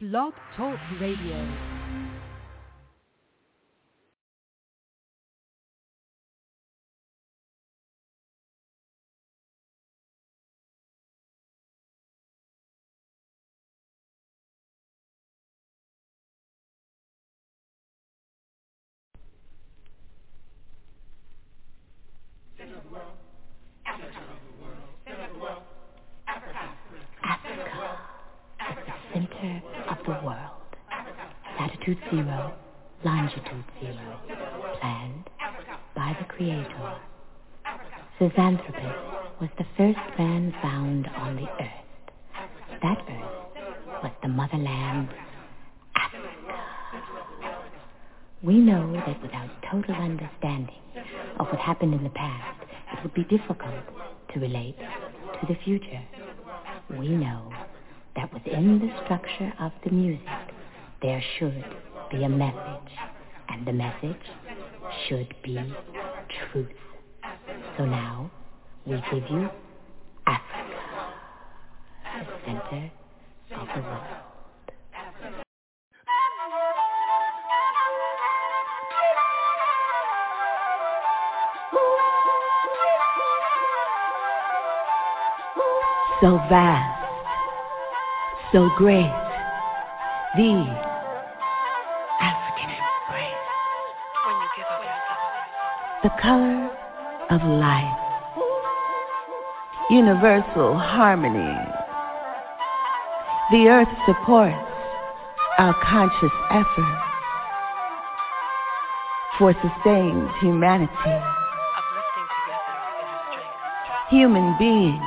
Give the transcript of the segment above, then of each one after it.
Blog Talk Radio. message should be truth. So now we give you Africa, the center of the world. So vast, so great, these the color of life, universal harmony. The earth supports our conscious effort for sustained humanity. Human beings,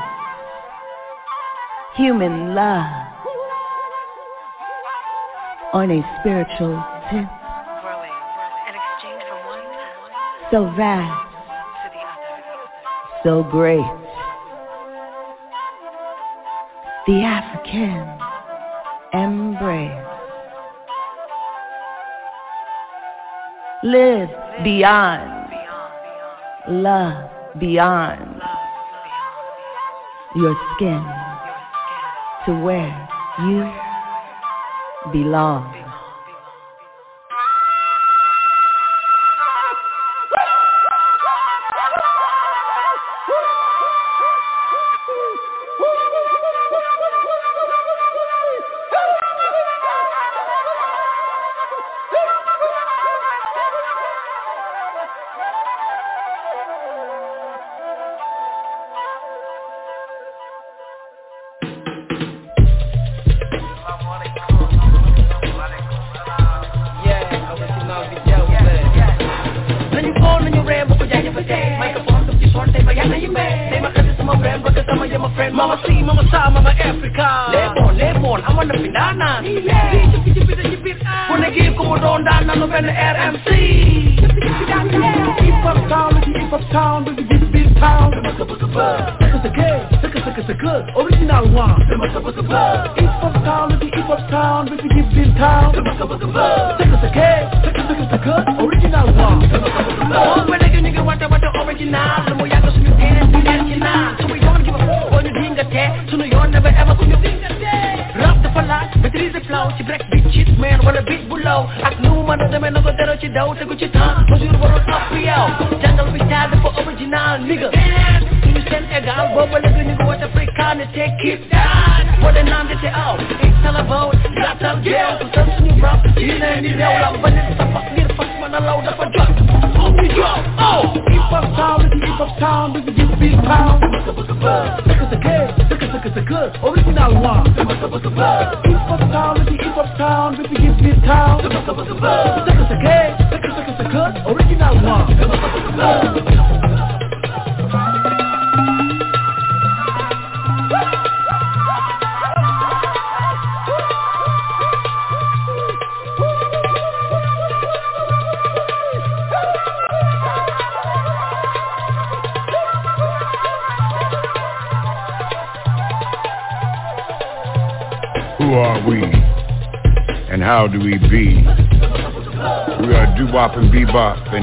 human love on a spiritual tip. so vast, so great. The African embrace. Live beyond, love beyond your skin to where you belong.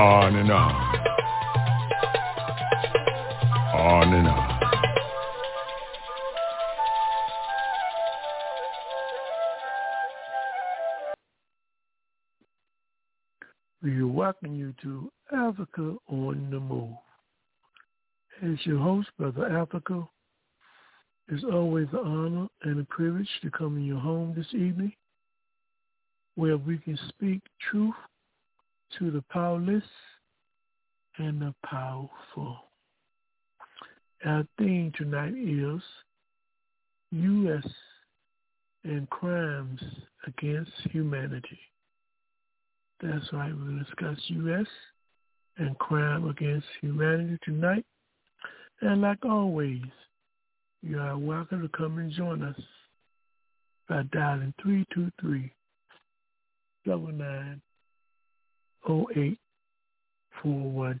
On and on. On and on. We welcome you to Africa on the Move. As your host, Brother Africa, it's always an honor and a privilege to come in your home this evening where we can speak truth to the powerless and the powerful. Our theme tonight is U.S. and crimes against humanity. That's right, to discuss U.S. and crime against humanity tonight. And like always, you are welcome to come and join us by dialing 323 99 0841.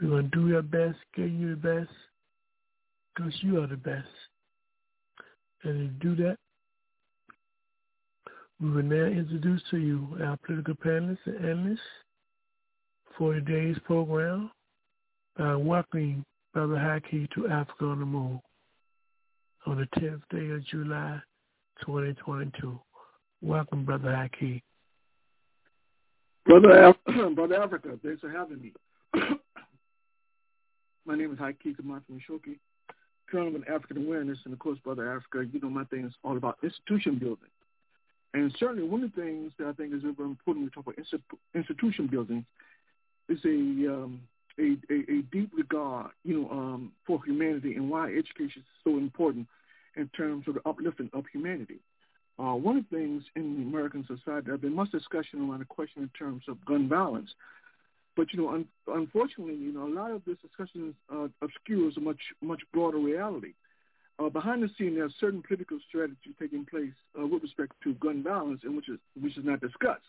We're going to do our best, give you the best, because you are the best. And to do that, we will now introduce to you our political panelists and analysts for today's program by welcoming Brother Haki to Africa on the Move on the 10th day of July 2022. Welcome, Brother Haki. Brother, Brother Africa, thanks for having me. my name is Haki Kamat Shoki, Colonel of African Awareness, and of course, Brother Africa, you know my thing is all about institution building. And certainly one of the things that I think is very important when we talk about institution building is a, um, a, a, a, deep regard, you know, um, for humanity and why education is so important in terms of the uplifting of humanity. Uh, one of the things in the American society, there's been much discussion around the question in terms of gun violence. But, you know, un- unfortunately, you know, a lot of this discussion uh, obscures a much, much broader reality. Uh, behind the scene, there are certain political strategies taking place uh, with respect to gun violence, and which is which is not discussed.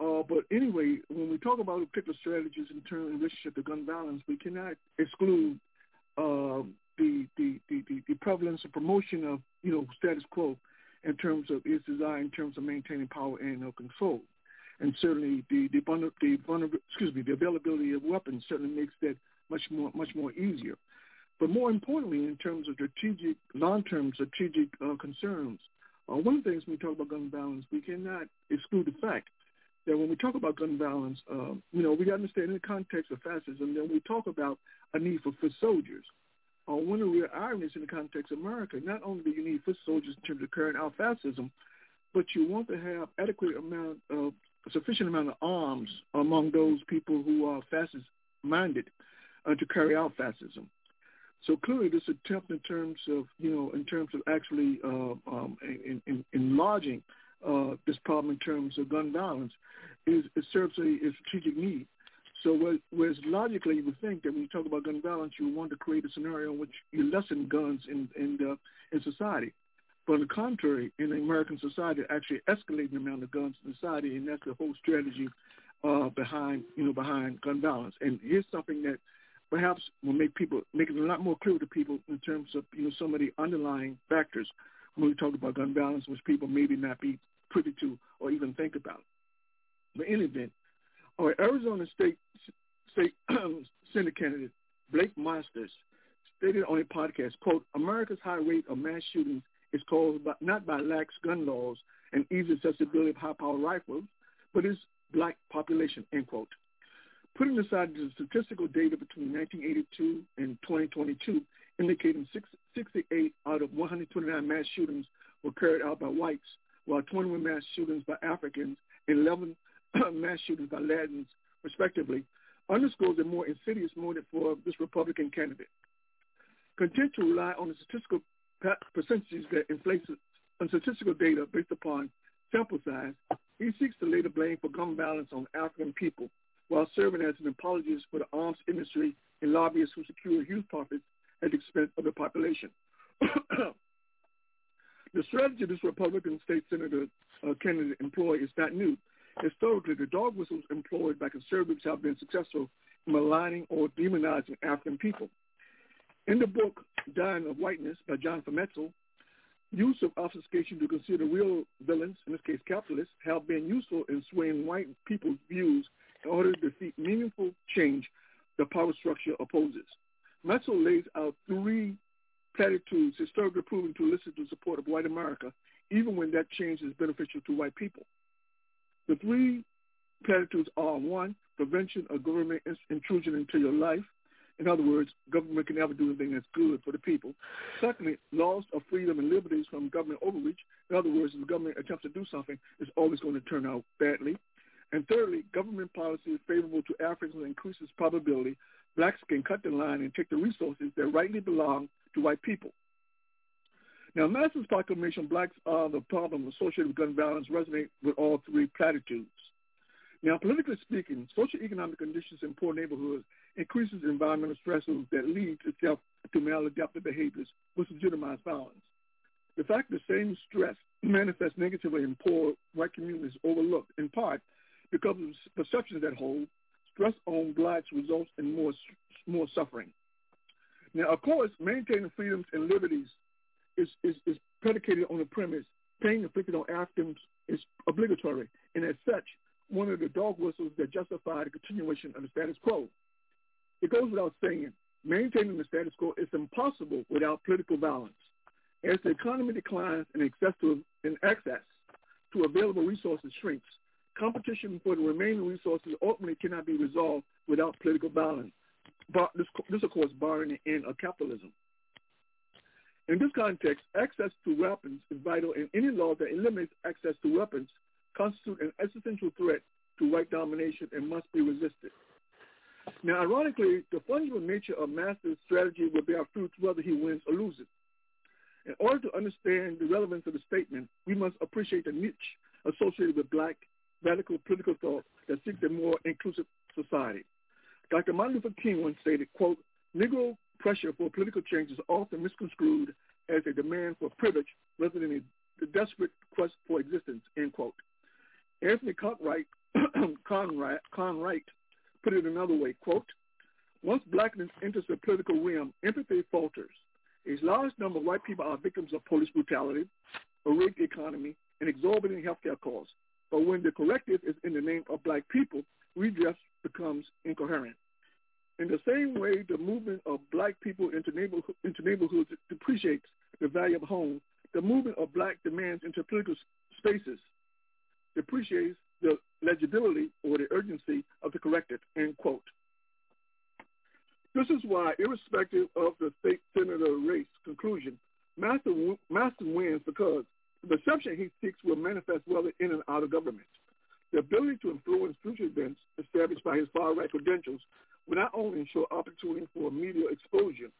Uh, but anyway, when we talk about particular strategies in terms of relationship to gun violence, we cannot exclude uh, the, the, the, the prevalence and promotion of you know status quo in terms of its design, in terms of maintaining power and control. And certainly the the, the excuse me the availability of weapons certainly makes that much more much more easier. But more importantly, in terms of strategic long-term strategic uh, concerns, uh, one of the things when we talk about gun violence, we cannot exclude the fact that when we talk about gun violence, uh, you know, we understand in the context of fascism, then we talk about a need for foot soldiers uh, one of the real ironies in the context of America, not only do you need foot soldiers in terms of current out fascism, but you want to have adequate amount of sufficient amount of arms among those people who are fascist minded uh, to carry out fascism. So clearly, this attempt in terms of you know in terms of actually uh, um, in, in, enlarging uh, this problem in terms of gun violence is it serves a, a strategic need. So whereas logically you would think that when you talk about gun violence, you want to create a scenario in which you lessen guns in in, uh, in society. But on the contrary, in American society, actually escalating the amount of guns in society, and that's the whole strategy uh, behind you know behind gun violence. And here's something that perhaps will make people make it a lot more clear to people in terms of you know some of the underlying factors when we talk about gun violence, which people maybe not be privy to or even think about. But in any event, Arizona State State Senate candidate Blake Masters stated on a podcast, quote, America's high rate of mass shootings is caused by, not by lax gun laws and easy accessibility of high-powered rifles, but its black population, end quote. Putting aside the statistical data between 1982 and 2022, indicating 68 out of 129 mass shootings were carried out by whites, while 21 mass shootings by Africans and 11 mass shootings by Latins, respectively, underscores the more insidious motive for this Republican candidate. Content to rely on the statistical percentages that inflates on statistical data based upon sample size, he seeks to lay the blame for gun violence on African people while serving as an apologist for the arms industry and lobbyists who secure huge profits at the expense of the population. the strategy this Republican state senator uh, candidate employed is not new. Historically, the dog whistles employed by conservatives have been successful in maligning or demonizing African people. In the book Dying of Whiteness by John Metzl, use of obfuscation to consider real villains, in this case capitalists, have been useful in swaying white people's views in order to defeat meaningful change the power structure opposes. Metzl lays out three platitudes historically proven to elicit the support of white America, even when that change is beneficial to white people. The three platitudes are one, prevention of government intrusion into your life. In other words, government can never do anything that's good for the people. Secondly, loss of freedom and liberties from government overreach. In other words, if the government attempts to do something, it's always going to turn out badly. And thirdly, government policy favorable to Africans increases probability blacks can cut the line and take the resources that rightly belong to white people. Now, Madison's proclamation, blacks are the problem associated with gun violence, resonate with all three platitudes. Now, politically speaking, socioeconomic conditions in poor neighborhoods increases environmental stresses that lead to, self, to maladaptive behaviors which legitimize violence. The fact the same stress manifests negatively in poor white communities is overlooked, in part because of perceptions that hold stress on blacks results in more more suffering. Now, of course, maintaining freedoms and liberties is, is, is predicated on the premise pain inflicted on Africans is obligatory, and as such, one of the dog whistles that justify the continuation of the status quo. It goes without saying, maintaining the status quo is impossible without political violence. As the economy declines and access to, and access to available resources shrinks, competition for the remaining resources ultimately cannot be resolved without political violence. But this, this of course, barring the end of capitalism. In this context, access to weapons is vital, and any law that eliminates access to weapons constitutes an existential threat to white domination and must be resisted. Now, ironically, the fungible nature of Master's strategy will bear fruit whether he wins or loses. In order to understand the relevance of the statement, we must appreciate the niche associated with black radical political thought that seeks a more inclusive society. Dr. Martin Luther King once stated, quote, Negro pressure for political change is often misconstrued as a demand for privilege rather than a, desperate quest for existence, end quote. Anthony Conright, Conright put it another way, quote, once blackness enters the political realm, empathy falters. A large number of white people are victims of police brutality, a rigged economy, and exorbitant healthcare costs. But when the corrective is in the name of black people, redress becomes incoherent. In the same way, the movement of black people into, neighborhood, into neighborhoods depreciates the value of home, the movement of black demands into political spaces depreciates the legibility or the urgency of the corrective, end quote. This is why, irrespective of the state senator race conclusion, Master, Master wins because the perception he seeks will manifest whether in and out of government. The ability to influence future events established by his far-right credentials will not only ensure opportunity for media exposure,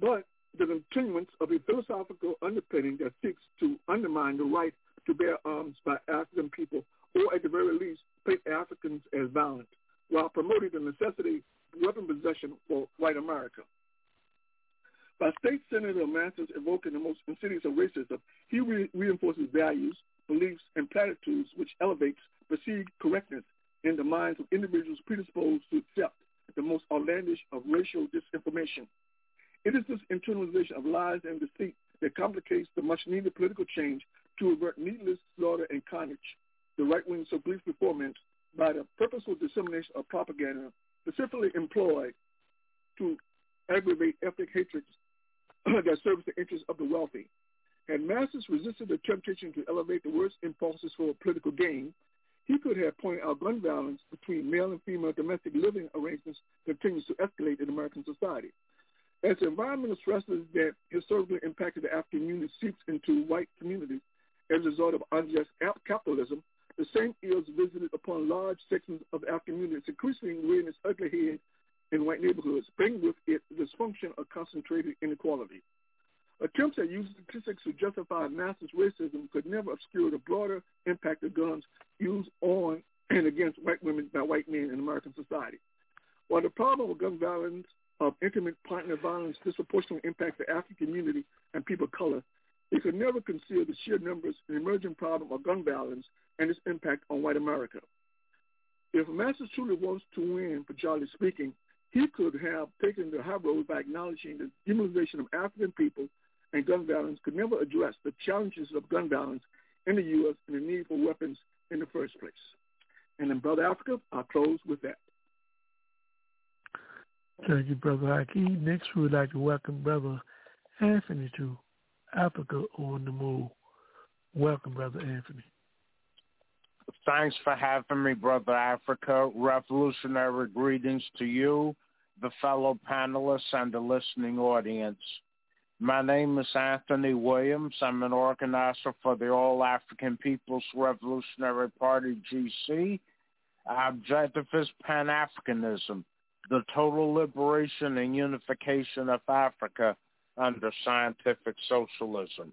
but the continuance of a philosophical underpinning that seeks to undermine the right to bear arms by African people, or at the very least, paint Africans as violent, while promoting the necessity of weapon possession for white America. By State Senator Masters evoking the most insidious of racism, he re- reinforces values, beliefs, and platitudes which elevates perceived correctness in the minds of individuals predisposed to accept the most outlandish of racial disinformation. It is this internalization of lies and deceit that complicates the much-needed political change to avert needless slaughter and carnage. The right wing so gleefully foments by the purposeful dissemination of propaganda specifically employed to aggravate ethnic hatred that serves the interests of the wealthy. Had Masters resisted the temptation to elevate the worst impulses for political gain, he could have pointed out gun violence between male and female domestic living arrangements continues to escalate in American society. As environmental stresses that historically impacted the African Union seeps into white communities as a result of unjust capitalism, the same ills visited upon large sections of the African communities, increasingly rearing its ugly head in white neighborhoods, bringing with it the dysfunction of concentrated inequality. Attempts at using statistics to justify massive racism could never obscure the broader impact of guns used on and against white women by white men in American society. While the problem of gun violence of intimate partner violence disproportionately impacts the African community and people of color, it could never conceal the sheer numbers and emerging problem of gun violence and its impact on white America. If Masters truly wants to win, Charlie speaking, he could have taken the high road by acknowledging the demonization of African people and gun violence could never address the challenges of gun violence in the U.S. and the need for weapons in the first place. And in Brother Africa, I'll close with that. Thank you, Brother Haki. Next, we would like to welcome Brother Anthony to Africa on the Move. Welcome, Brother Anthony. Thanks for having me, Brother Africa. Revolutionary greetings to you, the fellow panelists, and the listening audience. My name is Anthony Williams. I'm an organizer for the All African People's Revolutionary Party, GC. Objective is Pan-Africanism, the total liberation and unification of Africa under scientific socialism.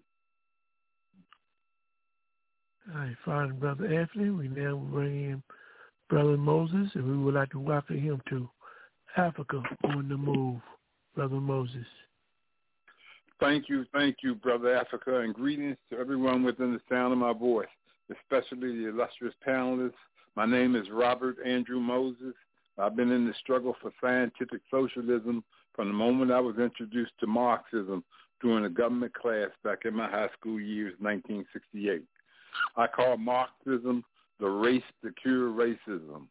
Right, fine, Brother Anthony. We now bring in Brother Moses, and we would like to welcome him to Africa on the Move. Brother Moses. Thank you, thank you, Brother Africa, and greetings to everyone within the sound of my voice, especially the illustrious panelists. My name is Robert Andrew Moses. I've been in the struggle for scientific socialism from the moment I was introduced to Marxism during a government class back in my high school years, 1968. I call Marxism the race to cure racism.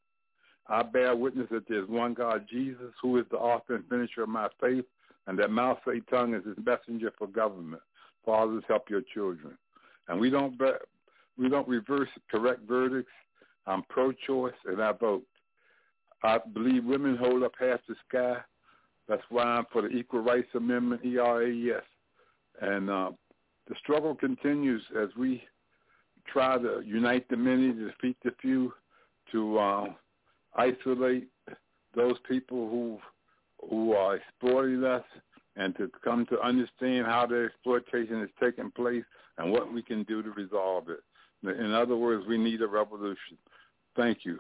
I bear witness that there's one God, Jesus, who is the author and finisher of my faith, and that Mao Zedong is his messenger for government. Fathers, help your children. And we don't we don't reverse correct verdicts. I'm pro-choice and I vote. I believe women hold up half the sky. That's why I'm for the Equal Rights Amendment, ERAS. And uh, the struggle continues as we try to unite the many, to defeat the few, to uh, isolate those people who who are exploiting us and to come to understand how the exploitation is taking place and what we can do to resolve it. In other words, we need a revolution. Thank you.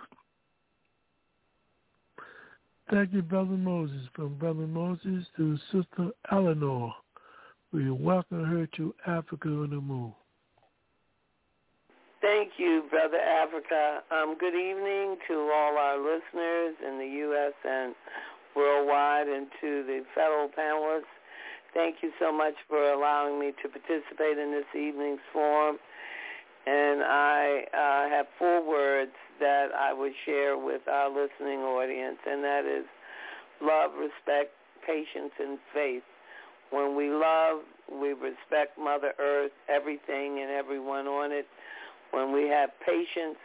Thank you, Brother Moses. From Brother Moses to Sister Eleanor, we welcome her to Africa on the Move. Thank you, Brother Africa. Um, good evening to all our listeners in the U.S. and worldwide and to the fellow panelists. Thank you so much for allowing me to participate in this evening's forum. And I uh, have four words that I would share with our listening audience, and that is love, respect, patience, and faith. When we love, we respect Mother Earth, everything and everyone on it. When we have patience,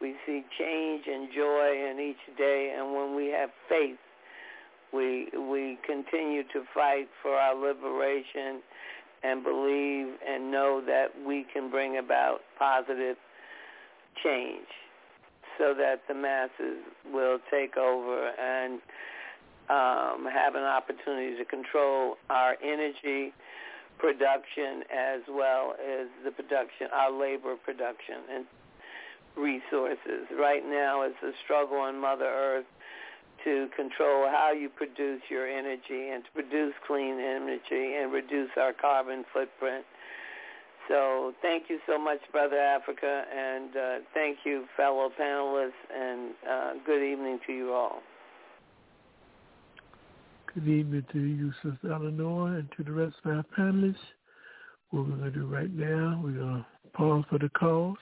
we see change and joy in each day. And when we have faith, we we continue to fight for our liberation and believe and know that we can bring about positive change so that the masses will take over and um, have an opportunity to control our energy production as well as the production, our labor production and resources. Right now it's a struggle on Mother Earth to control how you produce your energy and to produce clean energy and reduce our carbon footprint. So thank you so much, Brother Africa, and uh, thank you, fellow panelists, and uh, good evening to you all. Good evening to you, Sister Eleanor, and to the rest of our panelists. What we're going to do right now, we're going to pause for the calls,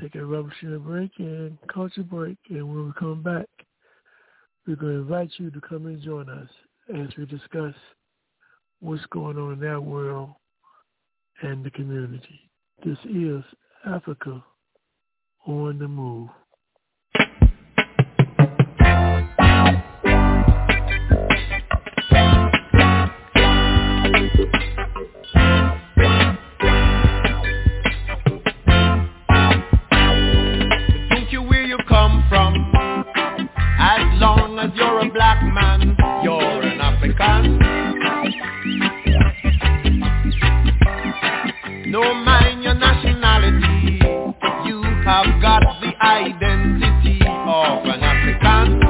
take a rubber revolutionary break and culture break, and when we come back, we're going to invite you to come and join us as we discuss what's going on in that world and the community. This is Africa on the move. No mind your nationality. You have got the identity of an African.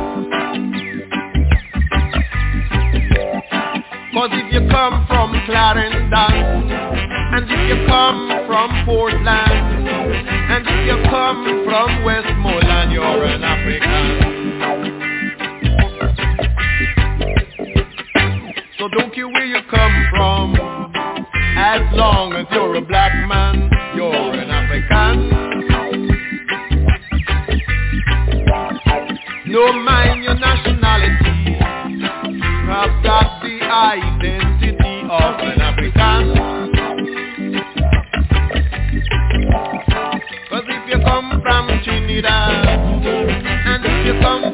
Cause if you come from Clarendon, and if you come from Portland, and if you come from Westmoreland, you're an African. So don't care where you come from. As long as you're a black man, you're an African. No mind your nationality. You have got the identity of an African. Cause if you come from Trinidad, and if you come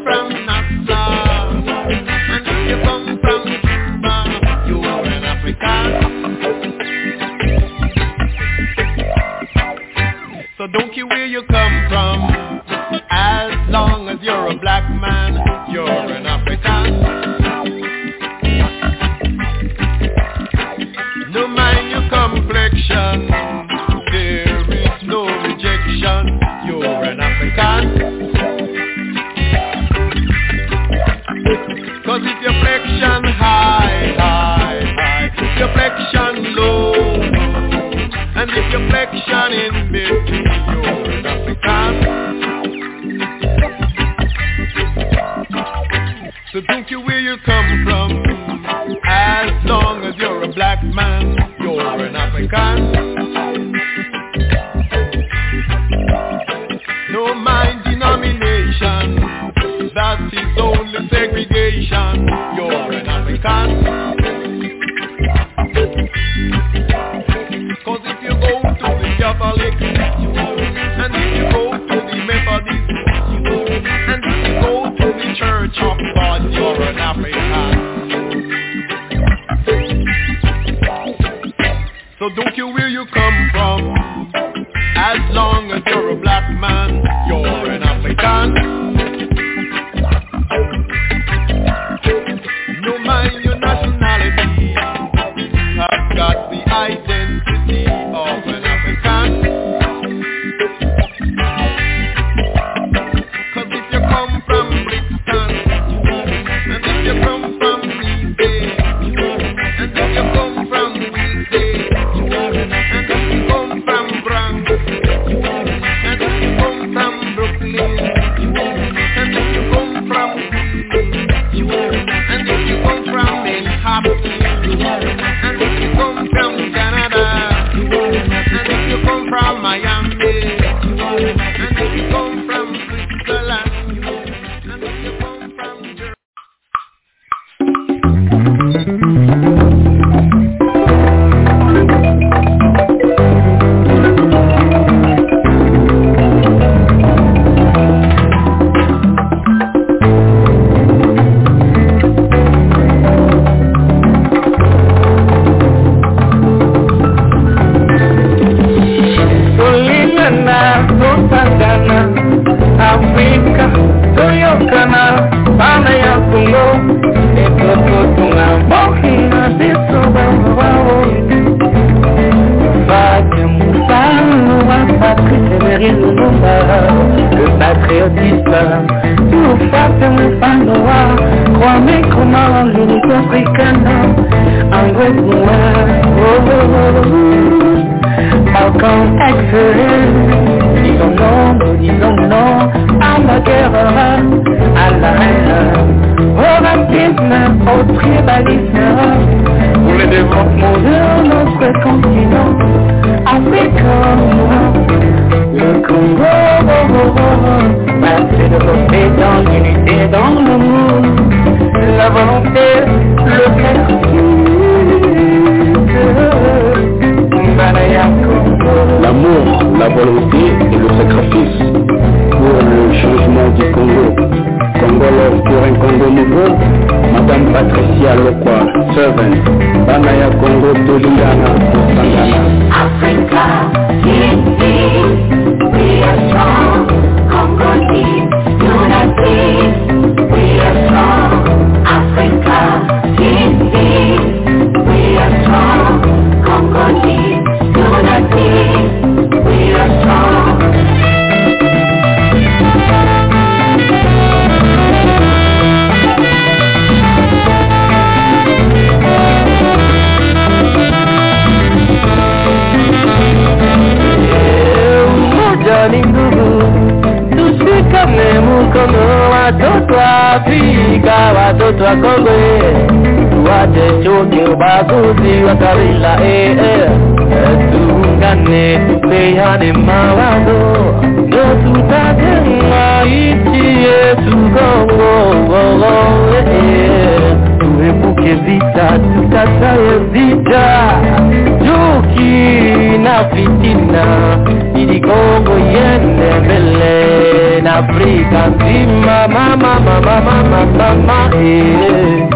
Afrika nzima, mama mama mama mama, eh,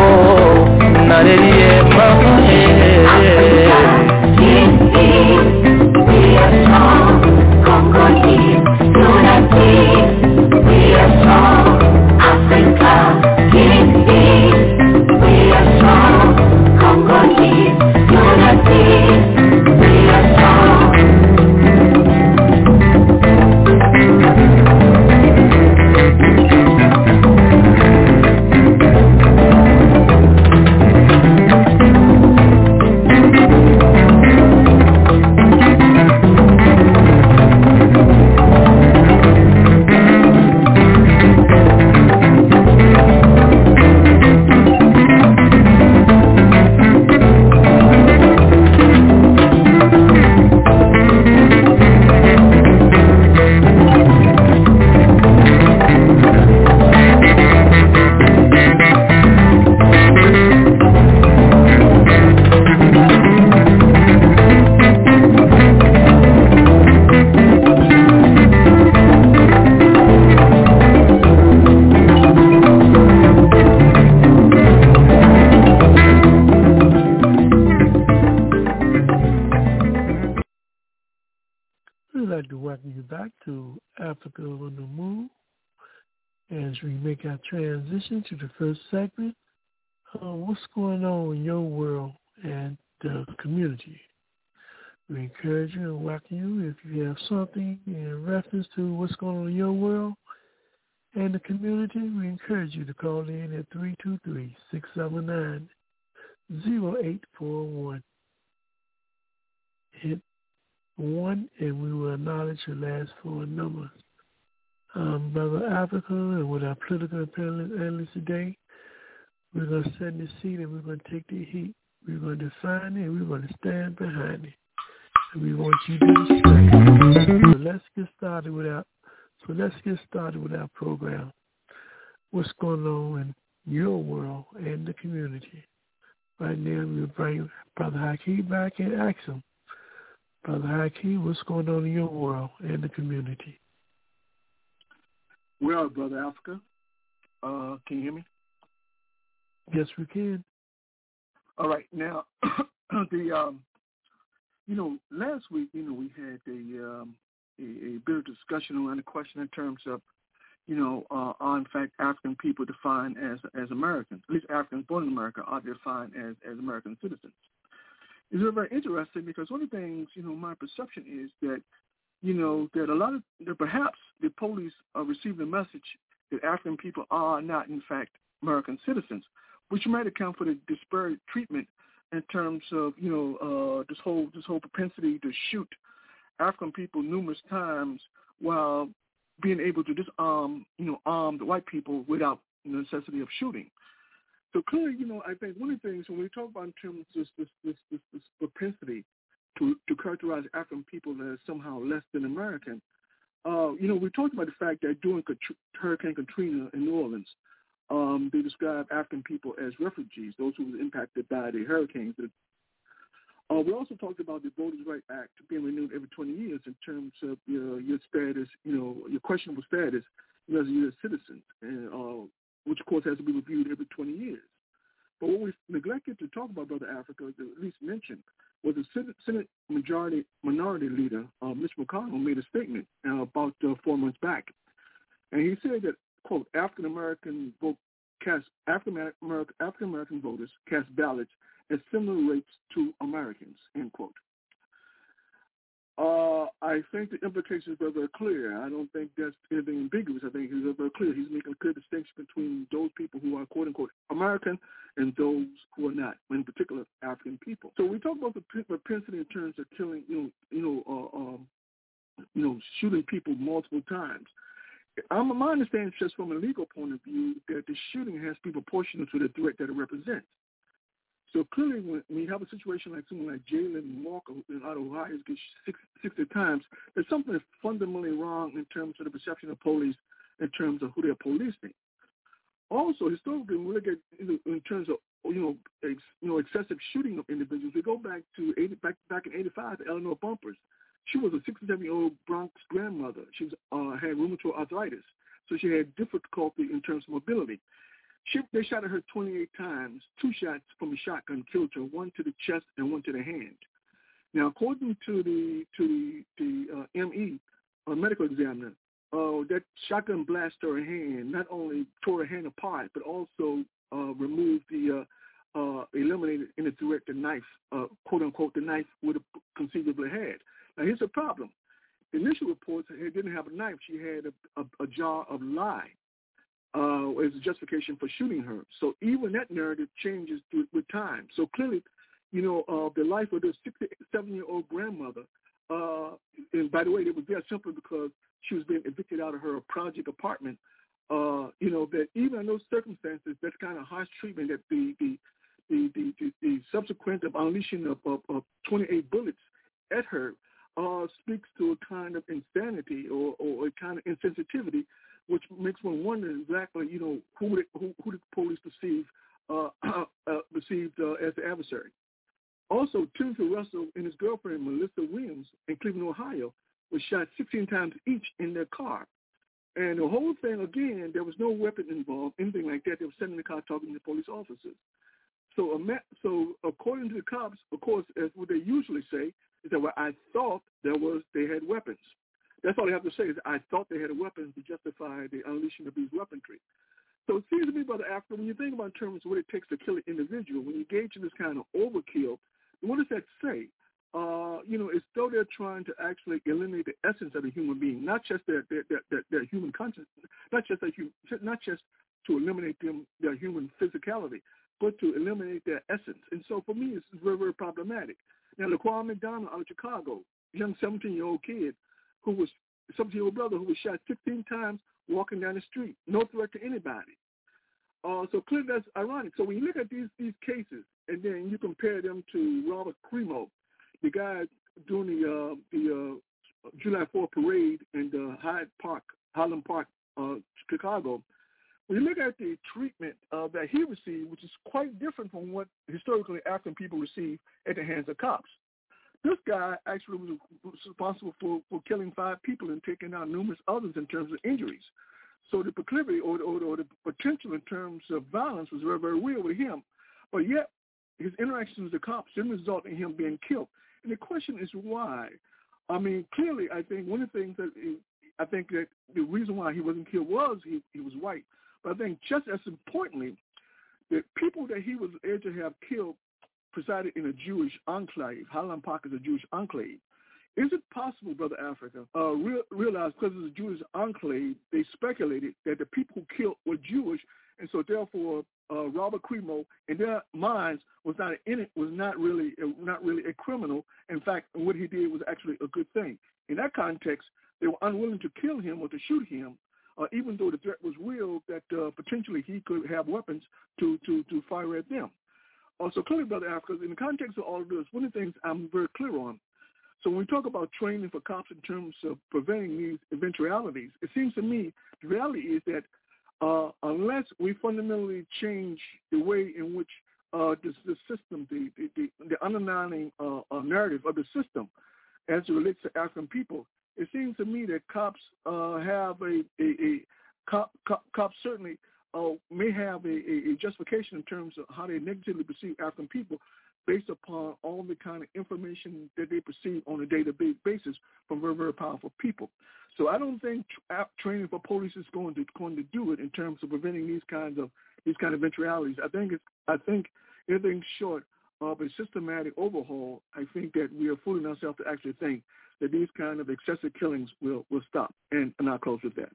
oh, nalelie mama, eh. The community? We encourage you and welcome you if you have something in reference to what's going on in your world and the community. We encourage you to call in at 323-679-0841. Hit one, and we will acknowledge your last four numbers. Um, Brother Africa, and with our political analyst today, we're going to in the seat and we're going to take the heat. We're going to define it we're going to stand behind it. And we want you to do the same. So let's get started with our, so let's get started with our program. What's going on in your world and the community? Right now, we'll bring Brother Haki back and ask him Brother Haki, what's going on in your world and the community? Well, Brother Africa, uh, can you hear me? Yes, we can. All right. Now, the um, you know, last week, you know, we had a um, a, a bit of discussion around the question in terms of, you know, uh, are in fact African people defined as as Americans? At least Africans born in America are defined as as American citizens. It's very interesting because one of the things, you know, my perception is that, you know, that a lot of, that perhaps the police are receiving a message that African people are not, in fact, American citizens, which might account for the disparate treatment in terms of, you know, uh, this whole this whole propensity to shoot African people numerous times while being able to disarm, you know, arm the white people without the necessity of shooting. So clearly, you know, I think one of the things when we talk about in terms of this this this, this, this propensity to to characterize African people as somehow less than American, uh, you know, we talked about the fact that during Hurricane Katrina in New Orleans, um, they described African people as refugees, those who were impacted by the hurricanes. Uh, we also talked about the Voters' Right Act being renewed every 20 years in terms of your, your status, you know, your questionable status as a U.S. citizen, and uh, which of course has to be reviewed every 20 years. But what we neglected to talk about, Brother Africa, to at least mention, was the Senate Majority Minority Leader, uh, Mitch McConnell, made a statement uh, about uh, four months back, and he said that quote African American vote cast African American voters cast ballots at similar rates to Americans end quote. Uh, I think the implications are very clear. I don't think that's anything ambiguous. I think he's very clear. He's making a clear distinction between those people who are quote unquote American and those who are not, in particular African people. So we talk about the propensity in terms of killing, you know, you know, uh, um, you know, shooting people multiple times. I'm, my understanding just from a legal point of view that the shooting has to be proportional to the threat that it represents. So clearly, when, when you have a situation like someone like Jayland Walker in out of Ohio gets six, 60 times, there's something fundamentally wrong in terms of the perception of police in terms of who they're policing. Also, historically, when we look at in terms of you know ex, you know excessive shooting of individuals, we go back to 80, back back in '85 the Eleanor Bumpurs. She was a 67 year old Bronx grandmother. She was, uh, had rheumatoid arthritis, so she had difficulty in terms of mobility. She, they shot at her 28 times. Two shots from a shotgun killed her, one to the chest and one to the hand. Now, according to the to the, the uh, ME, a medical examiner, uh, that shotgun blast to her hand not only tore her hand apart, but also uh, removed the uh, uh, eliminated in the threat the knife, uh, quote unquote, the knife would have conceivably had. Now here's the problem: initial reports it didn't have a knife; she had a, a, a jar of lye uh, as a justification for shooting her. So even that narrative changes through, with time. So clearly, you know, uh, the life of this 67-year-old grandmother. Uh, and by the way, it was there simply because she was being evicted out of her project apartment. Uh, you know that even in those circumstances, that's kind of harsh treatment that the the the the, the, the subsequent of unleashing of, of, of 28 bullets at her uh, speaks to a kind of insanity or, or a kind of insensitivity, which makes one wonder exactly, you know, who did, who, who did the police perceive uh, uh, perceived uh, as the adversary. Also, Timothy Russell and his girlfriend Melissa Williams in Cleveland, Ohio, was shot 16 times each in their car. And the whole thing, again, there was no weapon involved, anything like that. They were sitting in the car talking to police officers. So, so according to the cops, of course, as what they usually say is that well, I thought there was they had weapons. That's all they have to say is I thought they had weapons to justify the unleashing of these weaponry. So it seems to me, Brother Africa, when you think about in terms of what it takes to kill an individual, when you engage in this kind of overkill, what does that say? Uh, you know, it's though they're trying to actually eliminate the essence of a human being, not just their their their, their, their human consciousness, not just their, not just to eliminate them their human physicality, but to eliminate their essence. And so for me, it's very very problematic. Now, Laquan McDonald out of Chicago, young 17-year-old kid who was 17-year-old brother who was shot 15 times walking down the street, no threat to anybody. Uh, so clearly that's ironic. So when you look at these these cases and then you compare them to Robert Crimo, the guy doing the uh, the uh, July 4th parade in the Hyde Park, Highland Park, uh, Chicago. You look at the treatment uh, that he received, which is quite different from what historically African people receive at the hands of cops. This guy actually was responsible for, for killing five people and taking out numerous others in terms of injuries. So the proclivity or, or, or the potential in terms of violence was very, very real with him. But yet, his interactions with the cops didn't result in him being killed. And the question is why? I mean, clearly, I think one of the things that I think that the reason why he wasn't killed was he, he was white. But I think just as importantly, the people that he was able to have killed presided in a Jewish enclave. Highland Park is a Jewish enclave. Is it possible, Brother Africa, uh, real, realize because it's a Jewish enclave, they speculated that the people who killed were Jewish, and so therefore uh, Robert Crimo, in their minds, was not in it was not really not really a criminal. In fact, what he did was actually a good thing. In that context, they were unwilling to kill him or to shoot him, uh, even though the threat was real that uh, potentially he could have weapons to to to fire at them. Also, clearly, Brother Africa, in the context of all of this, one of the things I'm very clear on. So when we talk about training for cops in terms of preventing these eventualities, it seems to me the reality is that uh, unless we fundamentally change the way in which uh, the, the system, the, the, the underlying uh, uh, narrative of the system as it relates to African people, it seems to me that cops uh, have a, a, a cop, cop, cops certainly uh, may have a, a, justification in terms of how they negatively perceive African people based upon all the kind of information that they perceive on a day-to-day basis from very, very powerful people. So I don't think tra- training for police is going to going to do it in terms of preventing these kinds of these kind of eventualities. I think it's I think anything short of a systematic overhaul, I think that we are fooling ourselves to actually think that these kind of excessive killings will will stop. And, and I'll close with that.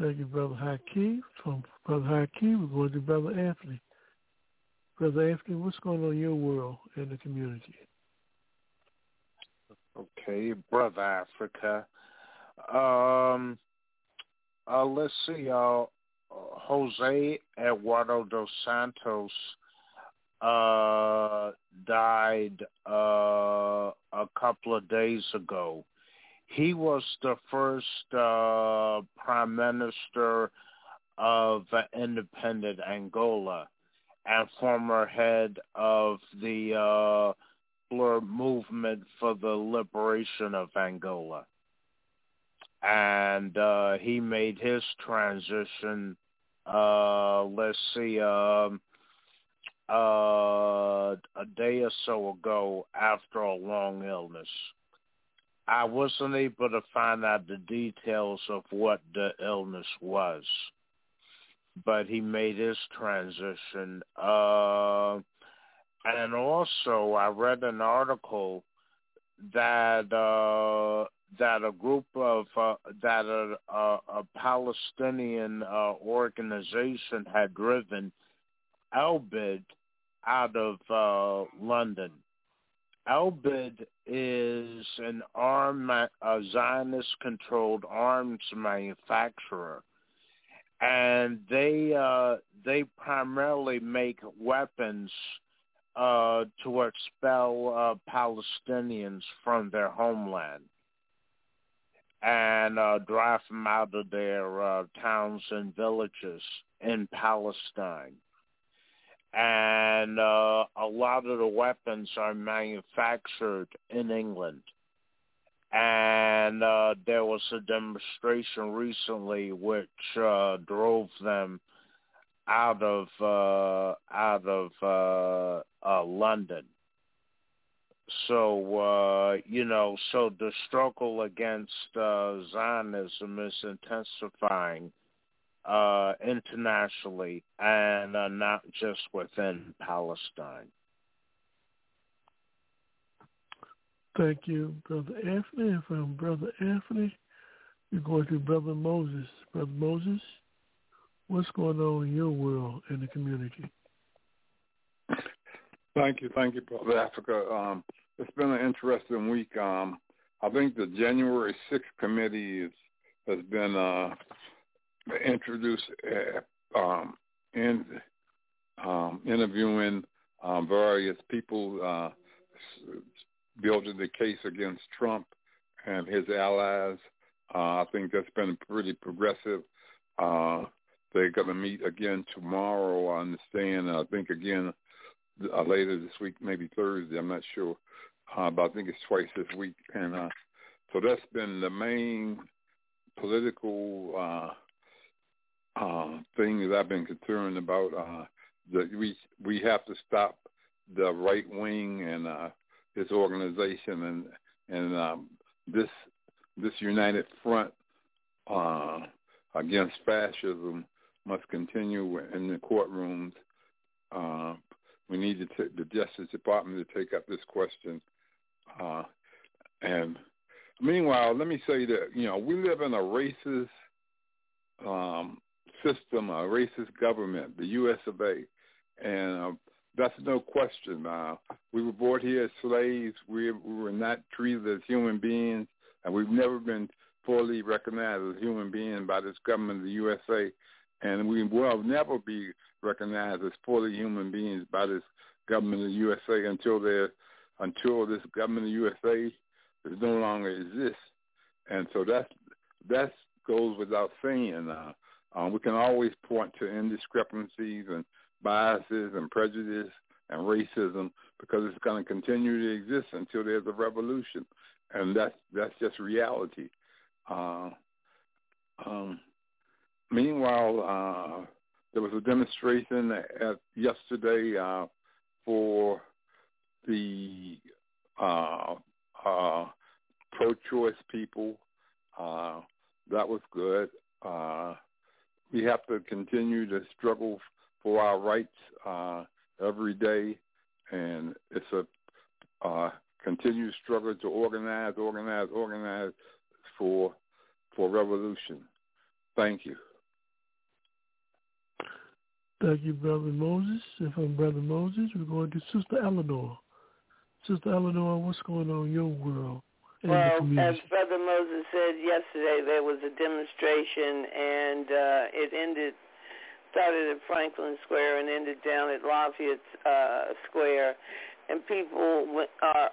Thank you, Brother Haki. From Brother Haki, we're going to Brother Anthony. Brother Anthony, what's going on in your world and the community? Okay, Brother Africa. Um, uh, let's see. Uh, Jose Eduardo dos Santos uh, died uh, a couple of days ago. He was the first uh, prime minister of independent Angola and former head of the uh, movement for the liberation of Angola. And uh, he made his transition, uh, let's see, um, uh, a day or so ago after a long illness. I wasn't able to find out the details of what the illness was, but he made his transition. Uh, and also, I read an article that uh, that a group of uh, that a, a, a Palestinian uh, organization had driven Elbit out of uh, London. Elbit is an arm, a Zionist-controlled arms manufacturer, and they uh, they primarily make weapons uh, to expel uh, Palestinians from their homeland and uh, drive them out of their uh, towns and villages in Palestine and uh, a lot of the weapons are manufactured in England. And uh, there was a demonstration recently which uh, drove them out of uh, out of uh, uh, London. So you know, so the struggle against Zionism is intensifying uh, internationally and uh, not just within Palestine. Thank you, Brother Anthony. And from Brother Anthony, we're going to Brother Moses. Brother Moses, what's going on in your world and the community? Thank you, thank you, Brother Africa. Um, it's been an interesting week. Um, I think the January 6th committee is, has been uh, introduce uh, um, in um, interviewing um, various people uh, building the case against Trump and his allies. Uh, I think that's been pretty progressive. Uh, they're going to meet again tomorrow. I understand. I think again uh, later this week, maybe Thursday. I'm not sure, uh, but I think it's twice this week. And uh, so that's been the main political uh, uh, thing that I've been concerned about. Uh, that we we have to stop the right wing and uh, this organization and and um, this this united front uh, against fascism must continue in the courtrooms. Uh, we need t- the Justice Department to take up this question. Uh, and meanwhile, let me say that you know we live in a racist um, system, a racist government, the U.S. of A. And uh, that's no question. Uh, we were brought here as slaves. We, we were not treated as human beings, and we've never been fully recognized as human beings by this government of the USA. And we will never be recognized as fully human beings by this government of the USA until there, until this government of the USA is no longer exists. And so that's that goes without saying. Uh, um, we can always point to indiscrepancies and biases and prejudice and racism because it's going to continue to exist until there's a revolution, and that's that's just reality. Uh, um, meanwhile, uh, there was a demonstration at, yesterday uh, for the uh, uh, pro-choice people. Uh, that was good. We have to continue to struggle for our rights uh, every day, and it's a uh, continued struggle to organize, organize, organize for for revolution. Thank you. Thank you, Brother Moses. And from Brother Moses, we're going to Sister Eleanor. Sister Eleanor, what's going on in your world well, as Brother Moses said yesterday, there was a demonstration, and uh, it ended started at Franklin Square and ended down at Lafayette uh, Square, and people are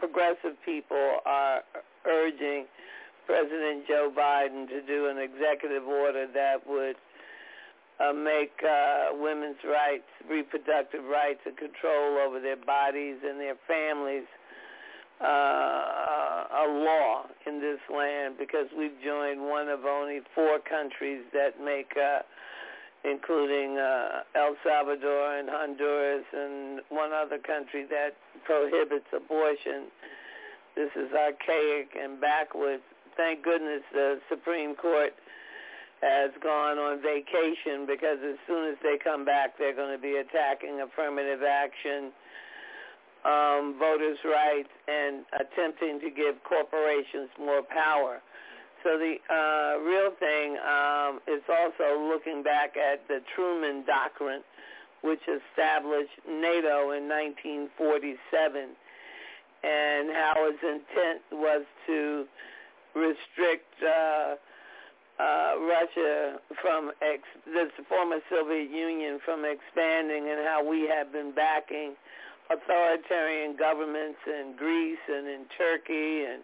progressive people are urging President Joe Biden to do an executive order that would uh, make uh, women's rights, reproductive rights, and control over their bodies and their families uh, a law in this land because we've joined one of only four countries that make, uh, including uh, El Salvador and Honduras and one other country that prohibits abortion. This is archaic and backwards. Thank goodness the Supreme Court has gone on vacation because as soon as they come back, they're going to be attacking affirmative action um, voters' rights and attempting to give corporations more power. So the uh, real thing um, is also looking back at the Truman Doctrine, which established NATO in 1947, and how its intent was to restrict uh, uh, Russia from ex- the former Soviet Union from expanding, and how we have been backing authoritarian governments in Greece and in Turkey and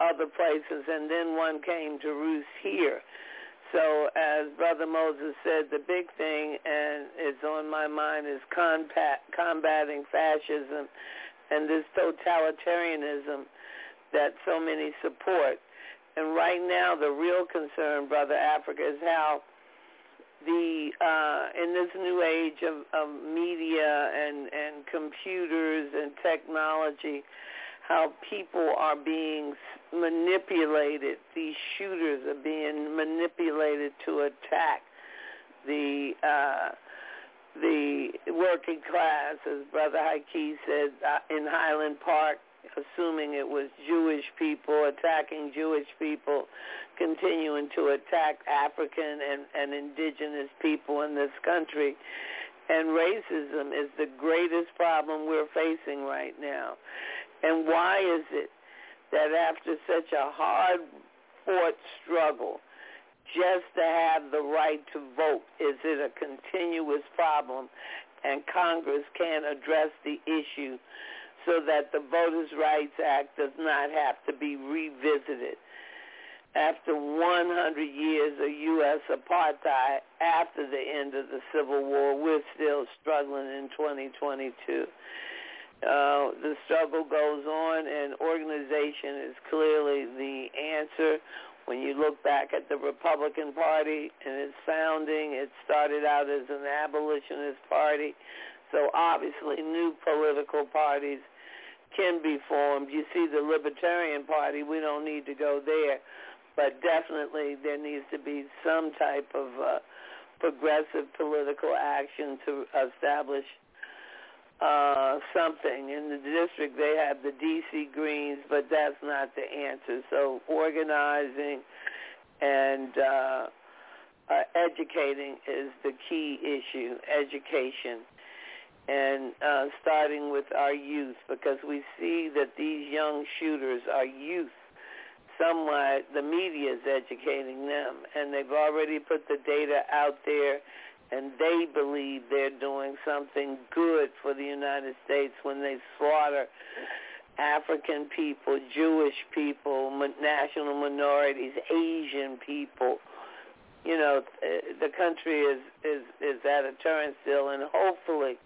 other places, and then one came to roost here. So as Brother Moses said, the big thing and is on my mind is combat, combating fascism and this totalitarianism that so many support. And right now, the real concern, Brother Africa, is how the uh, in this new age of, of media and, and computers and technology, how people are being manipulated. These shooters are being manipulated to attack the uh, the working class, as Brother Haki said uh, in Highland Park assuming it was Jewish people attacking Jewish people, continuing to attack African and, and indigenous people in this country. And racism is the greatest problem we're facing right now. And why is it that after such a hard-fought struggle, just to have the right to vote, is it a continuous problem? And Congress can't address the issue so that the Voters' Rights Act does not have to be revisited. After 100 years of U.S. apartheid, after the end of the Civil War, we're still struggling in 2022. Uh, the struggle goes on, and organization is clearly the answer. When you look back at the Republican Party and its founding, it started out as an abolitionist party. So obviously new political parties can be formed. You see the Libertarian Party, we don't need to go there, but definitely there needs to be some type of uh, progressive political action to establish uh, something. In the district, they have the D.C. Greens, but that's not the answer. So organizing and uh, uh, educating is the key issue, education and uh, starting with our youth because we see that these young shooters are youth. Somewhat the media is educating them, and they've already put the data out there, and they believe they're doing something good for the United States when they slaughter African people, Jewish people, national minorities, Asian people. You know, the country is is is at a turnstile, and hopefully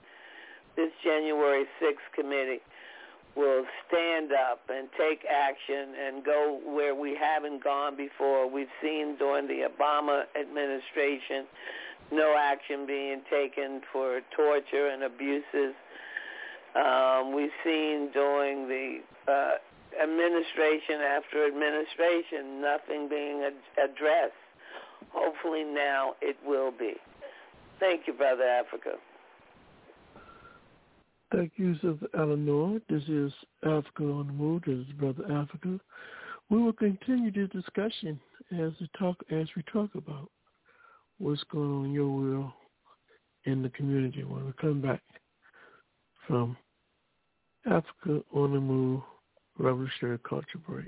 this January 6th committee will stand up and take action and go where we haven't gone before. We've seen during the Obama administration no action being taken for torture and abuses. Um, we've seen during the uh, administration after administration nothing being ad- addressed. Hopefully now it will be. Thank you, Brother Africa. Thank you, Sister Eleanor. This is Africa on the Move. This is Brother Africa. We will continue the discussion as we talk as we talk about what's going on in your world in the community when we come back from Africa on the Move revolutionary culture break.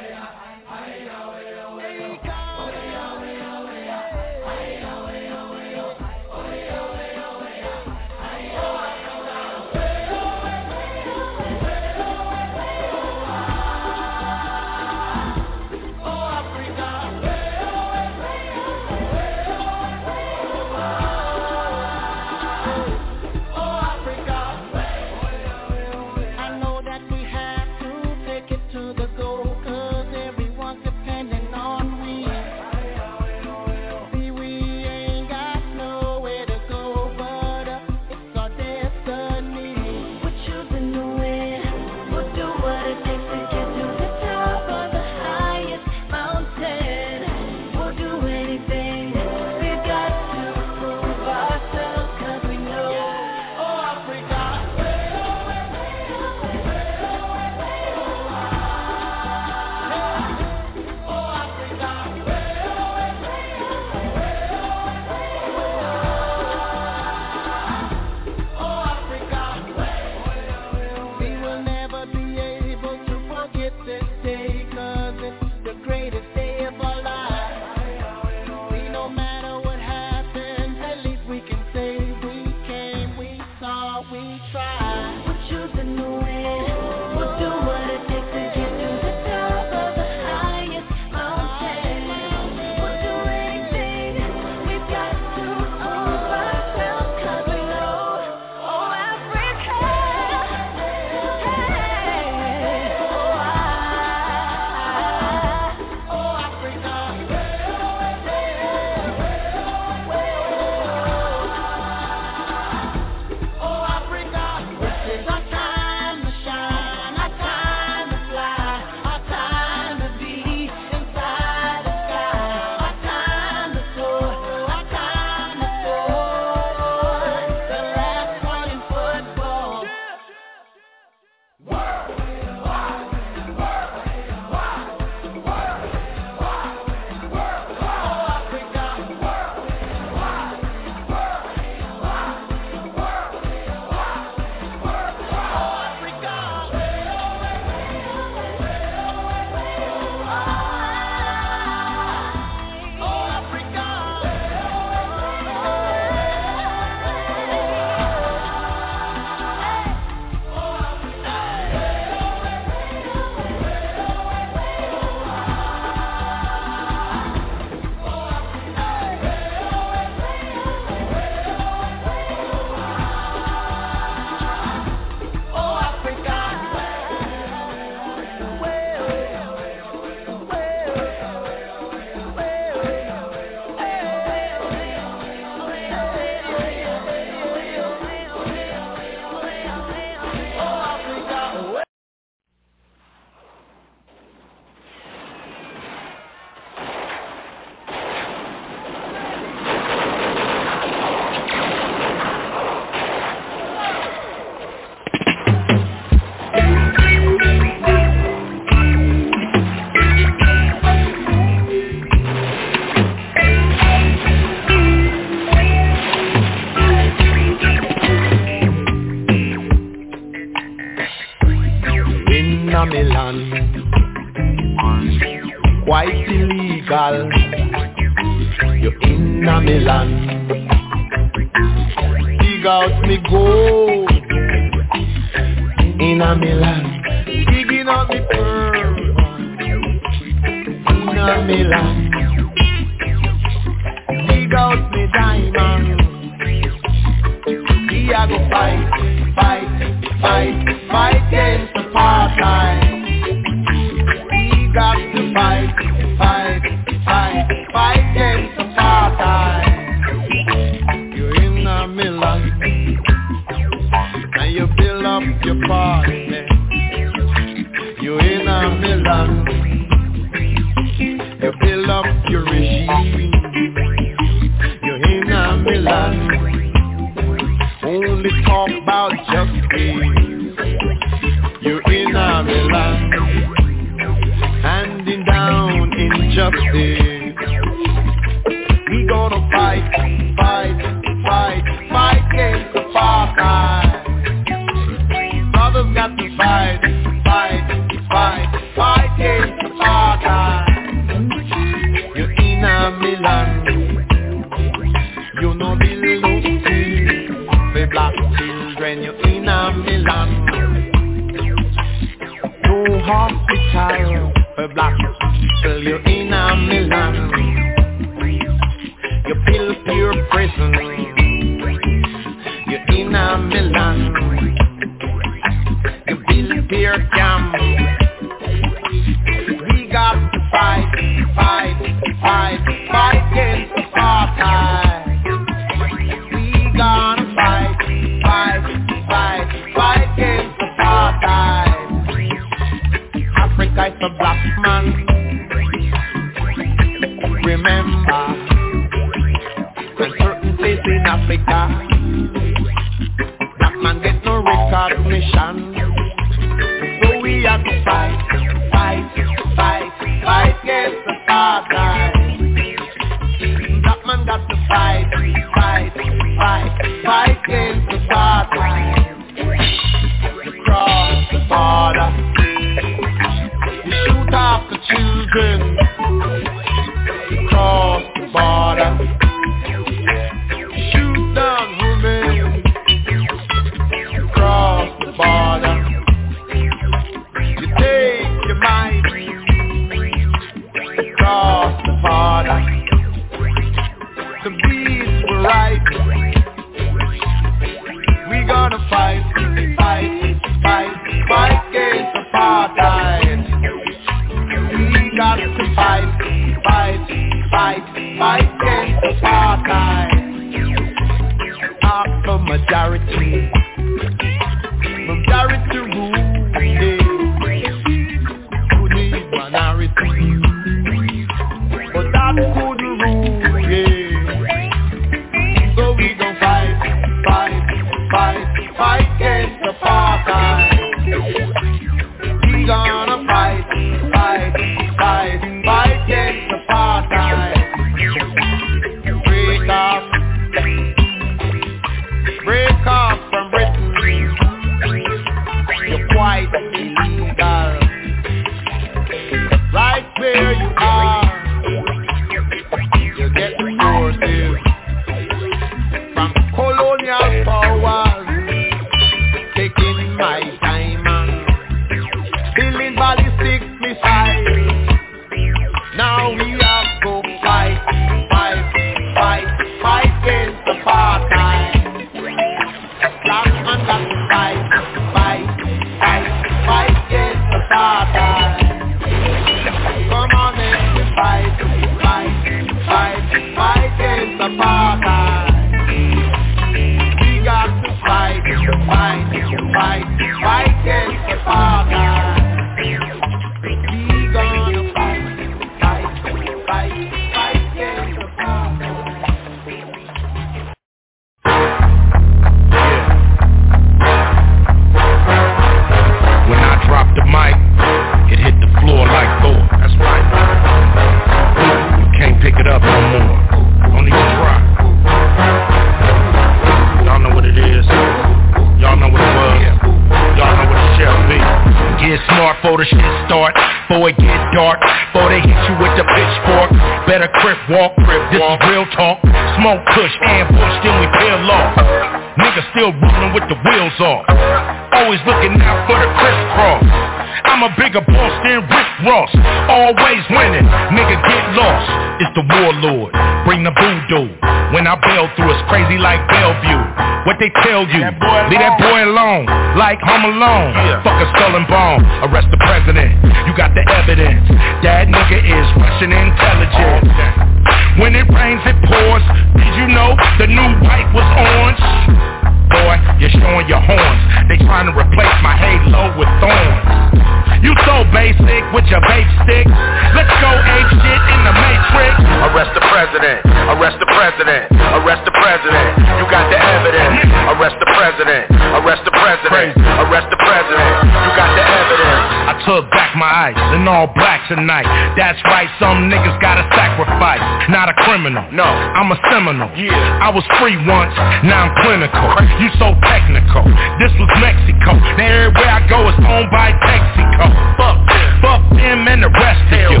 tonight. That's right, some niggas gotta sacrifice. Not a criminal, no, I'm a seminal. Yeah, I was free once, now I'm clinical. You so technical. This was Mexico. Now everywhere I go is owned by Texaco. Fuck, fuck them and the rest of you.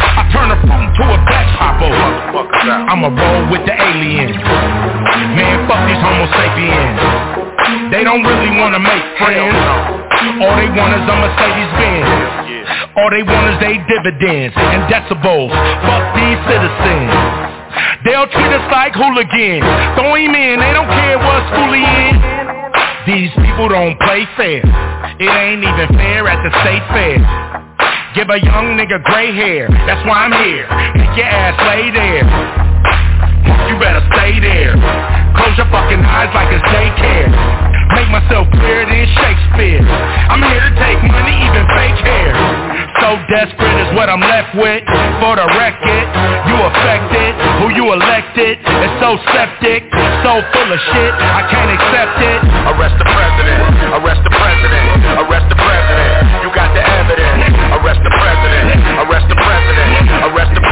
I turn a fruit to a back popo. I'ma roll with the aliens. Man, fuck these homo sapiens. They don't really wanna make friends. All they want is a Mercedes Benz. All they want is they dividends and decibels. Fuck these citizens. They'll treat us like hooligans. Throw him in, they don't care what school he in. These people don't play fair. It ain't even fair at the state fair. Give a young nigga gray hair, that's why I'm here. Make your ass lay there. You better stay there. Close your fucking eyes like it's daycare. Make myself clearer than Shakespeare. I'm here to take money, even fake hair. So desperate is what I'm left with. For the record, you affected. Who you elected is so septic, so full of shit. I can't accept it. Arrest the president. Arrest the president. Arrest the president. You got the evidence. Arrest the president. Arrest the president. Arrest the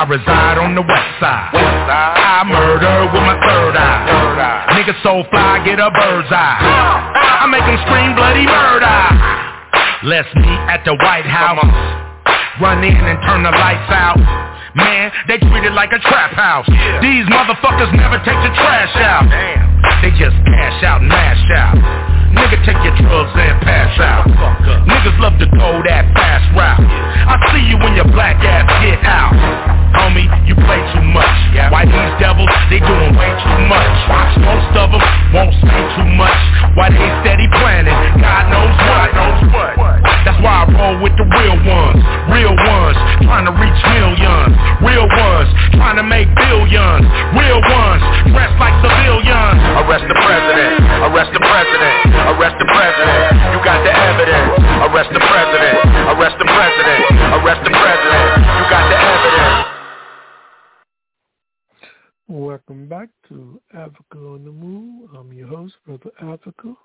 I reside on the west side. West side. I murder with my third eye. Third eye. Nigga so fly, get a bird's eye. I make them scream bloody murder. Let's meet at the White House. Run in and turn the lights out. Man, they treat it like a trap house. These motherfuckers never take the trash out. They just cash out and mash out. Nigga, take your drugs and pass out. Niggas love to go that fast route. I see you when your black ass get out. Homie, you play too much. Why these devils, they doing way too much. Most of them won't say too much. Why they steady planning, God knows what. God knows what. That's why I roll with the real ones. Real ones, trying to reach millions. Real ones, trying to make billions. Real ones, dressed like civilians. Arrest the president. Arrest the president. Arrest the president. You got the evidence. Arrest the president. Arrest the president. Arrest the president. You got the evidence. Welcome back to Africa on the Move. I'm your host, Brother Africa.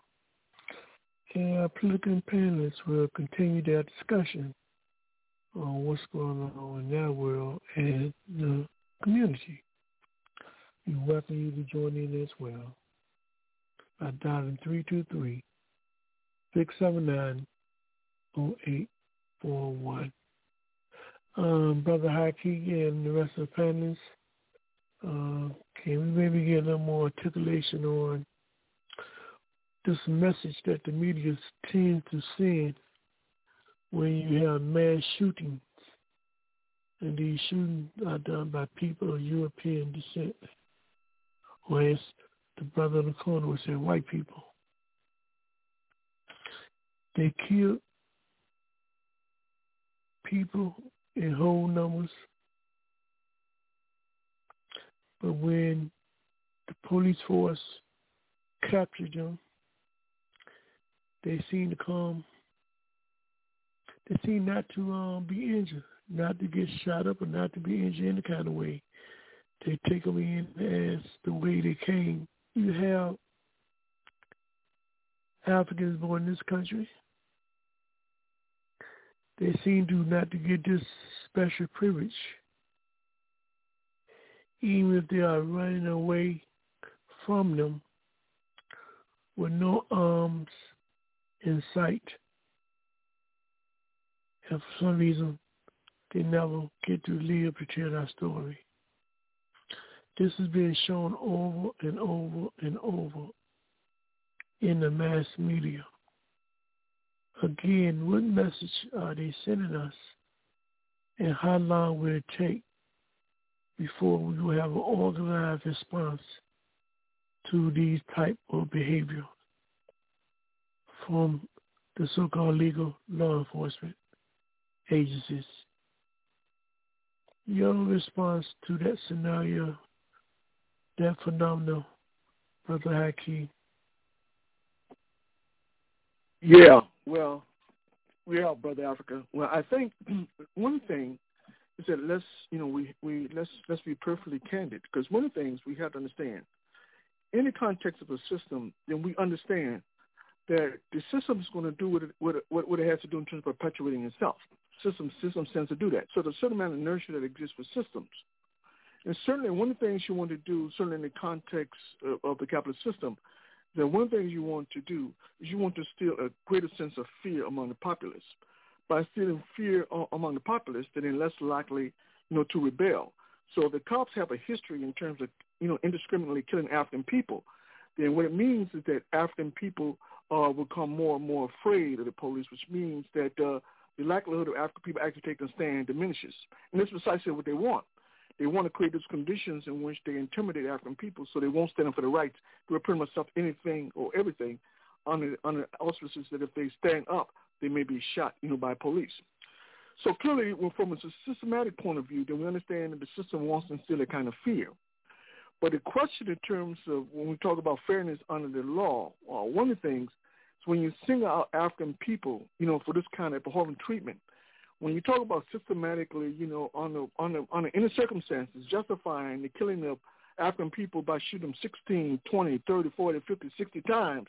And our political panelists will continue their discussion on what's going on in their world and the community. We welcome you to join in as well by dialing 323 679 0841. Um, Brother Haki and the rest of the panelists, uh, can we maybe get a little more articulation on this message that the media tends to send when you have mass shootings and these shootings are done by people of European descent, or as the brother in the corner would say, white people. They kill people in whole numbers, but when the police force captured them, they seem to come they seem not to um, be injured, not to get shot up or not to be injured in any kind of way. They take them in as the way they came. You have Africans born in this country. They seem to not to get this special privilege, even if they are running away from them with no arms in sight and for some reason they never get to live to tell that story. This is being shown over and over and over in the mass media. Again, what message are they sending us and how long will it take before we will have an organized response to these type of behavior from the so-called legal law enforcement? agencies. Your response to that scenario, that phenomenon, Brother Haki? Yeah, well, yeah, Brother Africa. Well, I think one thing is that let's, you know, we, we let's let's be perfectly candid because one of the things we have to understand, in the context of a system, then we understand that the system is going to do what it, what, it, what it has to do in terms of perpetuating itself. System system tends to do that. So there's a certain amount of inertia that exists with systems. And certainly one of the things you want to do, certainly in the context of, of the capitalist system, that one thing you want to do is you want to instill a greater sense of fear among the populace. By instilling fear among the populace, then they're less likely, you know, to rebel. So the cops have a history in terms of, you know, indiscriminately killing African people. Then what it means is that African people uh, become more and more afraid of the police, which means that uh, the likelihood of African people actually taking a stand diminishes. And that's precisely what they want. They want to create those conditions in which they intimidate African people so they won't stand up for the rights. They'll pretty much stop anything or everything under, under auspices that if they stand up, they may be shot, you know, by police. So clearly, from a systematic point of view, then we understand that the system wants to instill a kind of fear. But the question in terms of when we talk about fairness under the law, uh, one of the things is when you single out African people, you know, for this kind of abhorrent treatment, when you talk about systematically, you know, on the on the on the inner circumstances justifying the killing of African people by shooting them 16, 20, 30, 40, 50, 60 times,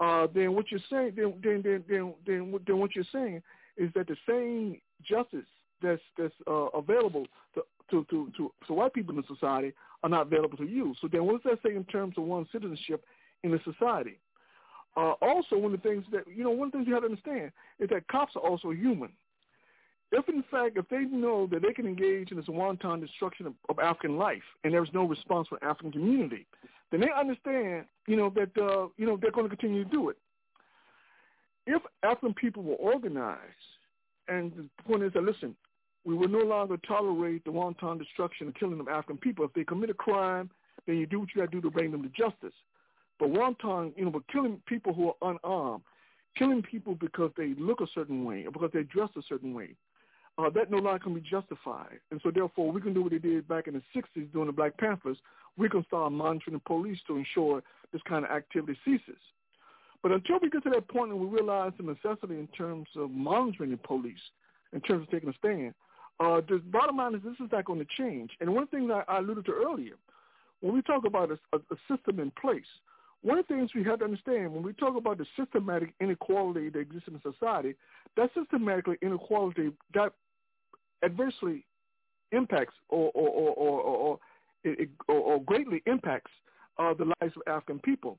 uh, then what you're saying, then then then then then, then what you're saying is that the same justice that's that's uh, available to, to, to, to, to white people in society are not available to you. So then what does that say in terms of one's citizenship in the society? Uh, also, one of the things that, you know, one of the things you have to understand is that cops are also human. If, in fact, if they know that they can engage in this wanton destruction of, of African life and there's no response from African community, then they understand, you know, that, uh, you know, they're going to continue to do it. If African people were organized and the point is that, listen, we will no longer tolerate the wanton destruction and killing of African people. If they commit a crime, then you do what you got to do to bring them to justice. But wanton, you know, but killing people who are unarmed, killing people because they look a certain way or because they dress a certain way, uh, that no longer can be justified. And so therefore, we can do what they did back in the 60s during the Black Panthers. We can start monitoring the police to ensure this kind of activity ceases. But until we get to that point and we realize the necessity in terms of monitoring the police, in terms of taking a stand, uh, the bottom line is this is not going to change. And one thing that I alluded to earlier, when we talk about a, a, a system in place, one of the things we have to understand when we talk about the systematic inequality that exists in society, that systematic inequality that adversely impacts or or or or, or, or, or greatly impacts uh, the lives of African people.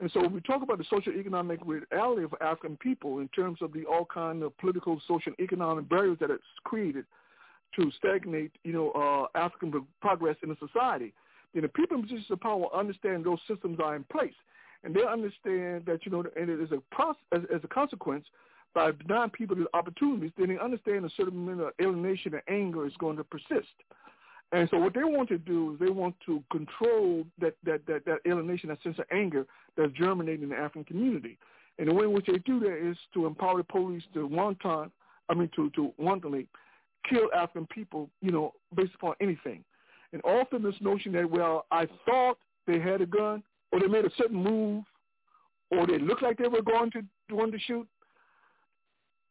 And so when we talk about the social economic reality of African people in terms of the all kind of political, social, economic barriers that it's created to stagnate, you know, uh, African progress in the society, then the people in positions of power understand those systems are in place. And they understand that, you know, and it is a process, as, as a consequence, by denying people the opportunities, then they understand a certain amount of alienation and anger is going to persist. And so what they want to do is they want to control that, that, that, that alienation, that sense of anger that's germinating in the African community. And the way in which they do that is to empower the police to wanton, I mean, to, to wantonly kill African people, you know, based upon anything. And often this notion that, well, I thought they had a gun or they made a certain move or they looked like they were going to going to shoot.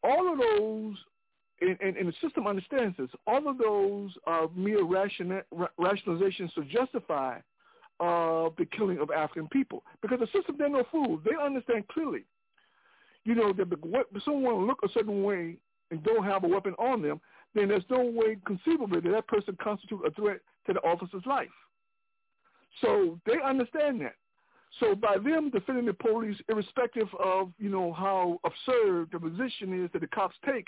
All of those, and, and, and the system understands this, all of those are mere ration, rationalizations to justify uh, the killing of African people. Because the system, they're no fools. They understand clearly, you know, that someone look a certain way and don't have a weapon on them, then there's no way conceivably that that person constitutes a threat to the officer's life. So they understand that. So by them defending the police, irrespective of you know how absurd the position is that the cops take,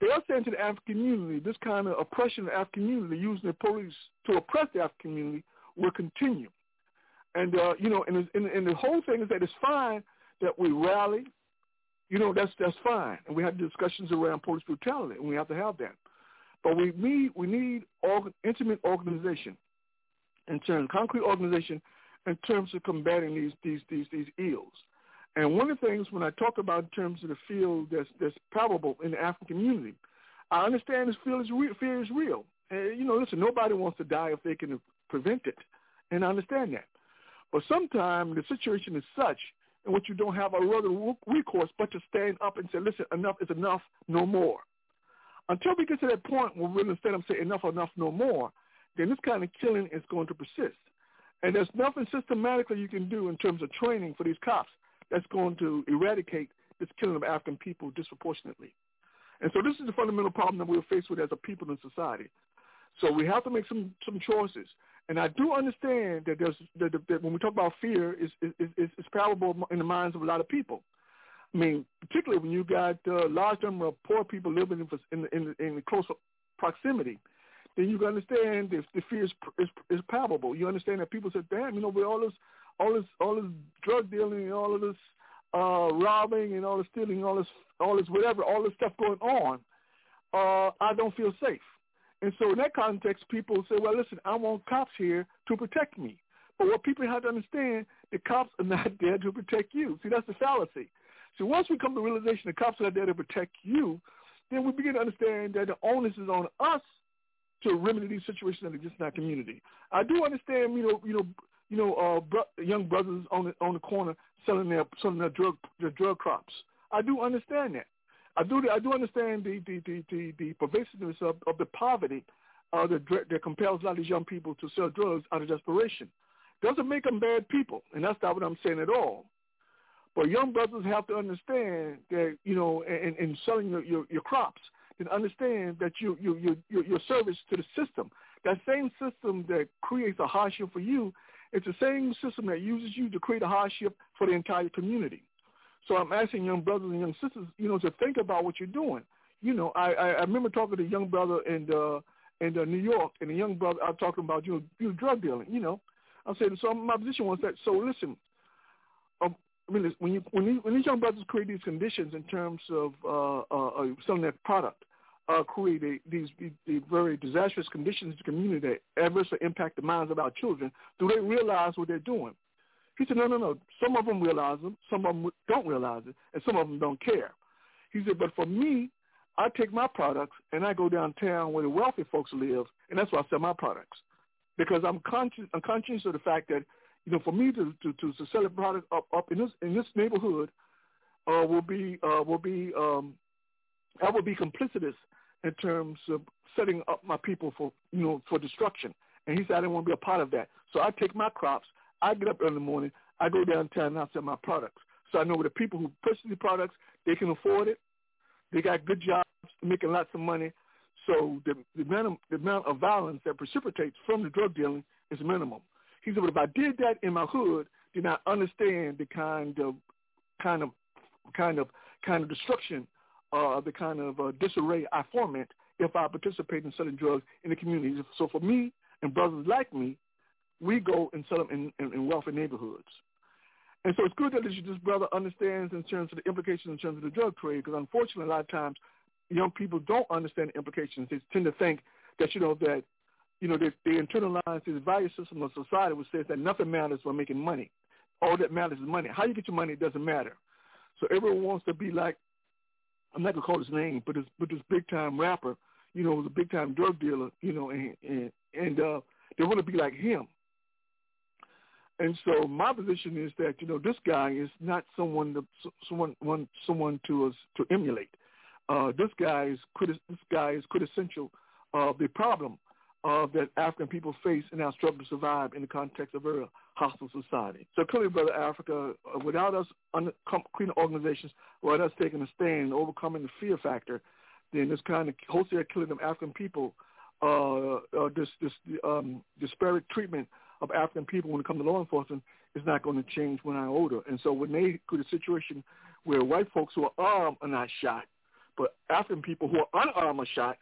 they are saying to the African community this kind of oppression of the African community, using the police to oppress the African community, will continue. And uh, you know, and, and, and the whole thing is that it's fine that we rally. You know, that's that's fine, and we have discussions around police brutality, and we have to have that. But we need we need organ, intimate organization in terms concrete organization in terms of combating these these these these ills. And one of the things when I talk about in terms of the field that's that's probable in the African community, I understand this fear is real. Fear is real. And, you know, listen, nobody wants to die if they can prevent it, and I understand that. But sometimes the situation is such in which you don't have a other recourse but to stand up and say, listen, enough is enough, no more. Until we get to that point where we really stand up and say enough, enough, no more, then this kind of killing is going to persist. And there's nothing systematically you can do in terms of training for these cops that's going to eradicate this killing of African people disproportionately. And so this is the fundamental problem that we're faced with as a people in society. So we have to make some, some choices. And I do understand that there's that, that when we talk about fear, is is is palpable in the minds of a lot of people. I mean, particularly when you got a uh, large number of poor people living in in in, in close proximity, then you can understand if the fear is, is is palpable. You understand that people say, "Damn, you know, with all this all this all this drug dealing and all of this uh, robbing and all this stealing, all this all this whatever, all this stuff going on, uh, I don't feel safe." And so in that context, people say, well, listen, I want cops here to protect me. But what people have to understand, the cops are not there to protect you. See, that's the fallacy. So once we come to the realization the cops are there to protect you, then we begin to understand that the onus is on us to remedy these situations that exist in our community. I do understand, you know, you know, you know, uh, bro- young brothers on the on the corner selling their selling their drug their drug crops. I do understand that. I do I do understand the the the the, the pervasiveness of, of the poverty uh, that that compels a lot of these young people to sell drugs out of desperation. Doesn't make them bad people, and that's not what I'm saying at all. But young brothers have to understand that you know, in, in selling your, your, your crops, and understand that you you you your, your service to the system. That same system that creates a hardship for you, it's the same system that uses you to create a hardship for the entire community. So I'm asking young brothers and young sisters, you know, to think about what you're doing. You know, I I, I remember talking to a young brother in uh, in uh, New York, and a young brother I was talking about you know, you drug dealing. You know, I said so. My position was that. So listen, I mean, when you when, you, when these young brothers create these conditions in terms of uh, uh, uh selling their product, uh, create a, these, these very disastrous conditions in the community that adversely impact the minds of our children, do they realize what they're doing? He said, no, no, no. Some of them realize them. Some of them don't realize it. And some of them don't care. He said, but for me, I take my products and I go downtown where the wealthy folks live, and that's where I sell my products. Because I'm conscious, I'm conscious of the fact that, you know, for me to, to, to, to sell a product up, up in this, in this neighborhood, uh, will be, uh, will be, um, I will be complicitous in terms of setting up my people for, you know, for destruction. And he said, I didn't want to be a part of that. So I take my crops I get up in the morning, I go downtown and I sell my products. So I know the people who purchase the products, they can afford it. They got good jobs, making lots of money. So the, the, amount, of, the amount of violence that precipitates from the drug dealing is minimum. He said, but if I did that in my hood, then I understand the kind of, kind of, kind of, kind of destruction, uh, the kind of uh, disarray I foment if I participate in selling drugs in the community. So for me and brothers like me, we go and sell them in, in, in wealthy neighborhoods. And so it's good that this brother understands in terms of the implications in terms of the drug trade, because unfortunately, a lot of times, young people don't understand the implications. They tend to think that you know that you know they, they internalize this value system of society, which says that nothing matters when making money. All that matters is money. How you get your money doesn't matter. So everyone wants to be like I'm not gonna call his name, but this but this big time rapper, you know, the big time drug dealer, you know, and and, and uh, they want to be like him. And so my position is that you know this guy is not someone to someone one someone to us to emulate. Uh, this guy is this guy is quintessential of the problem uh, that African people face in our struggle to survive in the context of a hostile society. So clearly, brother Africa, uh, without us un- creating organizations, without us taking a stand, and overcoming the fear factor, then this kind of wholesale killing of African people, uh, uh, this this um, disparate treatment of African people when it comes to law enforcement is not going to change when I'm older. And so when they create a situation where white folks who are armed are not shot, but African people who are unarmed are shot,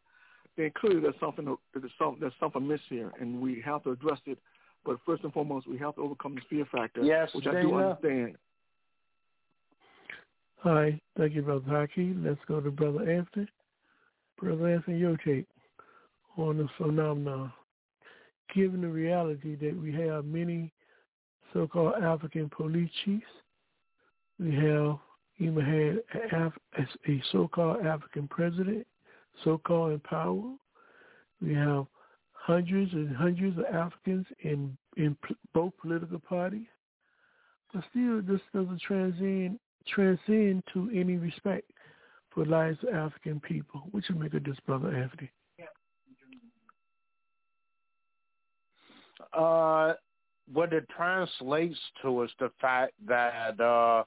then clearly there's something there's something there's something miss here, and we have to address it. But first and foremost, we have to overcome the fear factor, yes, which Dana. I do understand. Hi, thank you, Brother Haki. Let's go to Brother Anthony. Brother Anthony, your take on the phenomenon given the reality that we have many so-called African police chiefs, we have even had a so-called African president, so-called in power. We have hundreds and hundreds of Africans in in both political parties, but still, this doesn't transcend transcend to any respect for lives of African people. What you make of this, brother Anthony? uh, what it translates to is the fact that uh,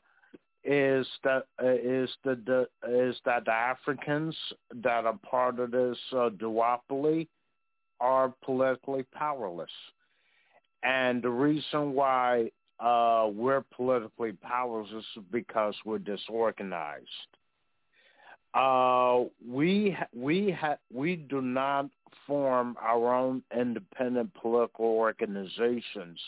is that uh, the, the is that the Africans that are part of this uh, duopoly are politically powerless, And the reason why uh, we're politically powerless is because we're disorganized. Uh, we we ha- we do not form our own independent political organizations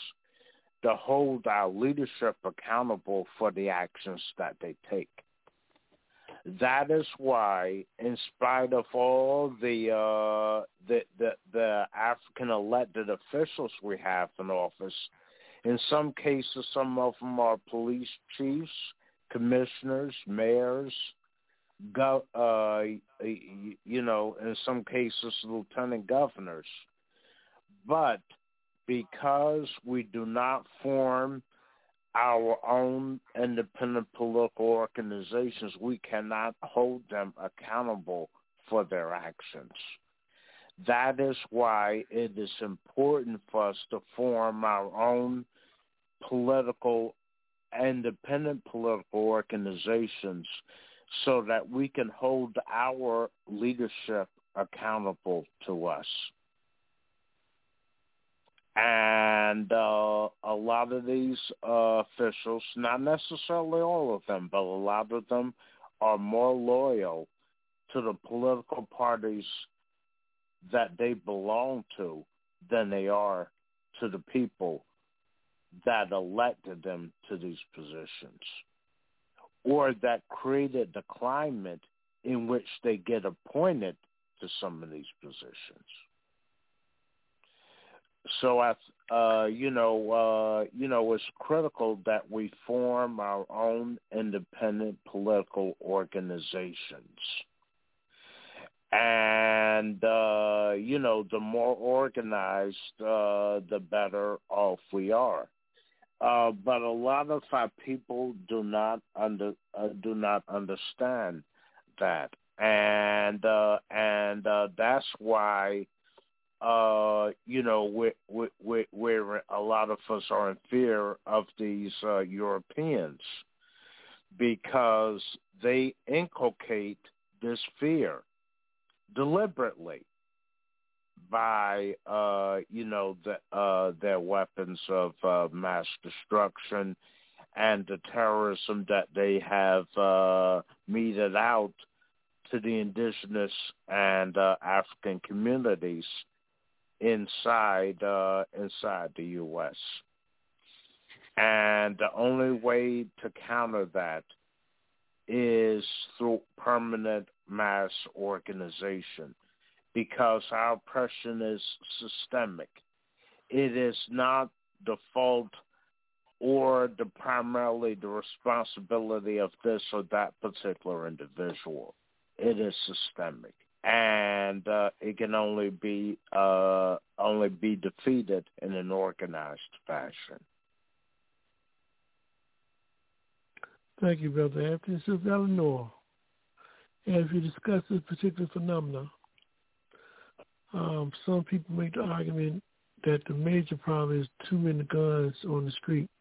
to hold our leadership accountable for the actions that they take. That is why, in spite of all the uh, the, the the African elected officials we have in office, in some cases, some of them are police chiefs, commissioners, mayors, go, uh, you know, in some cases, lieutenant governors. But because we do not form our own independent political organizations, we cannot hold them accountable for their actions. That is why it is important for us to form our own political, independent political organizations so that we can hold our leadership accountable to us. And uh, a lot of these uh, officials, not necessarily all of them, but a lot of them are more loyal to the political parties that they belong to than they are to the people that elected them to these positions or that created the climate in which they get appointed to some of these positions so I, uh, you know, uh, you know, it's critical that we form our own independent political organizations. And uh, you know, the more organized, uh, the better off we are. Uh, but a lot of our people do not under uh, do not understand that, and and that's why uh, you know, where, where, where a lot of us are in fear of these uh, Europeans because they inculcate this fear deliberately by, uh, you know, the, uh, their weapons of uh, mass destruction and the terrorism that they have uh, meted out to the indigenous and uh, African communities inside uh, inside the U.S. And the only way to counter that is through permanent mass organization because our oppression is systemic. It is not the fault or the primarily the responsibility of this or that particular individual. It is systemic and uh, it can only be uh, only be defeated in an organized fashion. Thank you, Brother Anthony. This is Eleanor. And if you discuss this particular phenomenon, um, some people make the argument that the major problem is too many guns on the streets.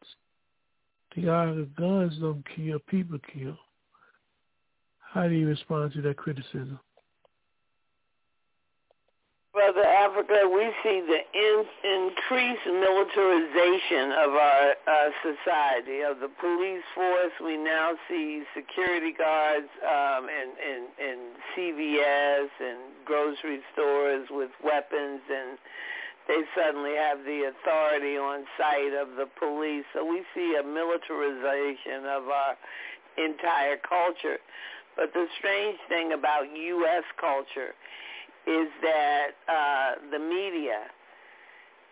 The argument guns don't kill, people kill. How do you respond to that criticism? Brother Africa, we see the in, increased militarization of our uh, society, of the police force. We now see security guards um, in, in, in CVS and grocery stores with weapons, and they suddenly have the authority on site of the police. So we see a militarization of our entire culture. But the strange thing about U.S. culture is that uh, the media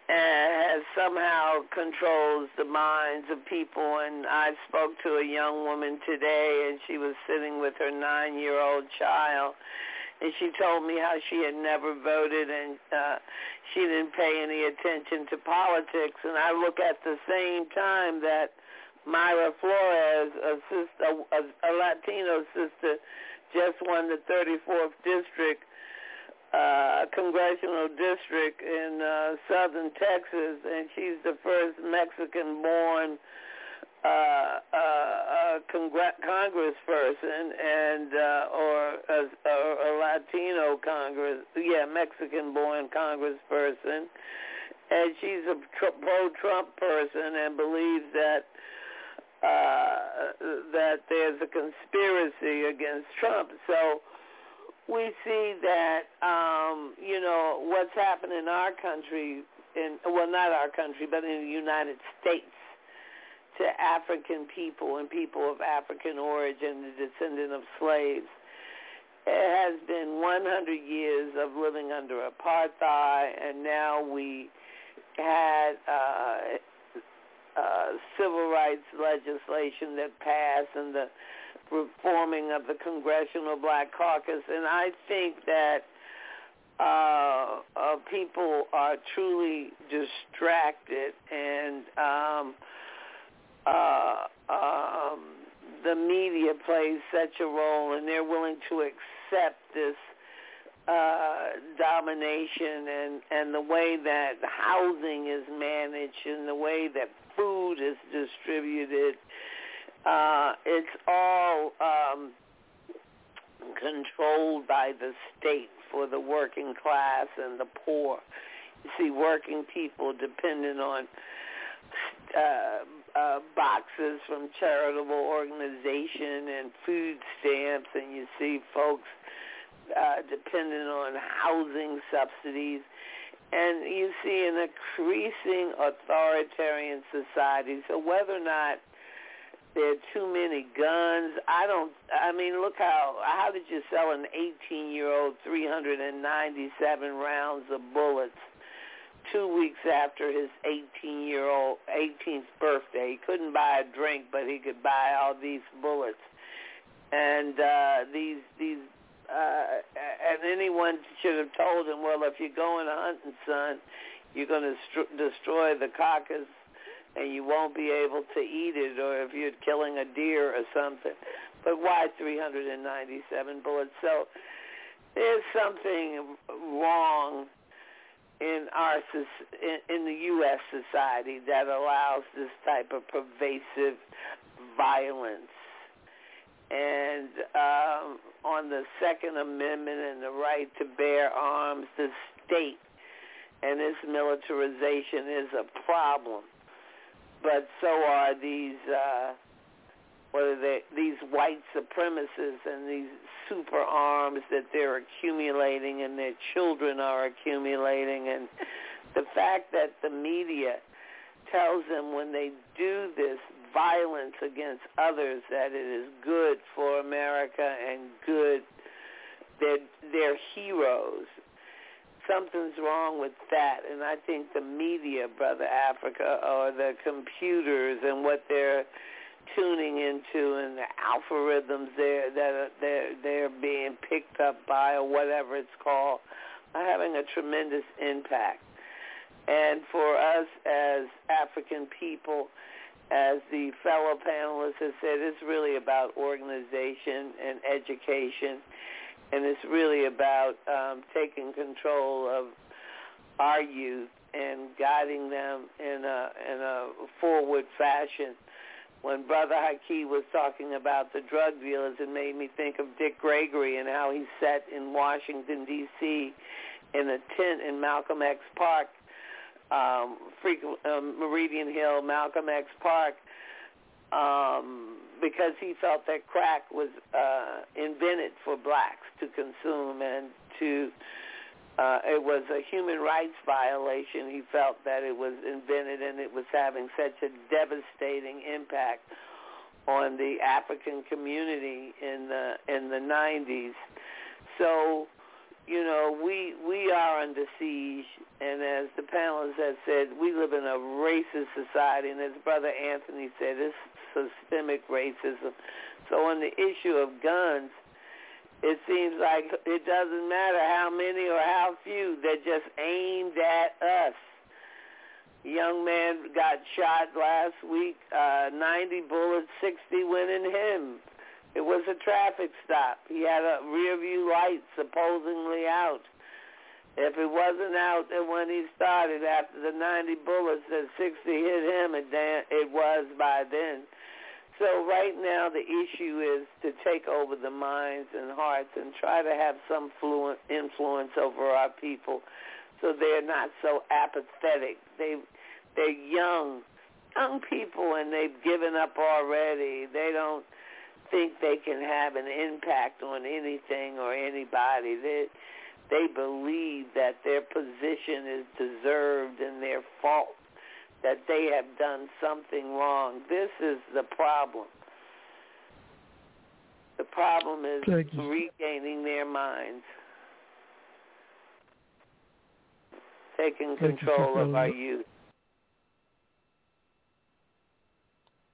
uh, has somehow controls the minds of people. And I spoke to a young woman today, and she was sitting with her nine-year-old child, and she told me how she had never voted and uh, she didn't pay any attention to politics. And I look at the same time that Mayra Flores, a, sister, a, a Latino sister, just won the 34th district uh, congressional district in uh, southern Texas, and she's the first Mexican-born uh, uh, uh, congr- congressperson and uh, or a, a, a Latino congress, yeah, Mexican-born congressperson, and she's a tr- pro-Trump person and believes that uh, that there's a conspiracy against Trump. So we see that um, you know what's happened in our country, in well not our country, but in the United States to African people and people of African origin, the descendant of slaves. It has been 100 years of living under apartheid, and now we had uh, uh, civil rights legislation that passed and the reforming of the Congressional Black Caucus. And I think that uh, uh, people are truly distracted and um, uh, um, the media plays such a role and they're willing to accept this uh, domination and, and the way that housing is managed and the way that food is distributed. Uh, it's all um, controlled by the state for the working class and the poor. You see working people dependent on uh, uh, boxes from charitable organization and food stamps, and you see folks uh, dependent on housing subsidies. And you see an increasing authoritarian society. So whether or not there are too many guns, I don't. I mean, look how how did you sell an 18-year-old 397 rounds of bullets two weeks after his 18-year-old 18th birthday? He couldn't buy a drink, but he could buy all these bullets. And uh, these these uh, and anyone should have told him, well, if you're going hunting, son, you're going to st- destroy the carcass and you won't be able to eat it, or if you're killing a deer or something. But why 397 bullets? So there's something wrong in our in, the U.S. society that allows this type of pervasive violence and um, on the Second Amendment and the right to bear arms, the state and its militarization is a problem. But so are these uh, what are they, these white supremacists and these super arms that they're accumulating and their children are accumulating and the fact that the media tells them when they do this violence against others that it is good for America and good they're they're heroes. Something's wrong with that and I think the media, Brother Africa, or the computers and what they're tuning into and the algorithms there that are they're they're being picked up by or whatever it's called are having a tremendous impact. And for us as African people, as the fellow panelists have said, it's really about organization and education, and it's really about um, taking control of our youth and guiding them in a in a forward fashion. When Brother Haki was talking about the drug dealers, it made me think of Dick Gregory and how he sat in Washington D.C. in a tent in Malcolm X Park um, frequent, um, Meridian Hill, Malcolm X Park, um, because he felt that crack was uh, invented for blacks to consume and to uh, it was a human rights violation. He felt that it was invented and it was having such a devastating impact on the African community in the in the 90s. So you know, we we are under siege, and as the panelists have said, we live in a racist society, and as Brother Anthony said, it's systemic racism. So on the issue of guns, it seems like it doesn't matter how many or how few, they're just aimed at us. Young man got shot last week, uh, 90 bullets, 60 went in him. It was a traffic stop. He had a rear view light supposedly out. If it wasn't out then when he started after the 90 bullets that 60 hit him, it, it was by then. So right now the issue is to take over the minds and hearts and try to have some fluent influence over our people so they're not so apathetic. They they're young, young people, and they've given up already. They don't think they can have an impact on anything or anybody. They they believe that their position is deserved and their fault, that they have done something wrong. This is the problem. The problem is regaining their minds, taking control you, of our youth.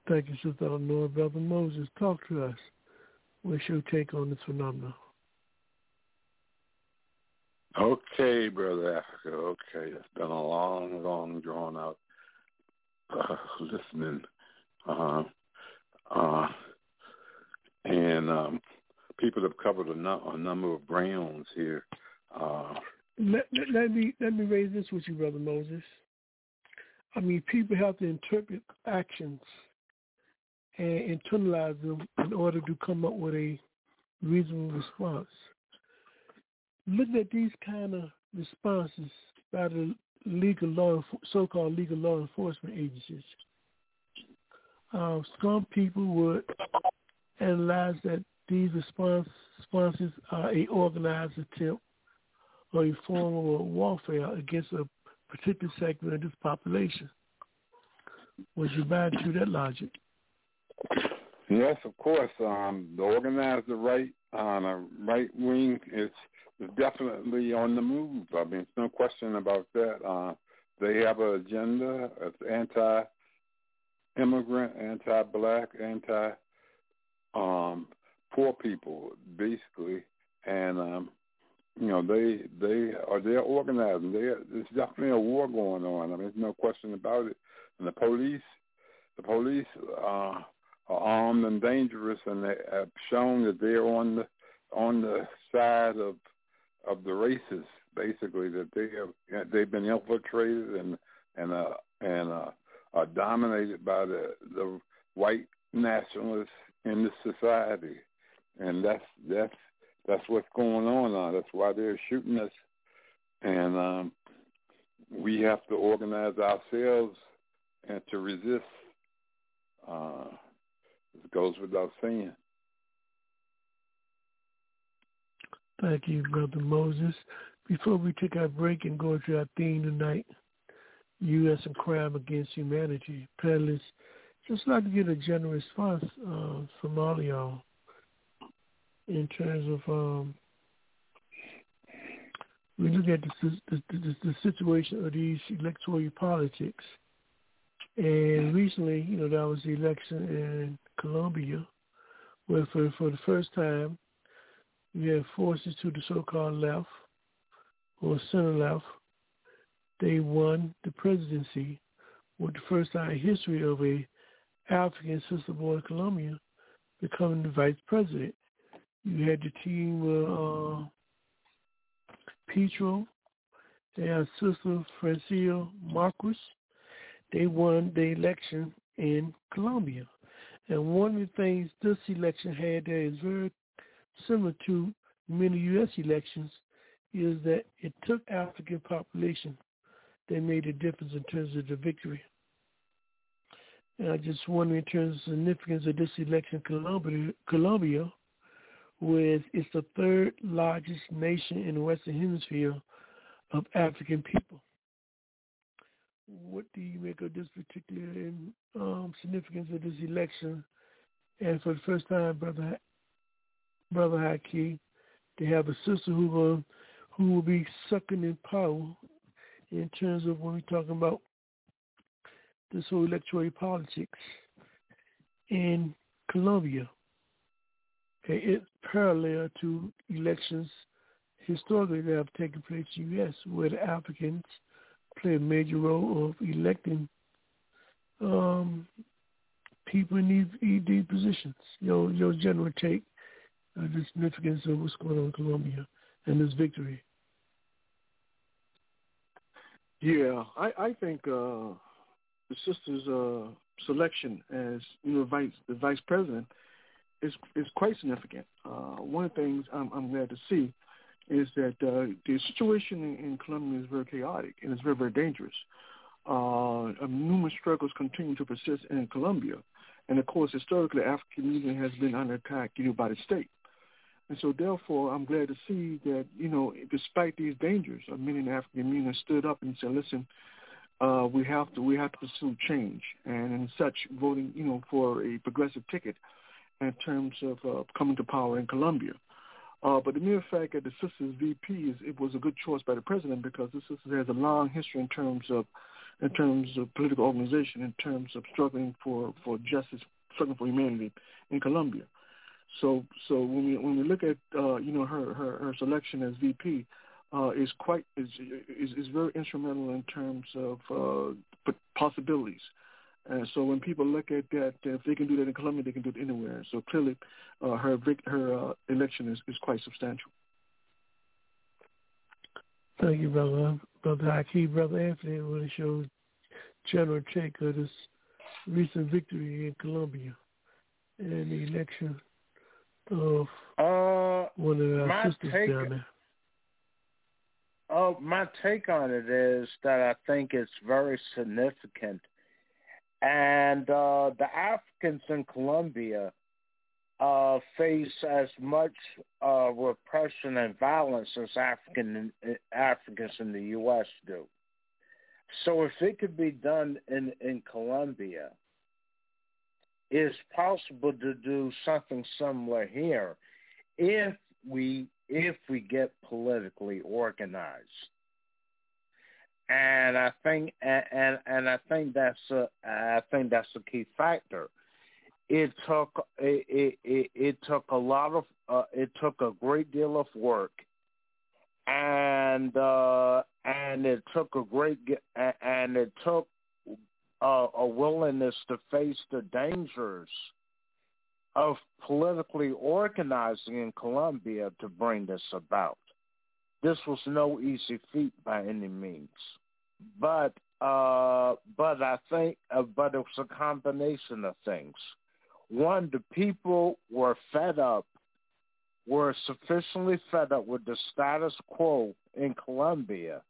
Thank you, Sister Eleanor. Brother Moses, talk to us. What's your take on this phenomenon? Okay, brother Africa. Okay, it's been a long, long, drawn out uh, listening, uh, uh, and um, people have covered a, nu- a number of grounds here. Uh, Let, let, let me let me raise this with you, Brother Moses. I mean, people have to interpret actions and internalize them in order to come up with a reasonable response. Looking at these kind of responses by the legal law, so-called legal law enforcement agencies, uh, some people would analyze that these response, responses are a organized attempt or a form of warfare against a particular segment of this population. Would you buy into that logic? Yes, of course. Um, the organized right on a right wing is definitely on the move. I mean, there's no question about that. Uh, they have an agenda. It's anti-immigrant, anti-black, anti um, poor people, basically, and um, you know they they are they're organizing. They there's definitely a war going on. I mean, there's no question about it. And the police, the police uh, are armed and dangerous, and they have shown that they're on the on the side of of the races, basically that they have they've been infiltrated and and uh, and uh, are dominated by the the white nationalists in the society, and that's that's that's what's going on now. That's why they're shooting us, and um, we have to organize ourselves and to resist. Uh, it goes without saying. Thank you, Brother Moses. Before we take our break and go to our theme tonight, U.S. and crime against humanity, panelists, just like to get a general response uh, from all of y'all in terms of um, we look at the, the, the, the situation of these electoral politics. And recently, you know, that was the election in Colombia, where for, for the first time, you have forces to the so-called left or center left. They won the presidency with the first time in history of a African sister born in Colombia becoming the vice president. You had the team of uh, Petro, had sister Francia Marquez. They won the election in Colombia. And one of the things this election had that is very similar to many U.S. elections is that it took African population that made a difference in terms of the victory. And I just wonder in terms of significance of this election, Colombia, Colombia with it's the third largest nation in the Western Hemisphere of African people. What do you make of this particular um, significance of this election? And for the first time, brother, brother Haki, they have a sister who will, who will be sucking in power in terms of when we're talking about this whole electoral politics in Colombia. It's parallel to elections historically that have taken place in the U.S., where the Africans play a major role of electing um, people in these, these positions. Your, your general take uh, the significance of what's going on in Colombia and this victory. Yeah, I, I think uh, the sister's uh, selection as you know vice the vice president is is quite significant. Uh, one of the things I'm, I'm glad to see is that uh, the situation in, in Colombia is very chaotic and it's very, very dangerous. Uh, numerous struggles continue to persist in Colombia. And of course, historically, African Union has been under attack, you know, by the state. And so therefore, I'm glad to see that, you know, despite these dangers, uh, many in the African Union stood up and said, listen, uh, we have to we have to pursue change, and in such voting, you know, for a progressive ticket in terms of uh, coming to power in Colombia. Uh, but the mere fact that the sister's VP is it was a good choice by the president because the sisters has a long history in terms of in terms of political organization, in terms of struggling for, for justice, struggling for humanity in Colombia. So so when we when we look at uh, you know her, her her selection as VP, uh, is quite is, is is very instrumental in terms of uh, possibilities. And so when people look at that, if they can do that in Colombia, they can do it anywhere. So clearly, uh, her her uh, election is, is quite substantial. Thank you, brother. Brother Haki, brother Anthony, really shows general take of this recent victory in Colombia and the election of uh, one of our sisters take, down there. Oh, my take on it is that I think it's very significant, and uh, the Africans in Colombia uh, face as much uh, repression and violence as African Africans in the U.S. do. So if it could be done in in Colombia, it's possible to do something similar here if we if we get politically organized. And I think and, and and I think that's a I think that's a key factor. It took it it, it took a lot of uh, it took a great deal of work, and uh, and it took a great and it took a willingness to face the dangers of politically organizing in Colombia to bring this about. This was no easy feat by any means, but uh, but I think uh, but it was a combination of things. One, the people were fed up, were sufficiently fed up with the status quo in Colombia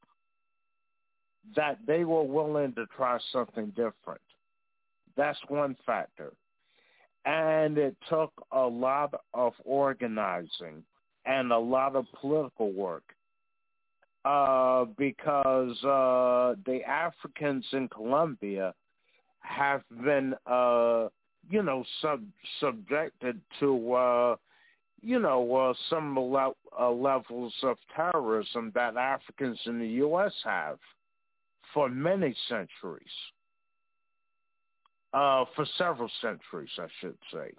that they were willing to try something different. That's one factor. And it took a lot of organizing and a lot of political work uh, because uh, the Africans in Colombia have been, uh, you know, sub- subjected to, uh, you know, uh, some le- uh, levels of terrorism that Africans in the U.S. have for many centuries uh, for several centuries, I should say.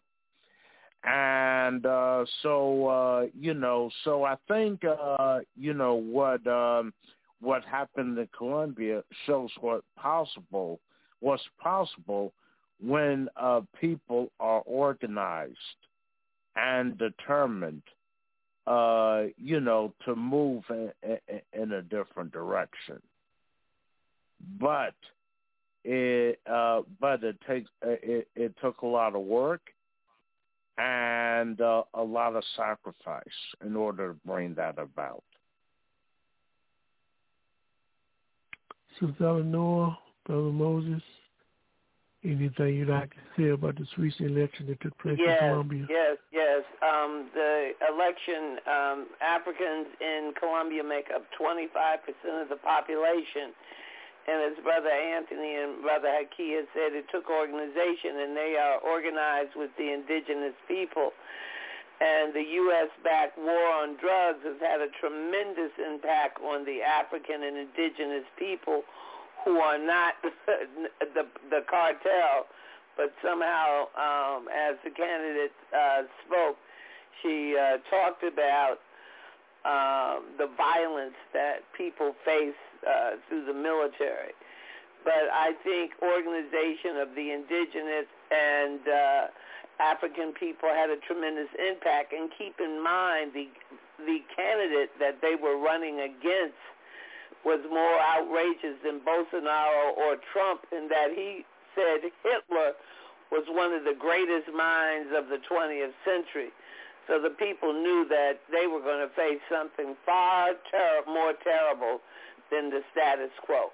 And uh, so, uh, you know, so I think, uh, you know, what um, what happened in Colombia shows what possible, what's possible when uh, people are organized and determined, uh, you know, to move in, in, in a different direction. But it uh, but it takes uh, it, it took a lot of work and uh, a lot of sacrifice in order to bring that about. Sister Eleanor, Brother Moses, anything you'd like to say about this recent election that took place yes, in Colombia? Yes, yes. Um, the election, um, Africans in Colombia make up 25% of the population and as Brother Anthony and Brother Haki said, it took organization, and they are organized with the indigenous people. And the U.S.-backed war on drugs has had a tremendous impact on the African and indigenous people who are not the, the cartel, but somehow, um, as the candidate uh, spoke, she uh, talked about uh, the violence that people face uh, through the military. But I think organization of the indigenous and uh, African people had a tremendous impact. And keep in mind the the candidate that they were running against was more outrageous than Bolsonaro or Trump in that he said Hitler was one of the greatest minds of the 20th century. So the people knew that they were going to face something far ter- more terrible than the status quo.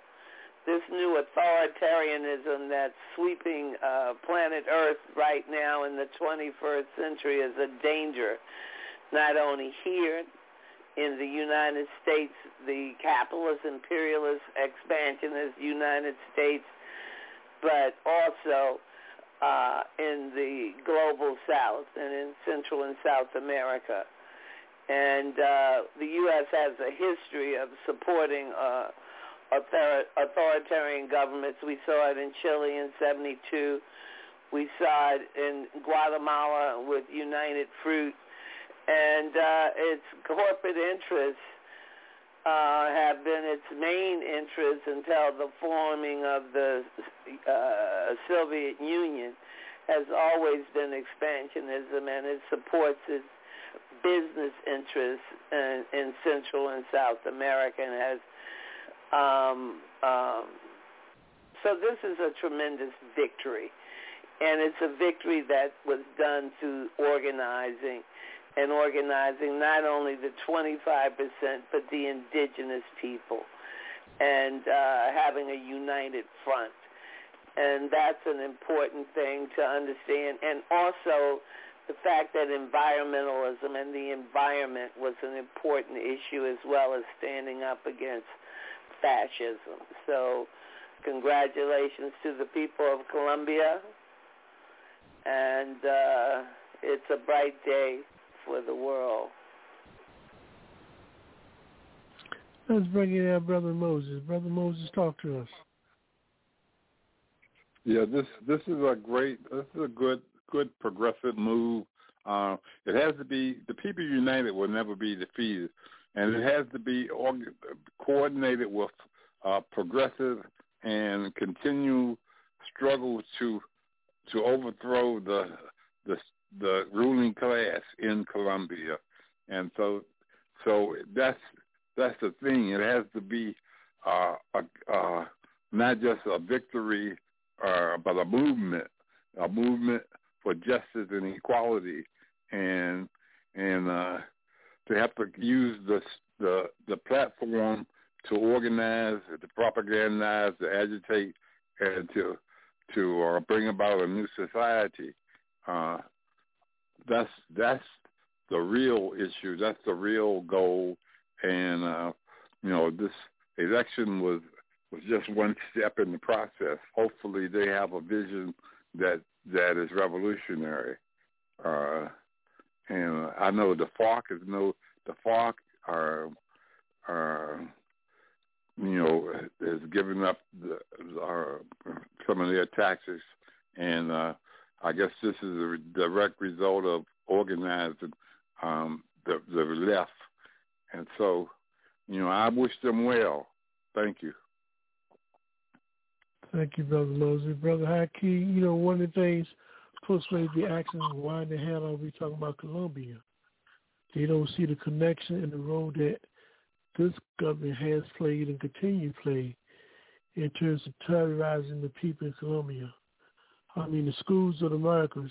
This new authoritarianism that's sweeping uh, planet Earth right now in the 21st century is a danger, not only here in the United States, the capitalist, imperialist, expansionist United States, but also uh, in the global South and in Central and South America. And uh, the U.S. has a history of supporting uh, author- authoritarian governments. We saw it in Chile in 72. We saw it in Guatemala with United Fruit. And uh, its corporate interests uh, have been its main interest until the forming of the uh, Soviet Union has always been expansionism and it supports its business interests in, in Central and South America and has um, um, so this is a tremendous victory. And it's a victory that was done through organizing and organizing not only the 25% but the indigenous people and uh, having a united front. And that's an important thing to understand. And also the fact that environmentalism and the environment was an important issue as well as standing up against fascism. So congratulations to the people of Colombia. And uh, it's a bright day for the world. Let's bring in our brother Moses. Brother Moses, talk to us. Yeah, this this is a great, this is a good good progressive move. Uh, it has to be the people united will never be defeated, and it has to be org- coordinated with uh, progressive and continue struggle to to overthrow the the the ruling class in Colombia, and so so that's that's the thing. It has to be uh, a, uh, not just a victory, uh, but a movement, a movement for justice and equality, and and uh, to have to use the the the platform to organize, to propagandize, to agitate, and to to uh, bring about a new society. Uh, that's that's the real issue. That's the real goal. And uh, you know, this election was was just one step in the process. Hopefully, they have a vision that that is revolutionary. Uh, and I know the FARC is no the FARC are are you know has given up the, some of their taxes, and uh, I guess this is a direct result of organizing um, the the left, and so you know I wish them well. Thank you. Thank you, Brother Moses. Brother Haki, you know, one of the things may be asking, why in the hell are we talking about Colombia? They don't see the connection and the role that this government has played and continue to play in terms of terrorizing the people in Colombia. I mean, the schools of the Americas,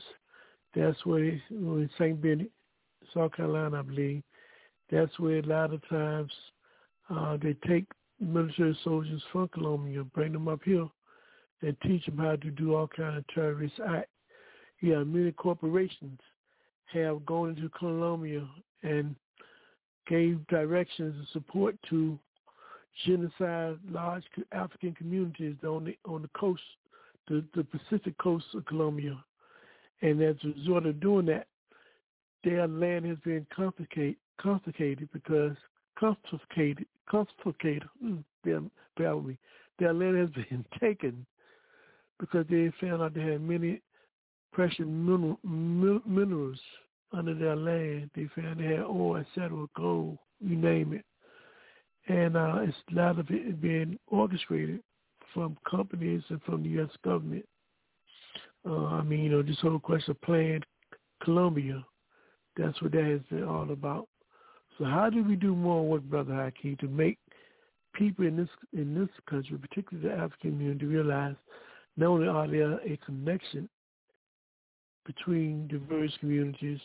that's where, in St. Benny, South Carolina, I believe, that's where a lot of times uh, they take military soldiers from Colombia, bring them up here, and teach them how to do all kind of terrorist acts. Yeah, many corporations have gone into Colombia and gave directions and support to genocide large African communities on the on the coast, the, the Pacific coast of Colombia. And as a result of doing that, their land has been confiscated, confiscated because confiscated, confiscated, mm, bear, me, their land has been taken because they found out they had many precious mineral, minerals under their land. They found they had oil, etc., gold, you name it. And uh, it's a lot of it being orchestrated from companies and from the U.S. government. Uh, I mean, you know, this whole question of Plan Colombia, that's what that is all about. So how do we do more work, Brother Haki, to make people in this in this country, particularly the African community, realize not only are there a connection between diverse communities,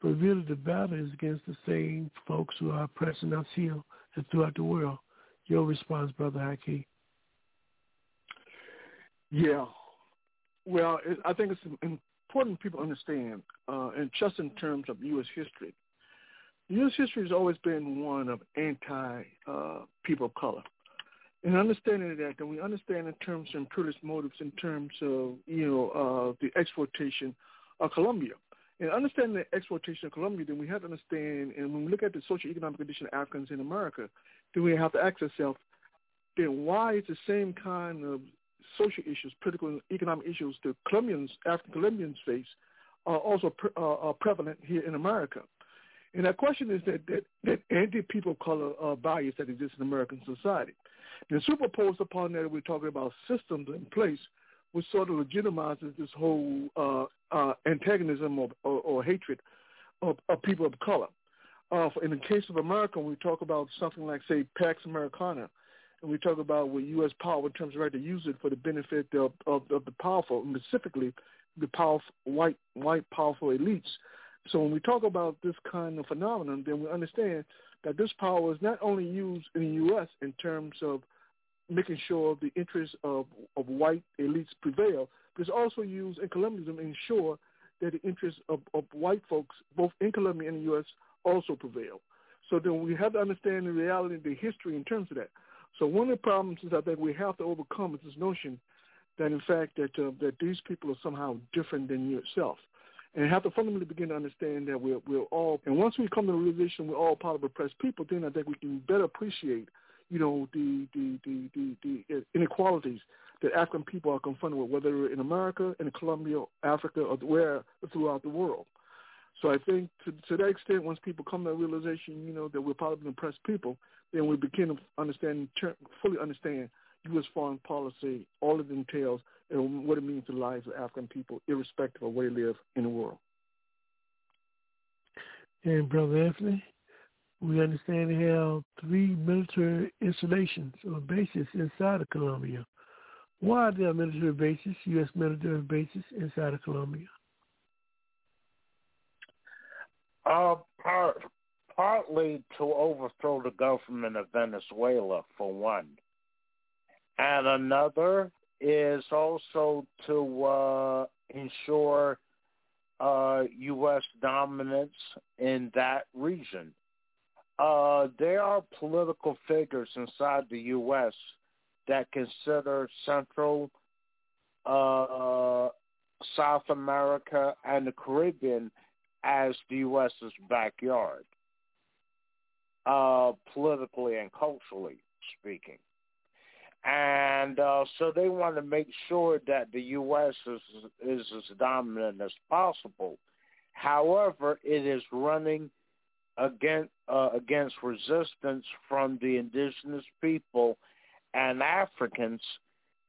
but really the battle is against the same folks who are oppressing us here and throughout the world. Your response, Brother Haki. Yeah. Well, it, I think it's important people understand, uh, and just in terms of U.S. history, U.S. history has always been one of anti-people uh, of color. And understanding that, then we understand in terms of imperialist motives, in terms of you know uh, the exploitation of Colombia. And understanding the exploitation of Colombia, then we have to understand, and when we look at the social economic condition of Africans in America, then we have to ask ourselves, then why is the same kind of social issues, political and economic issues the Colombians, African Colombians face, are also pre- uh, are prevalent here in America? And that question is that, that, that anti-people of color uh, bias that exists in American society. And superposed upon that, we're talking about systems in place which sort of legitimizes this whole uh, uh, antagonism or, or, or hatred of, of, people of color. Uh, in the case of America, when we talk about something like, say, Pax Americana, and we talk about with U.S. power in terms of right to use it for the benefit of, of, of the powerful, specifically the powerful white white powerful elites. So when we talk about this kind of phenomenon, then we understand that this power is not only used in the U.S. in terms of making sure the interests of, of white elites prevail, but it's also used in Colombia to ensure that the interests of, of white folks, both in Colombia and the U.S., also prevail. So then we have to understand the reality, the history in terms of that. So one of the problems is I think we have to overcome is this notion that in fact that uh, that these people are somehow different than you itself. And have to fundamentally begin to understand that we're, we're all, and once we come to the realization we're all part of oppressed people, then I think we can better appreciate you know, the, the, the, the, the inequalities that African people are confronted with, whether in America, in Colombia, Africa, or where throughout the world. So I think to, to that extent, once people come to that realization, you know, that we're part of an oppressed people, then we begin to understand, fully understand U.S. foreign policy, all it entails, and what it means to the lives of African people, irrespective of where they live in the world. And Brother Anthony? we understand they have three military installations or bases inside of Colombia. Why are there military bases, U.S. military bases inside of Colombia? Uh, part, partly to overthrow the government of Venezuela, for one. And another is also to uh, ensure uh, U.S. dominance in that region. Uh, there are political figures inside the U.S. that consider Central, uh, South America, and the Caribbean as the U.S.'s backyard, uh, politically and culturally speaking. And uh, so they want to make sure that the U.S. is, is as dominant as possible. However, it is running against uh, against resistance from the indigenous people and Africans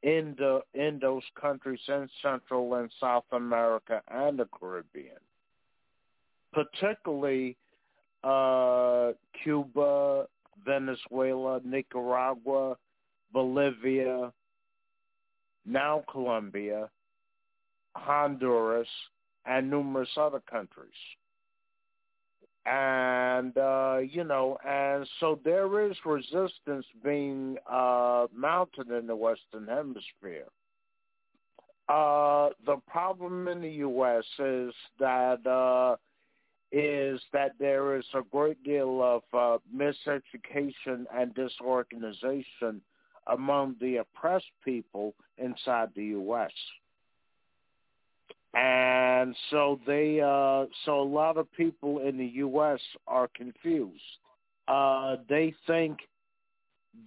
in the in those countries in Central and South America and the Caribbean, particularly uh, Cuba, Venezuela, Nicaragua, Bolivia, now Colombia, Honduras, and numerous other countries and uh, you know, and so there is resistance being uh, mounted in the Western Hemisphere. Uh, the problem in the U.S. is that uh, is that there is a great deal of uh, miseducation and disorganization among the oppressed people inside the U.S. And so they, uh, so a lot of people in the U.S. are confused. Uh, they think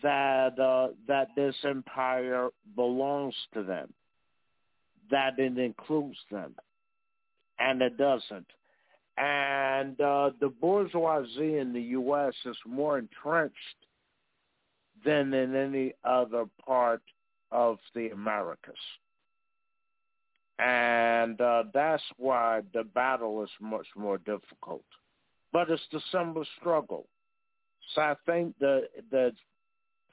that uh, that this empire belongs to them, that it includes them, and it doesn't. And uh, the bourgeoisie in the U.S. is more entrenched than in any other part of the Americas. And uh, that's why the battle is much more difficult. But it's the similar struggle. So I think that, that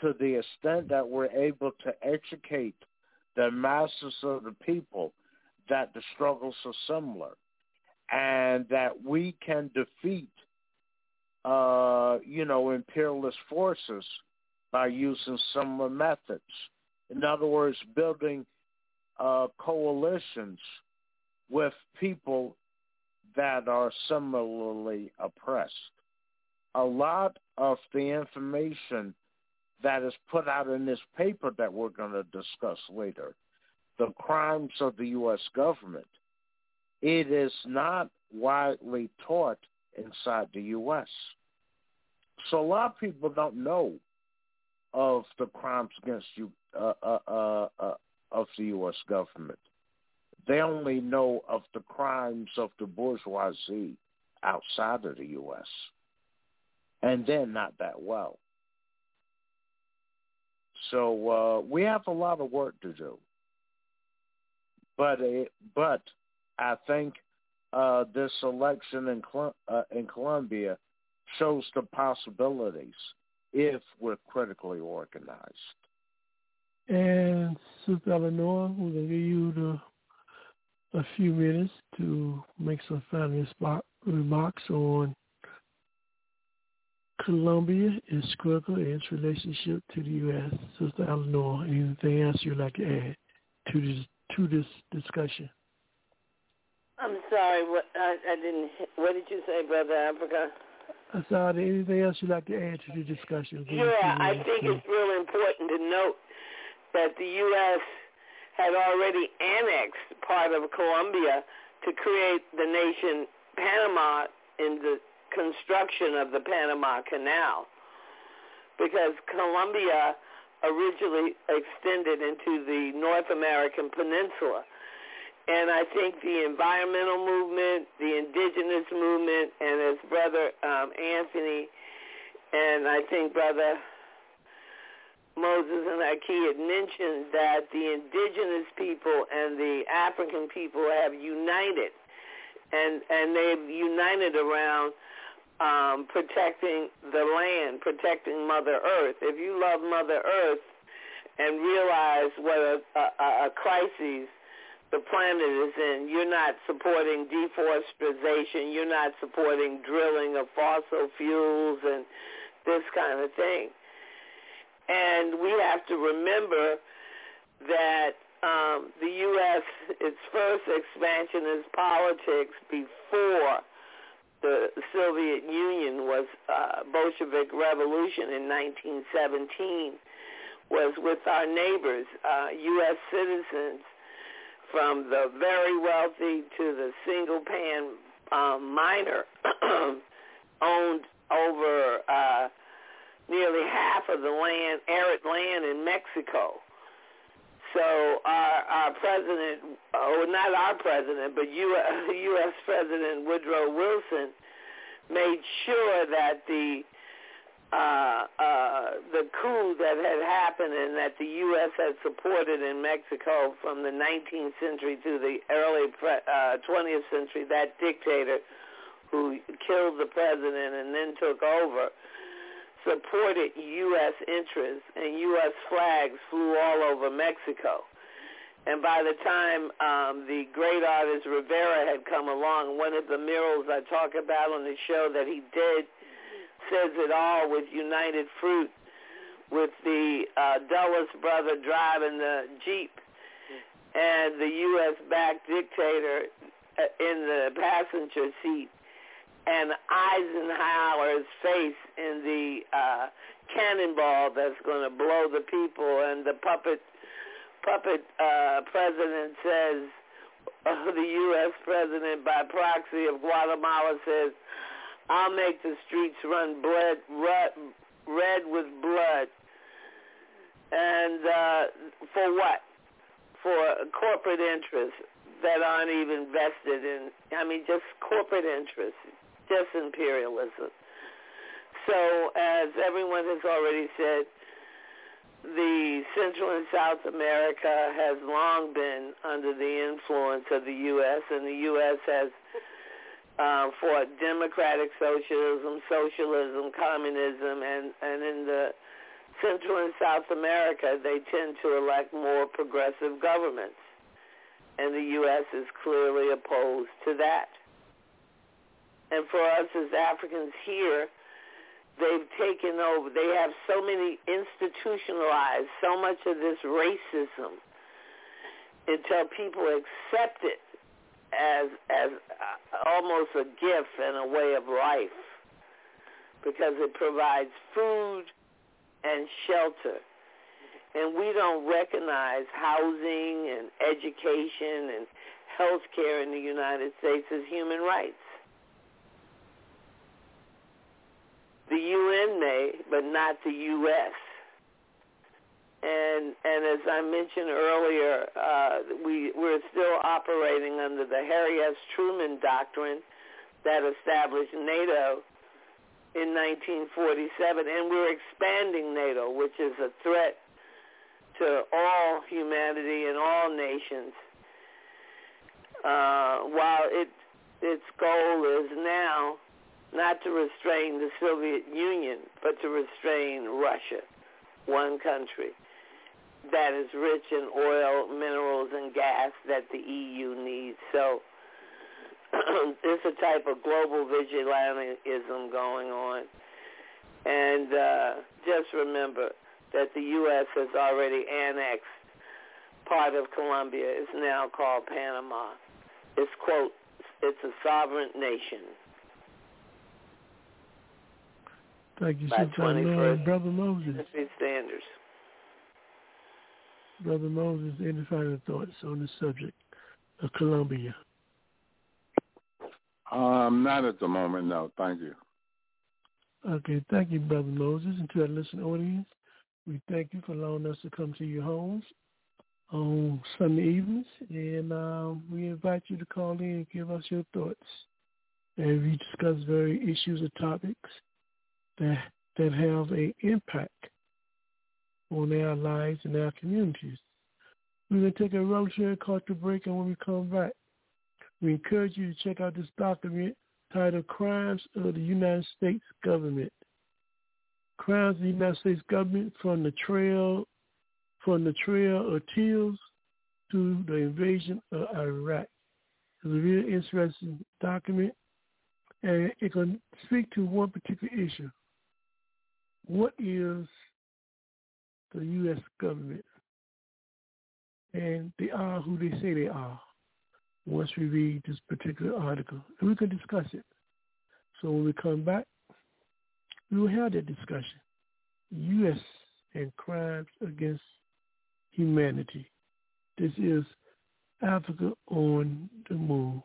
to the extent that we're able to educate the masses of the people that the struggles are similar and that we can defeat, uh, you know, imperialist forces by using similar methods. In other words, building uh, coalitions with people that are similarly oppressed. A lot of the information that is put out in this paper that we're going to discuss later, the crimes of the U.S. government, it is not widely taught inside the U.S. So a lot of people don't know of the crimes against you uh, uh, uh, uh of the U.S. government. They only know of the crimes of the bourgeoisie outside of the U.S. And then not that well. So uh, we have a lot of work to do. But it, but I think uh, this election in Col- uh, in Colombia shows the possibilities if we're critically organized. And Sister Eleanor, we're going to give you the a few minutes to make some final spot remarks on Colombia, its critical and its relationship to the U.S. Sister Eleanor, anything else you'd like to add to this to this discussion? I'm sorry, what I, I didn't. What did you say, Brother Africa? I saw anything else you'd like to add to the discussion? Yeah, I think it's really important to note that the U.S. had already annexed part of Colombia to create the nation Panama in the construction of the Panama Canal because Colombia originally extended into the North American peninsula. And I think the environmental movement, the indigenous movement, and as Brother um, Anthony and I think Brother Moses and Haki had mentioned that the indigenous people and the African people have united, and and they've united around um, protecting the land, protecting Mother Earth. If you love Mother Earth and realize what a, a, a crisis the planet is in, you're not supporting deforestation, you're not supporting drilling of fossil fuels and this kind of thing. And we have to remember that um, the U.S., its first expansionist politics before the Soviet Union was uh, Bolshevik Revolution in 1917 was with our neighbors, uh, U.S. citizens, from the very wealthy to the single pan um, miner, owned over uh, nearly half of the land, arid land in Mexico. So our, our president, oh, not our president, but U.S. U.S. President Woodrow Wilson made sure that the uh, uh, the coup that had happened and that the U.S. had supported in Mexico from the 19th century to the early uh, 20th century, that dictator who killed the president and then took over, supported U.S. interests, and U.S. flags flew all over Mexico. And by the time um, the great artist Rivera had come along, one of the murals I talk about on the show that he did says it all with United Fruit, with the uh, Dulles brother driving the Jeep, and the U.S.-backed dictator uh, in the passenger seat and Eisenhower's face in the uh, cannonball that's going to blow the people, and the puppet puppet uh, president says, uh, the U.S. president by proxy of Guatemala says, "I'll make the streets run red, red with blood." And uh, for what? For corporate interests that aren't even vested in. I mean, just corporate interests just imperialism. So, as everyone has already said, the Central and South America has long been under the influence of the U.S., and the U.S. has uh, fought democratic socialism, socialism, communism, and, and in the Central and South America, they tend to elect more progressive governments. And the U.S. is clearly opposed to that. and for us as Africans here, they've taken over. They have so many institutionalized so much of this racism until people accept it as as uh, almost a gift and a way of life because it provides food and shelter. And we don't recognize housing and education and health care in the United States as human rights. The UN may, but not the U.S. And and as I mentioned earlier, uh, we we're still operating under the Harry S. Truman doctrine that established NATO in 1947, and we're expanding NATO, which is a threat to all humanity and all nations. Uh, while it its goal is now not to restrain the Soviet Union, but to restrain Russia, one country that is rich in oil, minerals, and gas that the EU needs. So it's a type of global vigilantism going on. And uh, just remember that the U.S. has already annexed part of Colombia. It's now called Panama. It's, quote, it's a sovereign nation. Thank you, Sister Brother Moses. Sanders. Brother Moses, any final thoughts on the subject of Colombia? Um, not at the moment, no. Thank you. Okay, thank you, Brother Moses. And to our listening audience, we thank you for allowing us to come to your homes on Sunday evenings. And uh, we invite you to call in and give us your thoughts. And we discuss various issues or topics that that have an impact on our lives and our communities. We're going to take a revolutionary culture break, and when we come back, we encourage you to check out this document titled Crimes of the United States Government. Crimes of the United States Government from the trail from the trail of tears to the invasion of Iraq. It's a really interesting document, and it can speak to one particular issue. What is the U.S. government? And they are who they say they are once we read this particular article. And we can discuss it. So when we come back, we will have that discussion. U.S. and crimes against humanity. This is Africa on the move.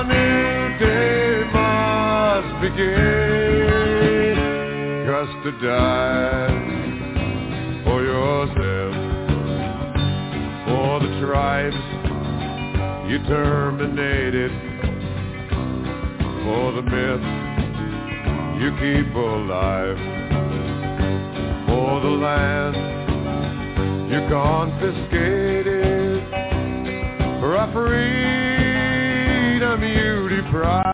A new day must begin. Just to die for yourself, for the tribes you terminated, for the myth you keep alive, for the land you confiscated, for a free beauty prize.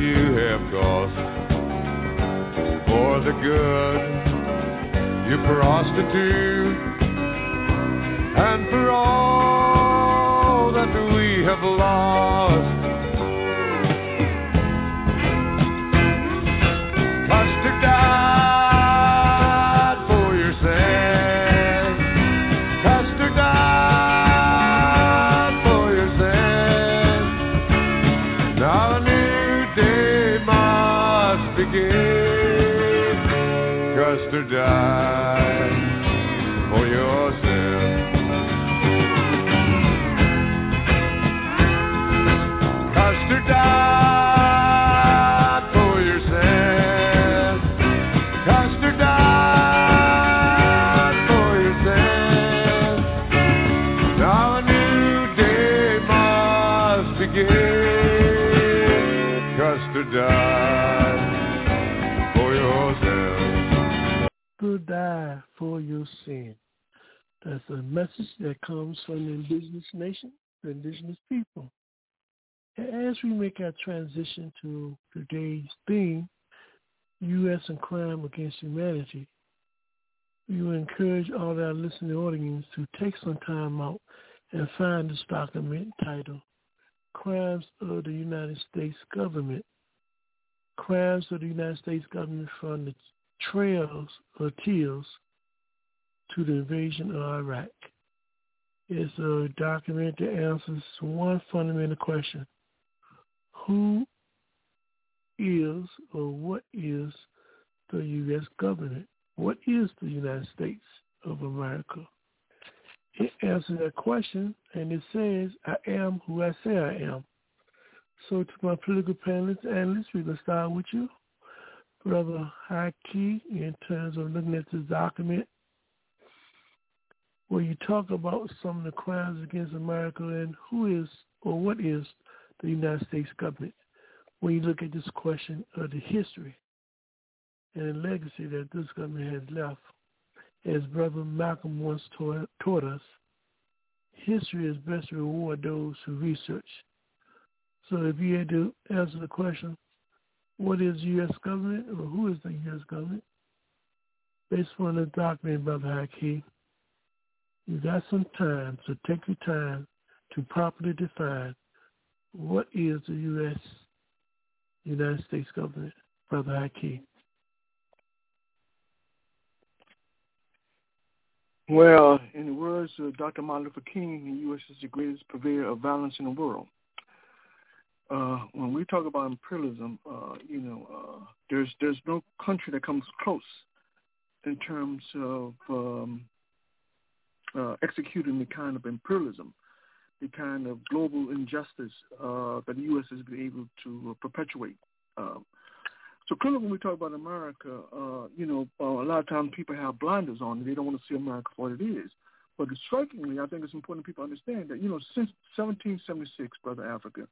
You have cost, for the good you prostitute, and for all that we have lost. Message that comes from the indigenous nation, the indigenous people. As we make our transition to today's theme, U.S. and crime against humanity, we encourage all our listening audience to take some time out and find this document titled Crimes of the United States Government. Crimes of the United States Government from the Trails of Tears to the invasion of Iraq. It's a document that answers one fundamental question. Who is or what is the U.S. government? What is the United States of America? It answers that question and it says, I am who I say I am. So to my political panelists, analysts, we're going to start with you. Brother Haki, in terms of looking at this document, where you talk about some of the crimes against America and who is or what is the United States government when you look at this question of the history and the legacy that this government has left. As Brother Malcolm once taught, taught us, history is best reward those who research. So if you had to answer the question, what is U.S. government or who is the U.S. government? Based on the document, Brother Haki, you got some time, so take your time to properly define what is the U.S. United States government, Brother Haki. Well, in the words of Dr. Martin Luther King, the U.S. is the greatest purveyor of violence in the world. Uh, when we talk about imperialism, uh, you know, uh, there's there's no country that comes close in terms of um, uh, executing the kind of imperialism, the kind of global injustice uh, that the U.S. has been able to uh, perpetuate. Um, so clearly, when we talk about America, uh, you know, uh, a lot of times people have blinders on they don't want to see America for what it is. But strikingly, I think it's important people understand that, you know, since 1776, Brother Africa,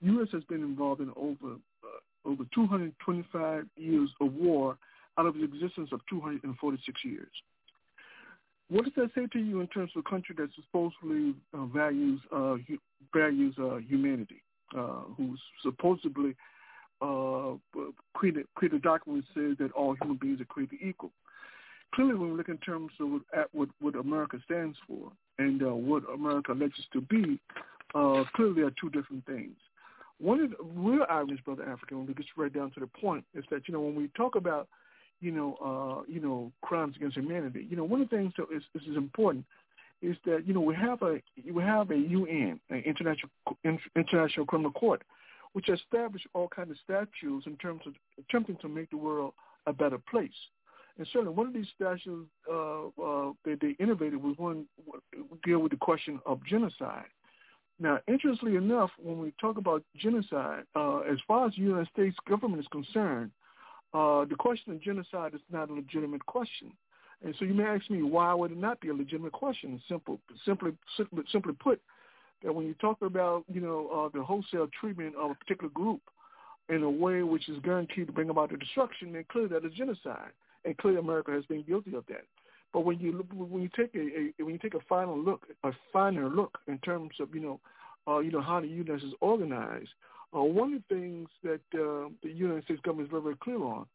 U.S. has been involved in over uh, over 225 years of war out of the existence of 246 years. What does that say to you in terms of a country that supposedly uh, values uh, hu- values uh, humanity, uh, who supposedly uh, created created a document that says that all human beings are created equal? Clearly, when we look in terms of what, at what, what America stands for and uh, what America alleges to be, uh, clearly are two different things. One of the real ironies, brother African, when we get right down to the point, is that you know when we talk about you know uh, you know crimes against humanity, you know one of the things that is, is important is that you know we have a we have a UN, an international international criminal court, which established all kinds of statutes in terms of attempting to make the world a better place. And certainly one of these statutes uh, uh, that they innovated was one deal with the question of genocide. Now, interestingly enough, when we talk about genocide, uh, as far as the United States government is concerned, uh, the question of genocide is not a legitimate question. And so you may ask me, why would it not be a legitimate question? Simple, simply, simply, put, that when you talk about, you know, uh, the wholesale treatment of a particular group in a way which is guaranteed to bring about the destruction, then clearly that is genocide. And clearly America has been guilty of that. But when you when you take a, a when you take a final look, a finer look in terms of you know, uh, you know how the States is organized, uh, one of the things that uh, the United States government is very, very clear on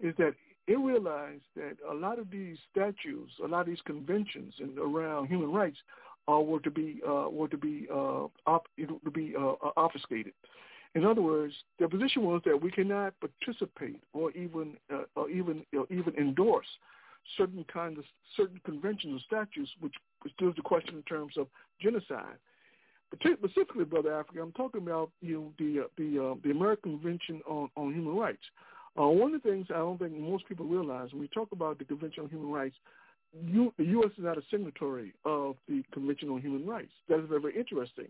is that it realized that a lot of these statutes, a lot of these conventions and around human rights, uh, were to be uh, were to be op- to be obfuscated. In other words, their position was that we cannot participate or even uh, or even even endorse certain kinds of certain conventions or statutes, which deals the question in terms of genocide. Specifically, brother Africa, I'm talking about you know the uh, the uh, the American Convention on on Human Rights. Uh, one of the things I don't think most people realize when we talk about the Convention on Human Rights, you, the U.S. is not a signatory of the Convention on Human Rights. That is very, very interesting.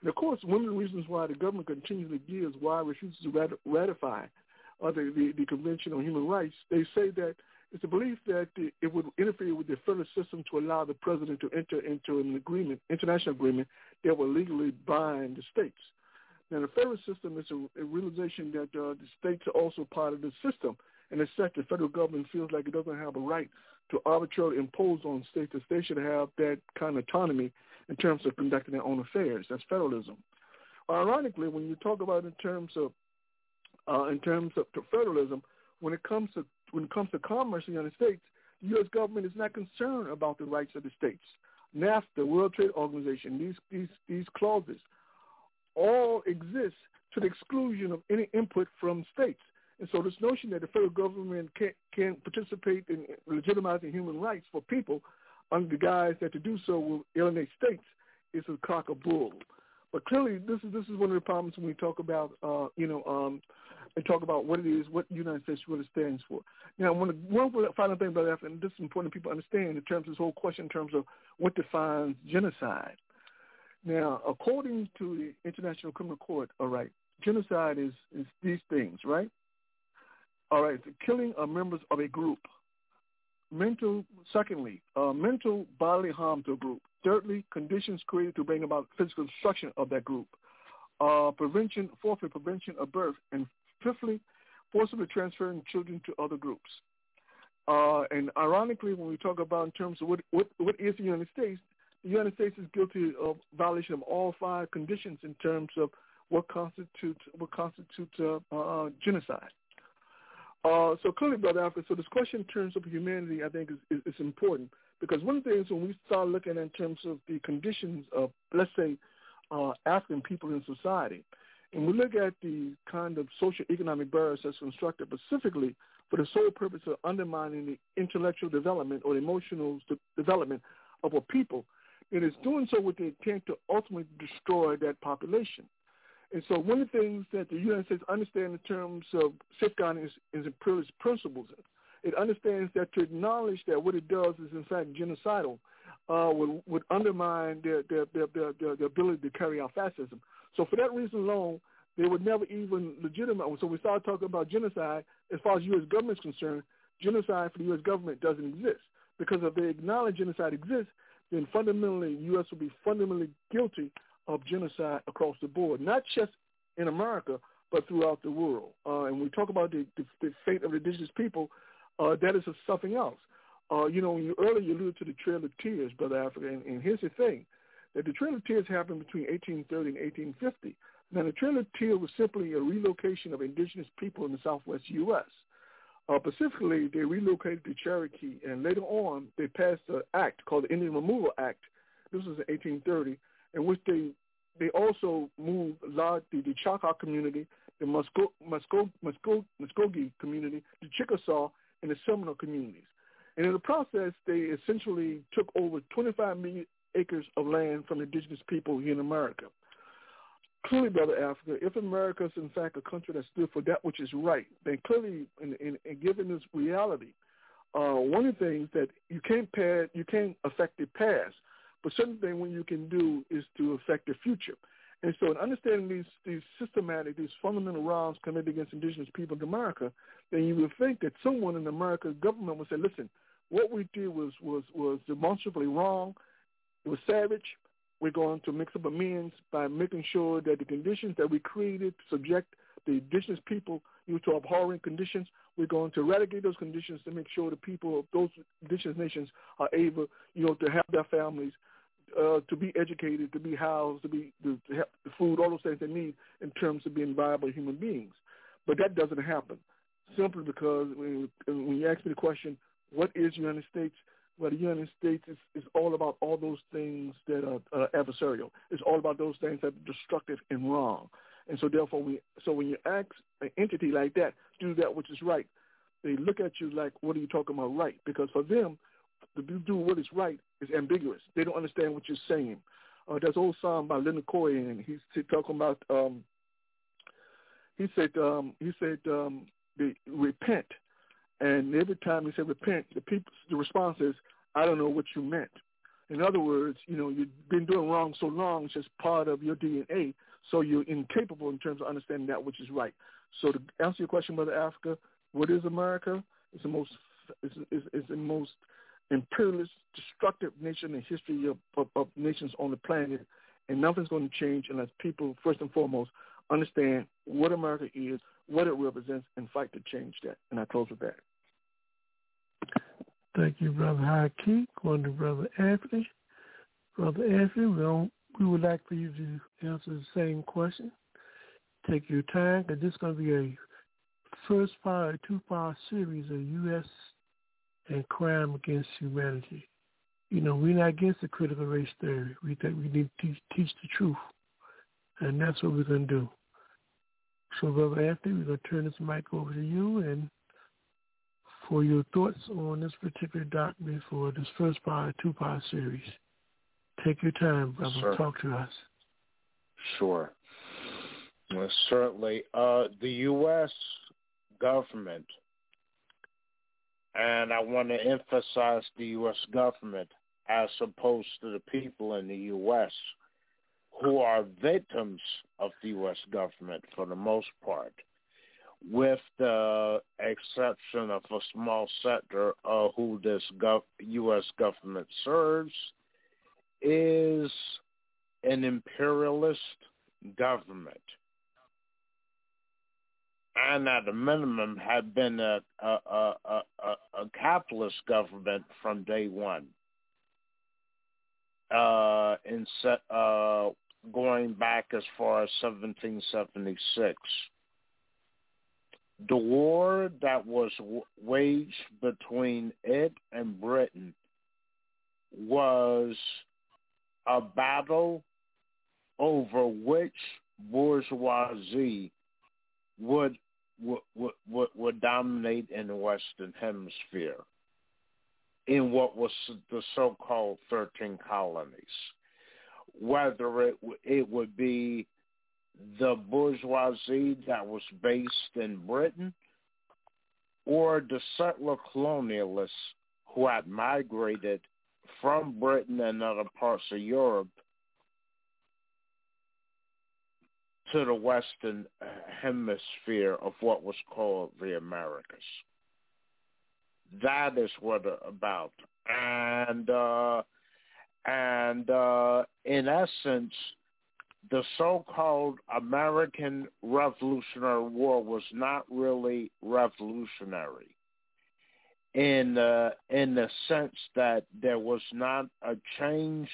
And of course, one of the reasons why the government continually gives why it refuses to ratify uh, the, the, the Convention on Human Rights, they say that it's a belief that the, it would interfere with the federal system to allow the president to enter into an agreement, international agreement, that will legally bind the states. Now, the federal system is a, a realization that uh, the states are also part of the system. And as such, the federal government feels like it doesn't have a right to arbitrarily impose on states that they should have that kind of autonomy in terms of conducting their own affairs. That's federalism. Ironically, when you talk about in terms of uh, in terms of federalism, when it comes to when it comes to commerce in the United States, the U.S. government is not concerned about the rights of the states. NAFTA, World Trade Organization, these these these clauses all exist to the exclusion of any input from states. And so this notion that the federal government can't, can participate in legitimizing human rights for people under the guise that to do so will alienate states is a cock of bull. But clearly, this is this is one of the problems when we talk about uh, you know um, and talk about what it is, what the United States really stands for. Now, one one final thing about that, and this is important people understand in terms of this whole question in terms of what defines genocide. Now, according to the International Criminal Court, all right, genocide is, is these things, right? All right, the killing of members of a group. Mental, secondly, uh, mental bodily harm to a group. Thirdly, conditions created to bring about physical destruction of that group. Uh, prevention, fourthly, prevention of birth. And fifthly, forcibly transferring children to other groups. Uh, and ironically, when we talk about in terms of what, what, what is the United States, the United States is guilty of violation of all five conditions in terms of what constitutes what constitutes uh, uh, genocide. Uh, so clearly, Brother Alfred, so this question in terms of humanity, I think, is, is, is, important because one of the things when we start looking in terms of the conditions of, let's say, uh, African people in society, and we look at the kind of social economic barriers that's constructed specifically for the sole purpose of undermining the intellectual development or emotional development of a people, and it is doing so with the intent to ultimately destroy that population. And so one of the things that the United States understands in terms of safeguarding its, its imperialist principles, it understands that to acknowledge that what it does is in fact genocidal uh, would, would undermine their, their, their, their, their ability to carry out fascism. So for that reason alone, they would never even legitimate. So we start talking about genocide, as far as U.S. government is concerned, genocide for the U.S. government doesn't exist. Because if they acknowledge genocide exists, then fundamentally U.S. will be fundamentally guilty of genocide across the board, not just in America, but throughout the world. Uh, and we talk about the, the, the, fate of the indigenous people, uh, that is something else. Uh, you know, you earlier alluded to the Trail of Tears, Brother Africa, and, and here's the thing, that the Trail of Tears happened between 1830 and 1850. Now, the Trail of Tears was simply a relocation of indigenous people in the southwest U.S. Uh, specifically, they relocated to Cherokee, and later on, they passed an act called the Indian Removal Act. This was in 1830, in which they they also moved large, the, the Choctaw community, the Musko, Muskogee community, the Chickasaw, and the Seminole communities. And in the process, they essentially took over 25 million acres of land from indigenous people here in America clearly, Brother Africa, if America is in fact a country that stood for that which is right, then clearly, in, given this reality, uh, one of the things that you can't you can't affect the past, but certain thing what you can do is to affect the future. And so, in understanding these these systematic, these fundamental wrongs committed against indigenous people in America, then you would think that someone in America's government would say, "Listen, what we did was was was demonstrably wrong. It was savage we're going to make some amends by making sure that the conditions that we created to subject the indigenous people to abhorrent conditions. We're going to eradicate those conditions to make sure the people of those indigenous nations are able, you know, to have their families, uh, to be educated, to be housed, to be to, to have the food, all those things they need in terms of being viable human beings. But that doesn't happen simply because when, when you ask me the question, what is United States? Well, the United States is, is all about all those things that are uh, adversarial. It's all about those things that are destructive and wrong. And so therefore, we, so when you ask an entity like that, do that which is right, they look at you like, what are you talking about right? Because for them, to do what is right is ambiguous. They don't understand what you're saying. Uh, there's old song by Leonard Cohen. He's talking about, um, he said, um, he said, um, repent. And every time he said repent, the people, the response is, I don't know what you meant. In other words, you know, you've been doing wrong so long, it's just part of your DNA, so you're incapable in terms of understanding that which is right. So to answer your question, Brother Africa, what is America? It's the most, it's, it's, it's the most imperialist, destructive nation in history of, of, of nations on the planet, and nothing's going to change unless people, first and foremost, understand what America is, what it represents, and fight to change that. And I close with that. Thank you, Brother Hakeem. Going to Brother Anthony. Brother Anthony, we, we would like for you to answer the same question. Take your time, because this is going to be a first part, two-part series of U.S. and crime against humanity. You know, we're not against the critical race theory. We think we need to teach, teach the truth, and that's what we're going to do. So, Brother Anthony, we're going to turn this mic over to you and for your thoughts on this particular document for this first part, two-part series. Take your time, brother. Sure. Talk to us. Sure. Well, certainly. Uh, the U.S. government, and I want to emphasize the U.S. government as opposed to the people in the U.S., who are victims of the U.S. government for the most part, with the exception of a small sector of who this gov- U.S. government serves, is an imperialist government. And at a minimum had been a, a, a, a, capitalist government from day one. Uh, in uh, going back as far as 1776. The war that was waged between it and Britain was a battle over which bourgeoisie would would, would, would dominate in the Western Hemisphere in what was the so-called 13 colonies whether it it would be the bourgeoisie that was based in Britain or the settler colonialists who had migrated from Britain and other parts of Europe to the western hemisphere of what was called the Americas. That is what about. And uh, and uh, in essence, the so-called American Revolutionary War was not really revolutionary in uh, in the sense that there was not a change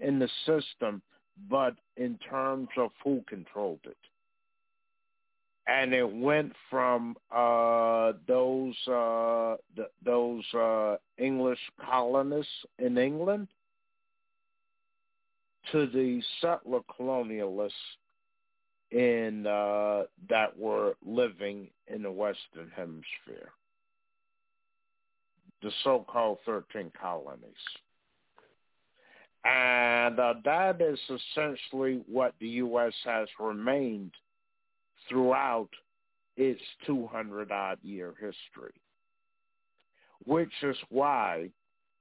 in the system, but in terms of who controlled it. And it went from uh, those uh, th- those uh, English colonists in England to the settler colonialists in uh, that were living in the Western Hemisphere, the so-called 13 colonies. And uh, that is essentially what the U.S. has remained throughout its 200-odd year history, which is why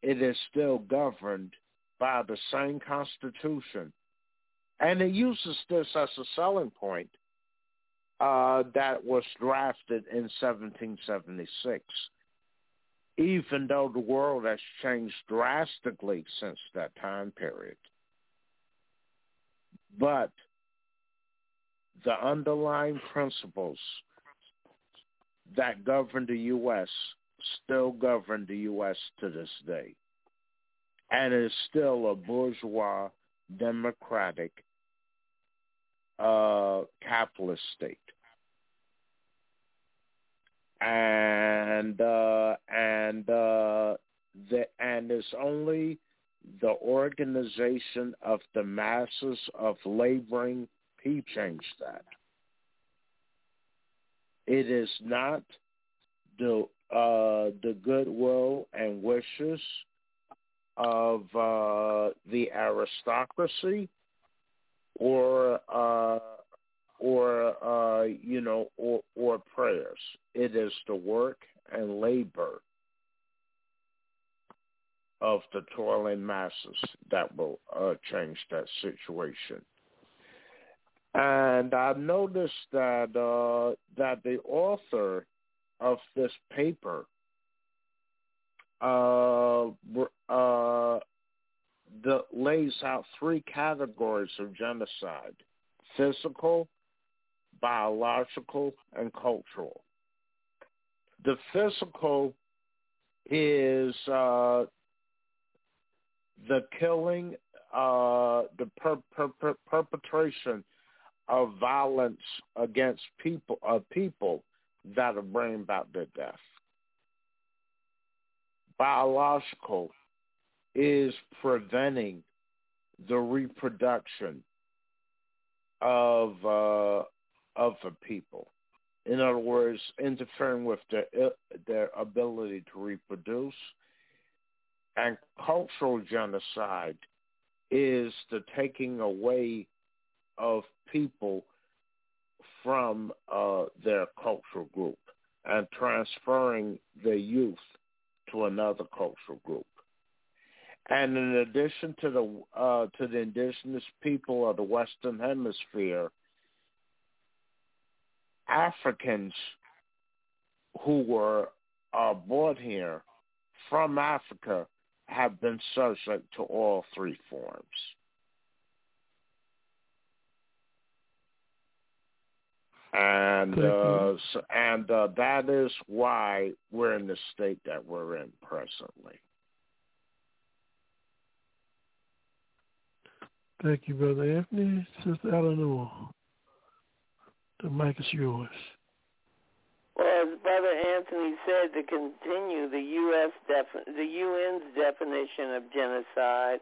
it is still governed by the same Constitution. And it uses this as a selling point uh, that was drafted in 1776, even though the world has changed drastically since that time period. But the underlying principles that govern the U.S. still govern the U.S. to this day. And is still a bourgeois, democratic, uh, capitalist state. And uh, and uh, the and it's only the organization of the masses of laboring people change that. It is not the uh, the goodwill and wishes of uh, the aristocracy or uh, or uh, you know or or prayers. It is the work and labor of the toiling masses that will uh, change that situation. And I've noticed that uh, that the author of this paper uh, uh, the, lays out three categories of genocide: physical, biological, and cultural. The physical is uh, the killing, uh, the per- per- perpetration of violence against people, uh, people that are bringing about their death. Biological is preventing the reproduction of uh, of the people. In other words, interfering with their their ability to reproduce. And cultural genocide is the taking away of people from uh, their cultural group and transferring their youth to another cultural group. And in addition to the uh, to the indigenous people of the Western Hemisphere, Africans who were uh, brought here from Africa have been subject to all three forms. And uh, and uh, that is why we're in the state that we're in presently. Thank you, Brother Anthony. Sister Eleanor, the mic is yours. Well, as Brother Anthony said, to continue the U.S. Defi- the UN's definition of genocide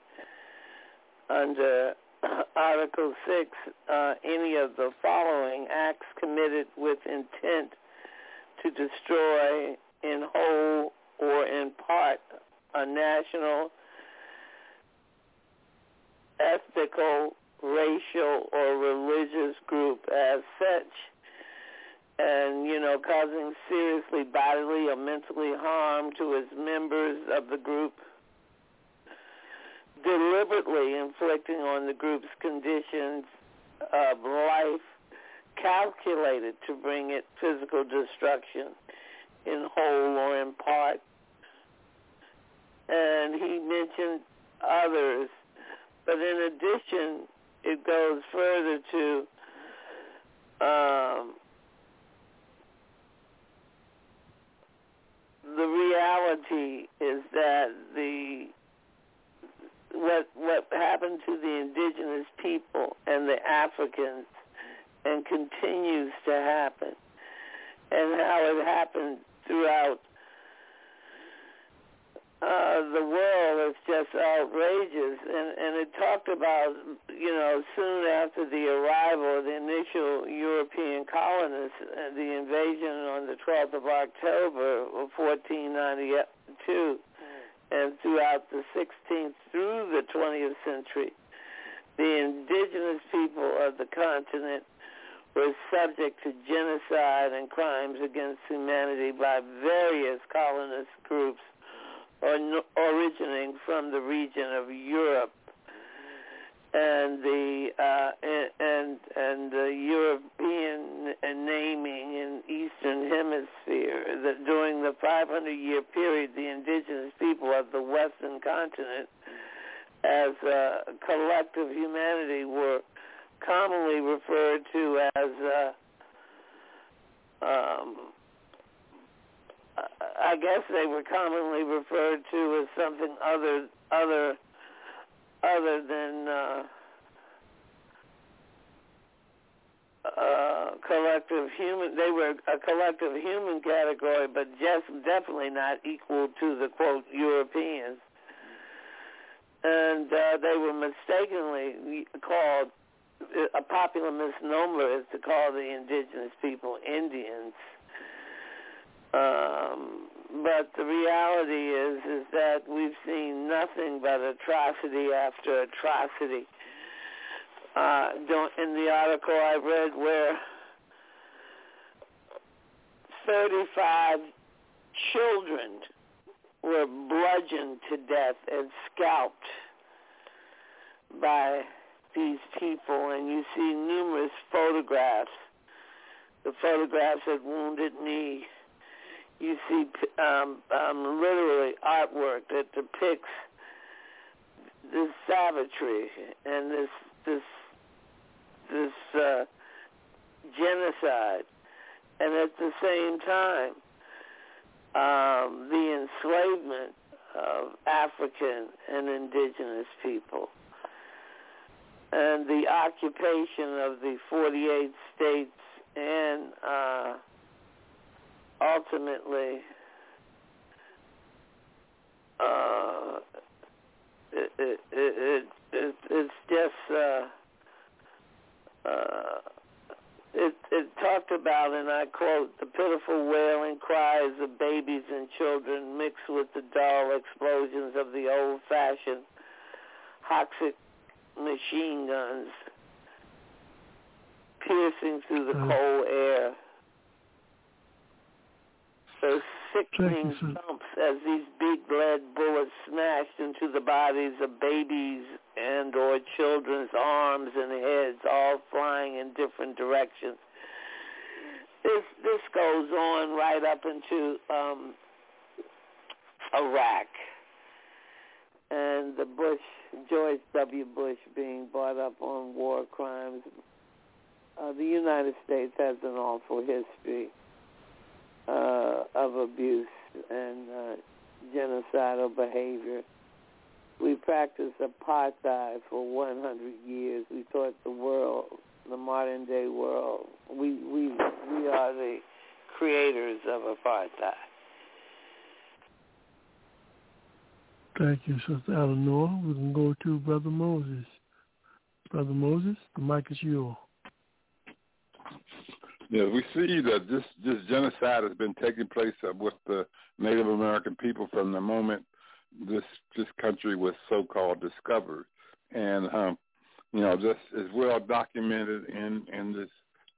under Article 6, uh, any of the following acts committed with intent to destroy in whole or in part a national, ethnical, racial, or religious group as such, and, you know, causing seriously bodily or mentally harm to its members of the group deliberately inflicting on the group's conditions of life calculated to bring it physical destruction in whole or in part. And he mentioned others. But in addition, it goes further to um, the reality is that the what what happened to the indigenous people and the Africans and continues to happen and how it happened throughout uh, the world is just outrageous. And, and it talked about, you know, soon after the arrival of the initial European colonists, uh, the invasion on the 12th of October of 1492, and throughout the 16th through the 20th century, the indigenous people of the continent were subject to genocide and crimes against humanity by various colonist groups originating from the region of Europe and the uh, and and the European naming in Eastern Hemisphere that during the 500 year period, the indigenous people of the Western continent, as a collective humanity, were commonly referred to as uh, um, I guess they were commonly referred to as something other other other than uh, uh, collective human. They were a collective human category, but just definitely not equal to the quote Europeans. And uh, they were mistakenly called. A popular misnomer is to call the indigenous people Indians. Um, but the reality is is that we've seen nothing but atrocity after atrocity uh, don't, in the article I read where 35 children were bludgeoned to death and scalped by these people, and you see numerous photographs. The photographs at Wounded Knee. You see um, um, literally artwork that depicts this savagery and this this this uh, genocide, and at the same time, um, the enslavement of African and indigenous people, and the occupation of the 48 states, and uh, ultimately. Uh, it, it, it, it, it's just uh, uh, it, it talked about, and I quote, the pitiful wailing cries of babies and children mixed with the dull explosions of the old-fashioned Hotchkiss machine guns piercing through the cold air. Those sickening thumps as these big lead bullets smashed into the bodies of babies and or children's arms and heads all flying in different directions. This this goes on right up into um, Iraq and the Bush George W. Bush being brought up on war crimes. Uh, the United States has an awful history uh, of abuse and uh, genocidal behavior. We practiced apartheid for 100 years. We taught the world, the modern day world, we we we are the creators of apartheid. Thank you, Sister Eleanor. We can go to Brother Moses. Brother Moses, the mic is yours. Yeah, we see that this this genocide has been taking place with the Native American people from the moment this this country was so-called discovered, and um, you know this is well documented in in this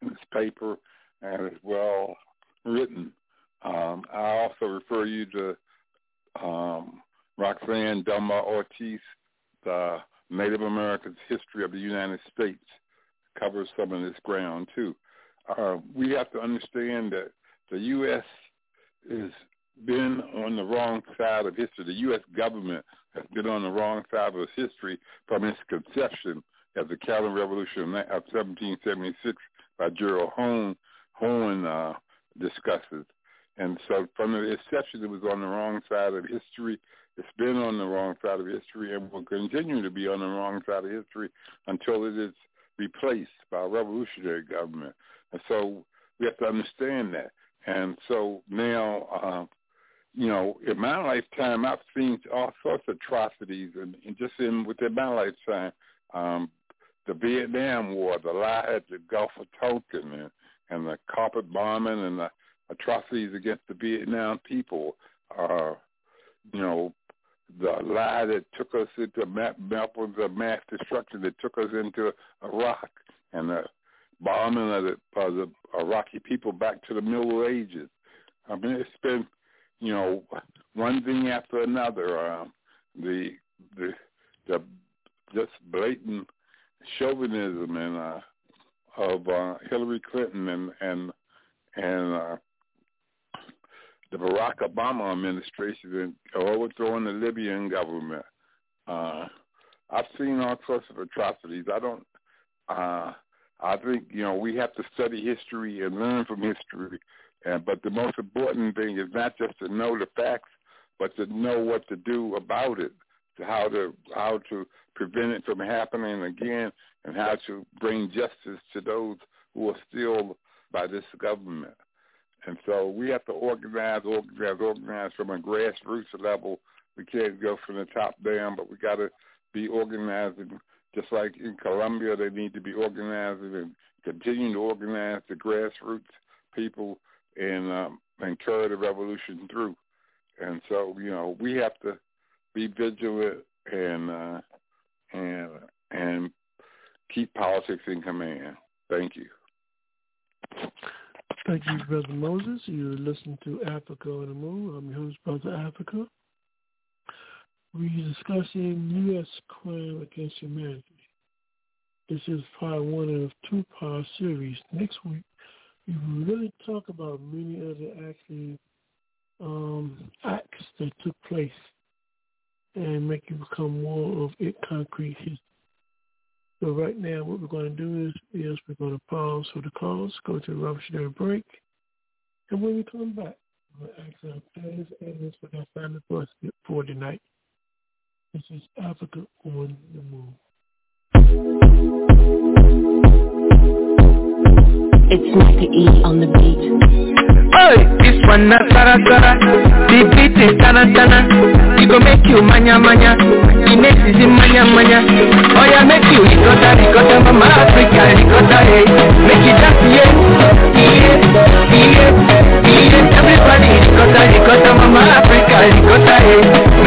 in this paper and is well written. Um, I also refer you to um, Roxanne Dunbar Ortiz, the Native Americans History of the United States, covers some of this ground too uh, we have to understand that the U.S. has been on the wrong side of history. The U.S. government has been on the wrong side of history from its conception as the Counter-Revolution of 1776 by Gerald Horne, Horne uh, discusses. And so from the inception, it was on the wrong side of history. It's been on the wrong side of history and will continue to be on the wrong side of history until it is replaced by a revolutionary government. And so we have to understand that. And so now, uh, you know, in my lifetime, I've seen all sorts of atrocities, and, and just in within my lifetime, um, the Vietnam War, the lie at the Gulf of Tonkin, and, and the carpet bombing and the atrocities against the Vietnam people, uh, you know, the lie that took us into weapons of mass destruction that took us into Iraq, and the bombing of the, of the Iraqi people back to the Middle Ages. I mean, it's been, you know, one thing after another. Um, the the the just blatant chauvinism and uh, of uh, Hillary Clinton and and and uh, the Barack Obama administration and overthrowing the Libyan government. Uh, I've seen all sorts of atrocities. I don't. Uh, I think you know we have to study history and learn from history And but the most important thing is not just to know the facts, but to know what to do about it, to how to how to prevent it from happening again, and how to bring justice to those who are still by this government. And so we have to organize, organize, organize from a grassroots level. We can't go from the top down, but we got to be organizing. Just like in Colombia, they need to be organizing and continue to organize the grassroots people and um, and carry the revolution through. And so, you know, we have to be vigilant and uh, and and keep politics in command. Thank you. Thank you, Brother Moses. You're listening to Africa on the Move. I'm your host, Brother Africa. We're discussing U.S. crime against humanity. This is part one of two-part series. Next week, we will really talk about many other actually um, acts that took place and make it become more of it concrete history. So right now, what we're going to do is, is we're going to pause for the calls, go to a revolutionary break, and when we come back, we'll ask our panelists and for our final for tonight. This is Africa on the Move. It's Micah E on the beat. Hey, this one na sara sara. The beat is tana tana It go make you manya manya. The next is in manya manya. Oh yeah, make you ricotta ricotta Mama. Africa ricotta hey eh? Make you dance yeah Yeah, yeah, yeah Everybody ricotta ricotta Mama. Africa ricotta hey eh?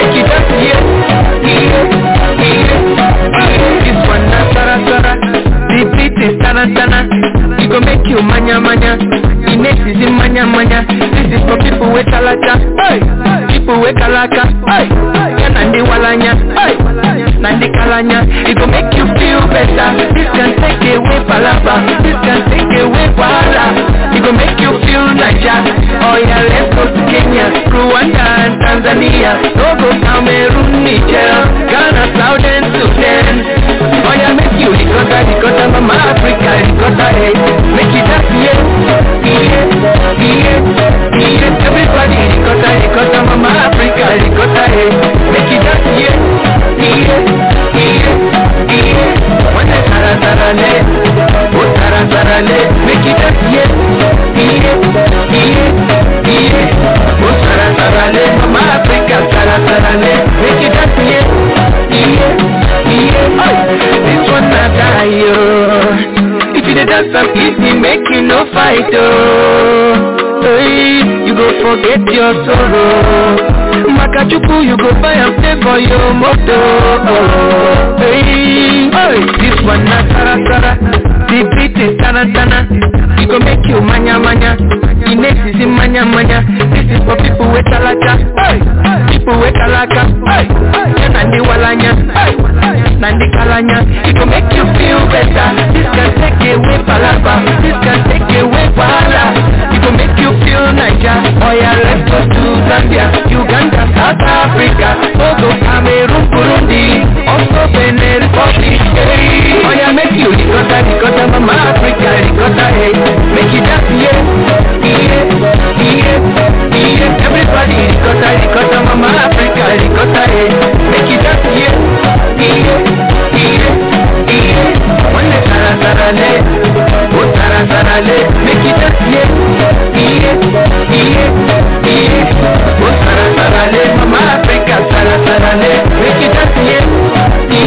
Tana tana It go make you manya manya. The next is in manya manya. This is for people with talaka. Hey. People with kalaka hey. Yeah, nandi walanya. Hey. Nandi kalanya. It go make you feel better. This can take away palapa. This can take away wahala. It go make you feel Niger. Oh yeah, let's go to Kenya Rwanda and Tanzania. Togo, Cameroon, Niger Ghana, Southern Sudan Oh yeah, make you ricotta, ricotta Mama Africa, ricotta hey Make it up, yeah Yeah, yeah, yeah Everybody ricotta, ricotta Mama Africa, ricotta hey Make it up, yeah Yeah, yeah, yeah Wanna tara tara le Oh tara tara le Make it up, yeah Yeah, yeah, yeah Oh tara tara le Mama Africa, tara tara le Make it up, yeah Yeah, this one not die, oh. If you dey dance am easy, make you no fight, oh. Hey, you go forget your sorrow. Makachuku, you go buy and pay for your moto. Oh. Hey, hey, this one na tara tara Is tana tana It go make you manya manya. The next is in manya manya. This is for people with talaka hey. People with talaka hey. Yeah, nandi walanya. Hey. Nandi kalanya. It go make you feel better. This can take away palapa. This can take away wahala. It go make you feel Niger. Oh yeah, let's go to Zambia Uganda, South Africa. Togo, Cameroon, Burundi Also Benin Republic hey. Oh yeah, make you ricotta, ricotta Mama Africa, ricotta hey Make it dance, yeah Yeah, yeah, yeah Everybody ricotta, ricotta Mama Africa, ricotta hey Make it dance, yeah Yeah, yeah, yeah Wanna tara tara le Oh tara tara le Make it dance, yeah Yeah, yeah, yeah Oh tara tara le Mama Africa, tara tara le Make it dance, yeah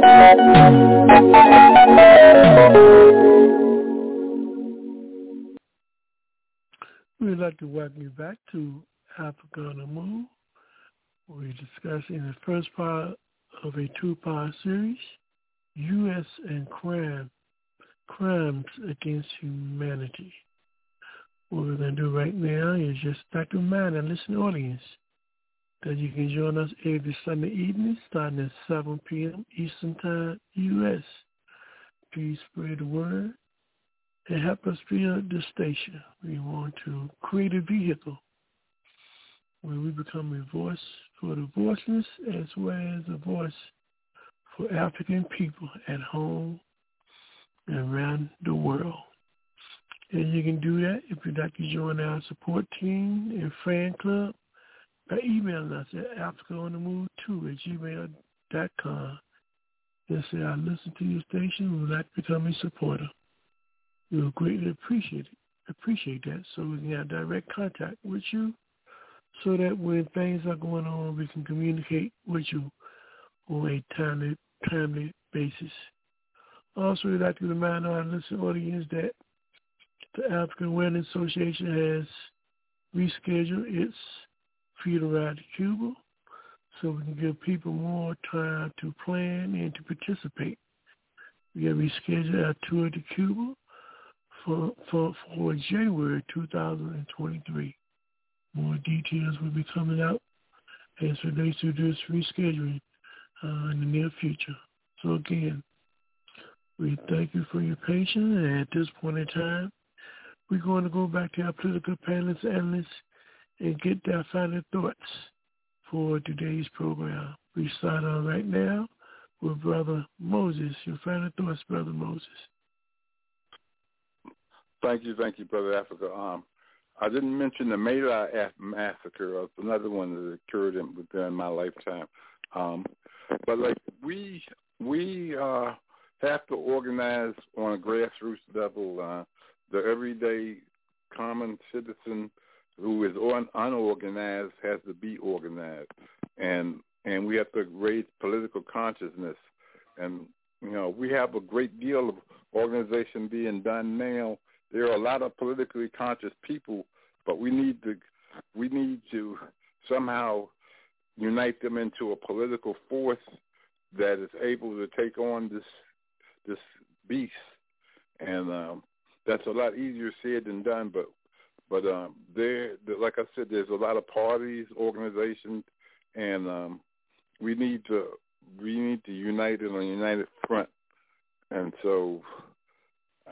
We'd like to welcome you back to Africa on the Move. We're discussing the first part of a two-part series, U.S. and crime, crimes against humanity. What we're going to do right now is just start to remind our listening audience that you can join us every Sunday evening starting at 7 p.m. Eastern Time, U.S. Please spread the word and help us build the station. We want to create a vehicle where we become a voice for the voiceless as well as a voice for African people at home and around the world. And you can do that if you'd like to join our support team and fan club by emailing us at africaonthemove2 at gmail.com. And say, I listen to your station and would like to become a supporter. We will greatly appreciate it. Appreciate that so we can have direct contact with you so that when things are going on, we can communicate with you on a timely, timely basis. Also, we'd like to remind our listening audience that the African Awareness Association has rescheduled its Freedom Ride to Cuba so we can give people more time to plan and to participate. We have rescheduled our tour to Cuba for, for, for January 2023. More details will be coming out as relates to this rescheduling uh, in the near future. So again, we thank you for your patience. And at this point in time, we're going to go back to our political panelists, and analysts, and get their final thoughts for today's program. We start on right now with Brother Moses. Your final thoughts, Brother Moses. Thank you, thank you, Brother Africa. Um, I didn't mention the My massacre. It's another one that occurred in, within my lifetime. Um, but like we we uh, have to organize on a grassroots level. Uh, the everyday common citizen who is un- unorganized has to be organized, and and we have to raise political consciousness. And you know we have a great deal of organization being done now there are a lot of politically conscious people, but we need to we need to somehow unite them into a political force that is able to take on this this beast, and um, that's a lot easier said than done. But but um, there, like I said, there's a lot of parties, organizations, and um, we need to we need to unite on a united front. And so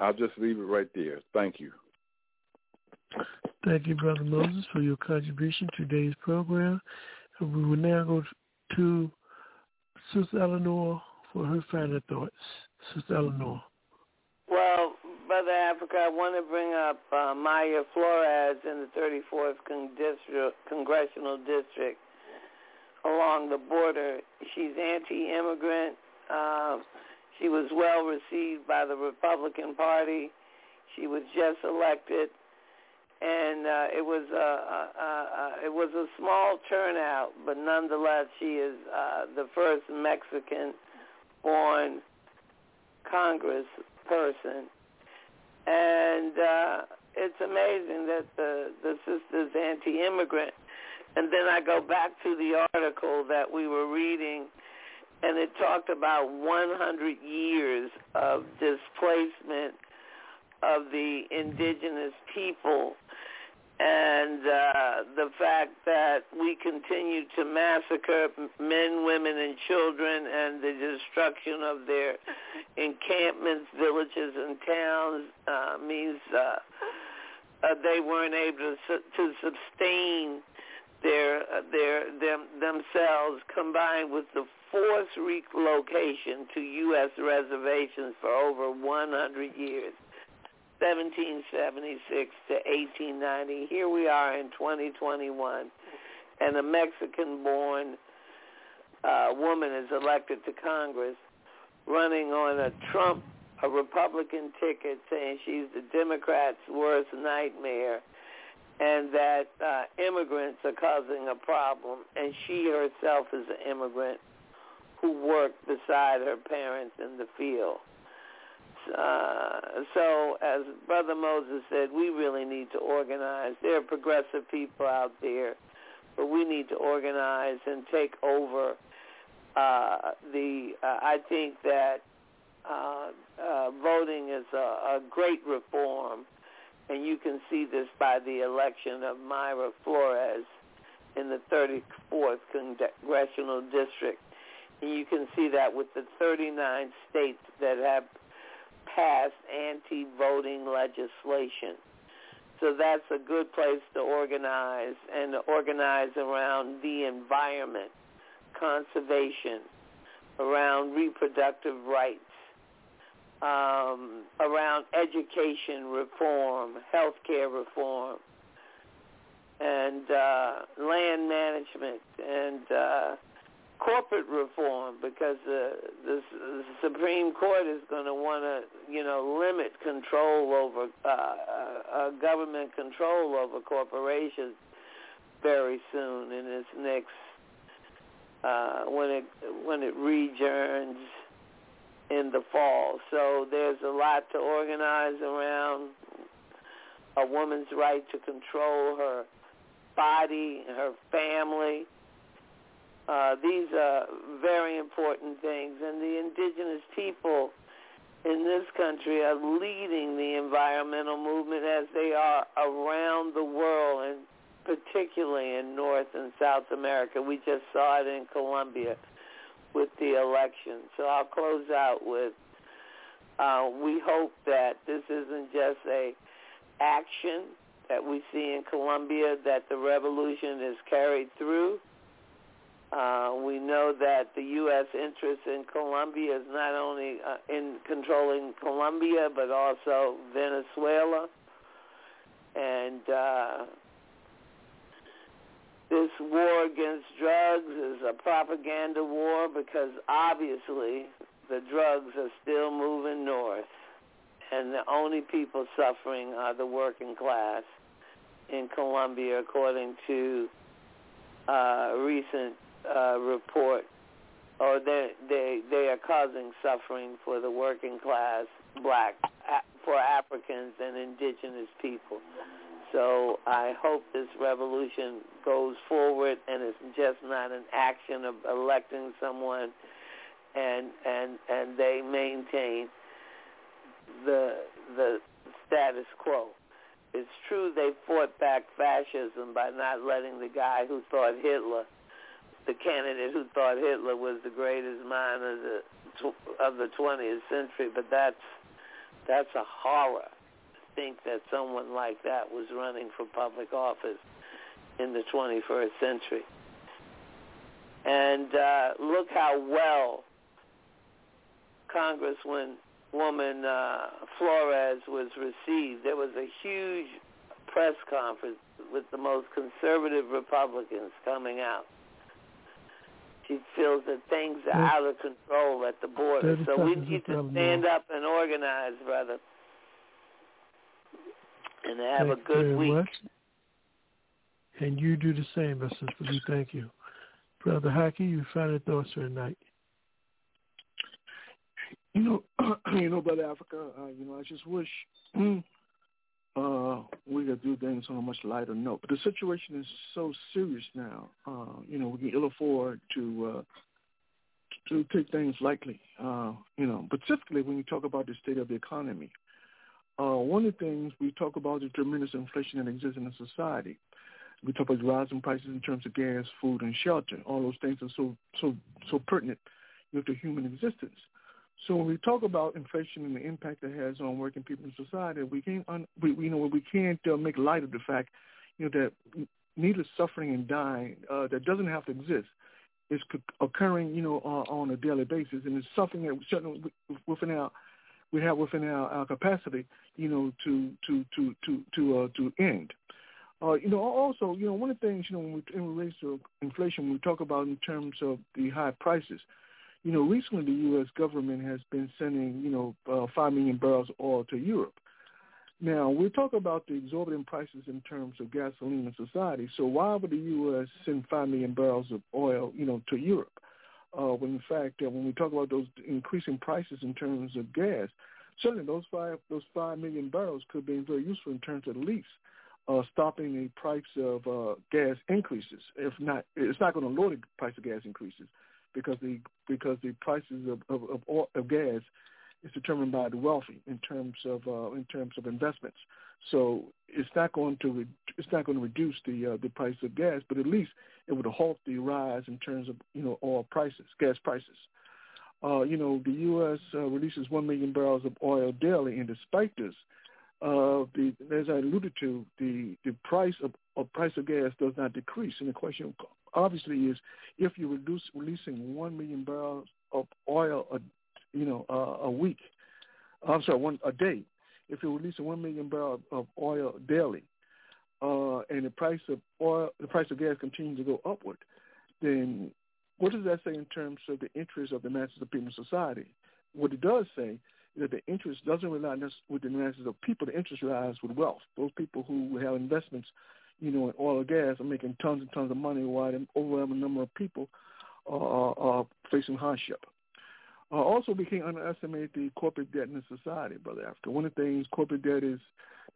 I'll just leave it right there. Thank you. Thank you, Brother Moses, for your contribution to today's program. And we will now go to Sister Eleanor for her final thoughts. Sister Eleanor. Well, Brother Africa, I want to bring up uh, Mayra Flores in the 34th Con- district, Congressional District along the border. She's anti-immigrant. Uh, she was well received by the Republican Party. She was just elected, and uh, it was a, a, a, a it was a small turnout, but nonetheless, she is uh, the first Mexican-born Congress person, and uh, it's amazing that the the sister's anti-immigrant. And then I go back to the article that we were reading and it talked about 100 years of displacement of the indigenous people and uh, the fact that we continue to massacre men, women, and children and the destruction of their encampments, villages, and towns uh, means uh, uh, they weren't able to, to sustain their uh, their them themselves combined with the forced relocation to U.S. reservations for over 100 years, 1776 to 1890. Here we are in 2021, and a Mexican-born uh, woman is elected to Congress running on a Trump, a Republican ticket, saying she's the Democrats' worst nightmare and that uh, immigrants are causing a problem, and she herself is an immigrant who worked beside her parents in the field. Uh, so, as Brother Moses said, we really need to organize. There are progressive people out there, but we need to organize and take over uh, the. Uh, I think that uh, uh, voting is a, a great reform And you can see this by the election of Mayra Flores in the 34th Congressional District. And you can see that with the 39 states that have passed anti-voting legislation. So that's a good place to organize and to organize around the environment, conservation, around reproductive rights, um, around education reform, healthcare reform, and uh, land management, and uh, corporate reform because uh, the, the Supreme Court is going to want to, you know, limit control over uh, uh, government control over corporations very soon in its next uh, when it when it rejourns in the fall. So there's a lot to organize around a woman's right to control her body, her family uh, these are very important things, and the indigenous people in this country are leading the environmental movement as they are around the world, and particularly in North and South America. We just saw it in Colombia with the election. So I'll close out with uh, we hope that this isn't just a action that we see in Colombia, that the revolution is carried through, uh, we know that the U.S. interest in Colombia is not only uh, in controlling Colombia, but also Venezuela. And uh, this war against drugs is a propaganda war because obviously the drugs are still moving north. And the only people suffering are the working class in Colombia, according to uh, recent uh, report, or they they they are causing suffering for the working class, black, for Africans and indigenous people. So I hope this revolution goes forward and it's just not an action of electing someone and and and they maintain the the status quo. It's true they fought back fascism by not letting the guy who thought Hitler the candidate who thought Hitler was the greatest mind of the of the 20th century, but that's that's a horror to think that someone like that was running for public office in the 21st century. And uh, look how well Congresswoman uh, Flores was received. There was a huge press conference with the most conservative Republicans coming out she feels that things are out of control at the border. So we need to stand up and organize, brother, and have Thank a good week. Much. And you do the same, my sister. Thank you. Brother Haki, you found final thoughts for tonight. You know, you know, Brother Africa, uh, you know, I just wish uh, we could do things on a much lighter note. But the situation is so serious now. Uh, you know, we can ill afford to uh, to take things lightly. Uh, you know, specifically when you talk about the state of the economy, uh, one of the things we talk about is tremendous inflation that exists in the society. We talk about rising prices in terms of gas, food, and shelter. All those things are so so so pertinent you know, to human existence. So when we talk about inflation and the impact it has on working people in society, we can't, un, we, you know, we can't uh, make light of the fact, you know, that needless suffering and dying uh, that doesn't have to exist is occurring, you know, uh, on a daily basis, and it's something that certainly within our we have within our, our capacity, you know, to to to to to uh, to end. Uh, you know, also, you know, one of the things, you know, when we, in relation to inflation, we talk about in terms of the high prices, you know, recently the U.S. government has been sending, you know, uh, 5 million barrels of oil to Europe. Now, we talk about the exorbitant prices in terms of gasoline in society. So why would the U.S. send 5 million barrels of oil, you know, to Europe? Uh, when in fact, uh, when we talk about those increasing prices in terms of gas, certainly those five those five million barrels could be very useful in terms of at least uh, stopping the price of uh, gas increases. If not, it's not going to lower the price of gas increases because the because the prices of of, of, oil, of gas is determined by the wealthy in terms of uh, in terms of investments. So it's not going to re- it's not going to reduce the uh, the price of gas, but at least it would halt the rise in terms of you know oil prices, gas prices. Uh, you know, the U.S. Uh, releases one million barrels of oil daily, and despite this, uh, the as I alluded to, the the price of, of price of gas does not decrease. And the question obviously is if you reduce releasing one million barrels of oil a you know uh, a week, I'm sorry, one a day. If you're releasing one million barrels of oil daily, uh, and the price of oil, the price of gas continues to go upward, then what does that say in terms of the interests of the masses of people in society? What it does say is that the interest doesn't rely with the masses of people. The interest relies with wealth. Those people who have investments, you know, in oil or gas are making tons and tons of money while an overwhelming number of people are, are facing hardship. Uh, also, we can't underestimate the corporate debt in society, Brother Africa. One of the things corporate debt is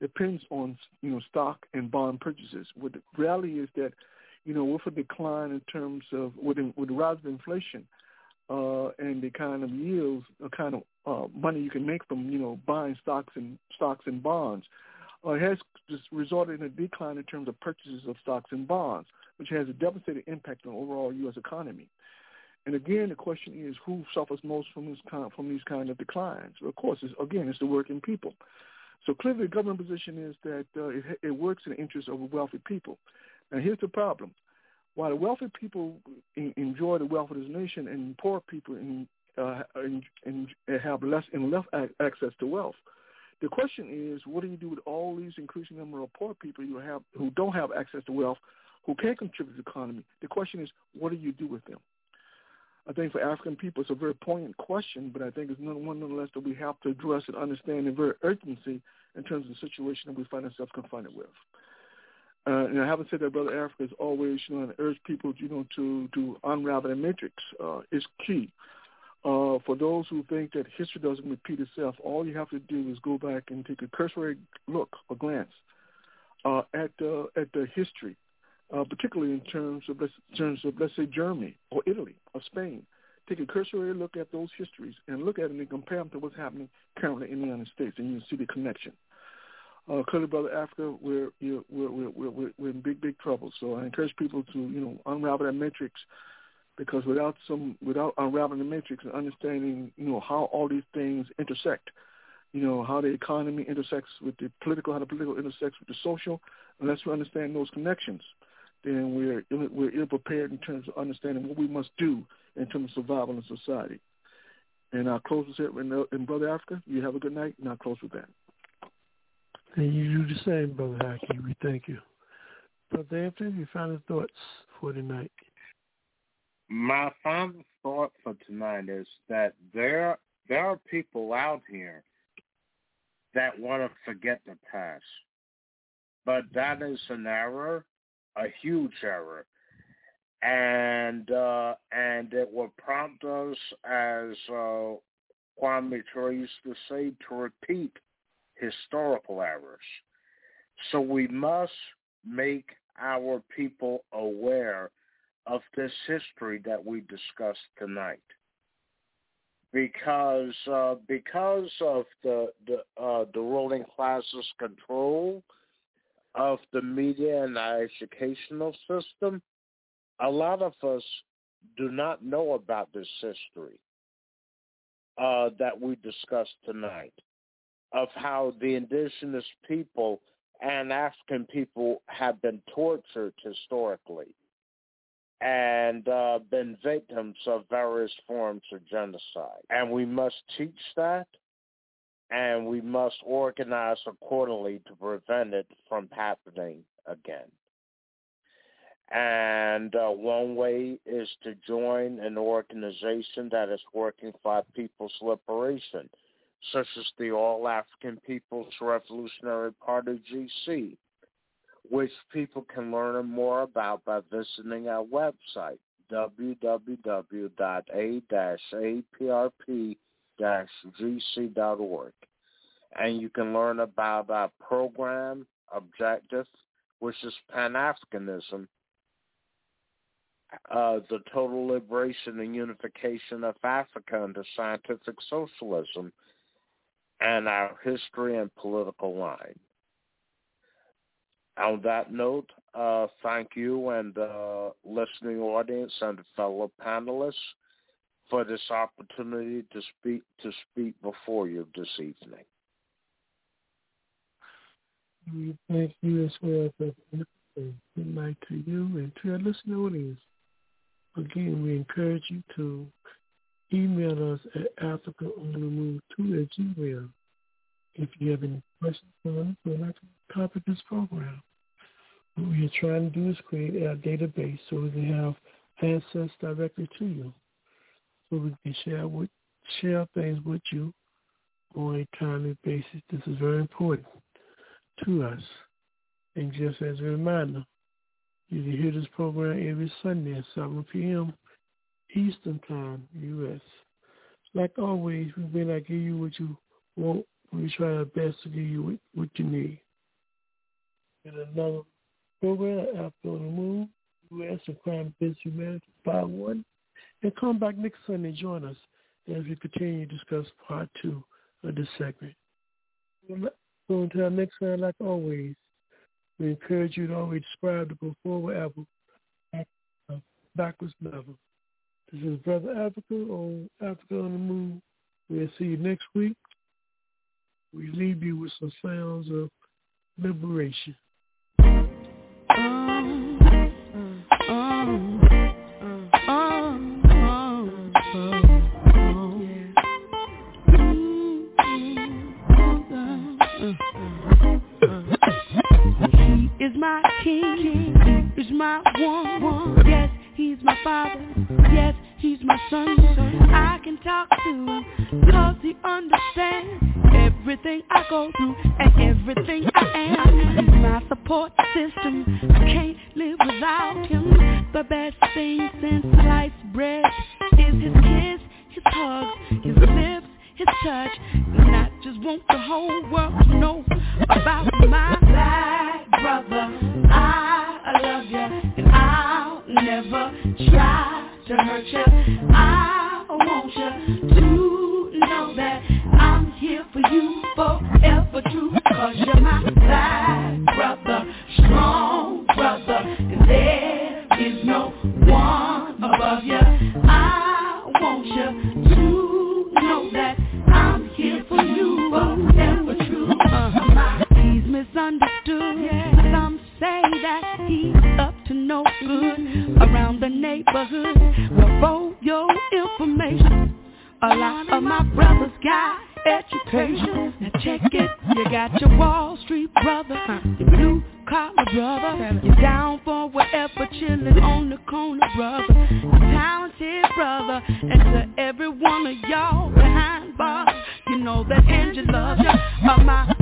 depends on, you know, stock and bond purchases. What the reality is that, you know, with a decline in terms of, with, with the rise of inflation uh, and the kind of yields, the kind of uh, money you can make from, you know, buying stocks and stocks and bonds, uh, has just resulted in a decline in terms of purchases of stocks and bonds, which has a devastating impact on the overall U.S. economy. And again, the question is who suffers most from this kind from these kind of declines? Of course, it's, again, it's the working people. So clearly, the government position is that uh, it, it works in the interest of the wealthy people. Now, here's the problem: while the wealthy people in, enjoy the wealth of this nation, and poor people in, uh, in, have less and less access to wealth, the question is, what do you do with all these increasing number of poor people you have who don't have access to wealth, who can't contribute to the economy? The question is, what do you do with them? I think for African people, it's a very poignant question, but I think it's none, one nonetheless that we have to address and understand in very urgency in terms of the situation that we find ourselves confronted with. Uh, and I haven't said that Brother Africa is always, you know, urge people, you know, to to unravel the matrix uh, is key. Uh, for those who think that history doesn't repeat itself, all you have to do is go back and take a cursory look or glance uh, at uh, at the history uh, particularly in terms of let's, in terms of let's say Germany or Italy or Spain. Take a cursory look at those histories and look at them and compare them to what's happening currently in the United States, and you see the connection. Uh, clearly, brother Africa, we're, we're we're we're we're in big big trouble. So I encourage people to you know unravel that matrix, because without some without unraveling the matrix and understanding you know how all these things intersect, you know how the economy intersects with the political, how the political intersects with the social, unless we understand those connections, then we're we're ill prepared in terms of understanding what we must do in terms of survival in society. And I'll close with it. And Brother Africa, you have a good night, and I'll close with that. And you do the same, Brother Haki. We thank you. Brother Anthony, your final thoughts for tonight? My final thought for tonight is that there there are people out here that want to forget the past. But that is an error a huge error. And uh, and it will prompt us, as uh, Kwame Ture used to say, to repeat historical errors. So we must make our people aware of this history that we discussed tonight. Because uh, because of the the, uh, the ruling class's control of the media and our educational system, a lot of us do not know about this history uh, that we discussed tonight of how the indigenous people and African people have been tortured historically and uh, been victims of various forms of genocide. And we must teach that and we must organize accordingly to prevent it from happening again. And uh, one way is to join an organization that is working for people's liberation, such as the All African People's Revolutionary Party, GC, which people can learn more about by visiting our website, www.a-aprp.com gc.org. And you can learn about our program objective, which is Pan-Africanism, uh, the total liberation and unification of Africa under scientific socialism and our history and political line. On that note, uh, thank you and uh, listening audience and fellow panelists for this opportunity to speak to speak before you this evening. We thank you as well for good night to you and to our listening audience. Again, we encourage you to email us at Africa on the Move 2 at Gmail if you have any questions for us or like to copy this program. What we are trying to do is create our database so we can have access directly to you. So we can share with share things with you on a timely basis. This is very important to us. And just as a reminder, you can hear this program every Sunday at 7 p.m. Eastern Time, U.S. Like always, we may not give you what you want. We try our best to give you what, you need. And another program, Africa on the Move, U.S. and Crimes Against Humanity Part 1. And come back next Sunday and join us as we continue to discuss Part 2 of this segment. So until next time, like always, we encourage you to always strive to go forward ever, backwards never. This is Brother Africa on Africa on the Move. We'll see you next week. We leave you with some sounds of liberation. He is my king, is my one. Yes, he's my father. Yes, he's my son. I can talk to him cause he understands everything I go through and everything I am. He's my support system. I can't live without him. The best thing since sliced bread is his kiss, his hugs, his lips, his touch. And I just want the whole world to know about my black brother. I love you and I'll never try to hurt you. I want you to know that I'm here for you forever true. Cause you're my black brother, strong brother. And there is no one above you. I want you to know that I'm here for you forever true. Uh-huh. He's misunderstood. Yeah. Some say that he's up to no good around the neighborhood. Well, for your information, a lot of my brothers got education. Now check it. You got your Wall Street brother, your blue collar brother. You're down for whatever, chilling on the corner brother. Talented brother, and to every one of y'all behind bars, you know that Angie loves you. Uh, my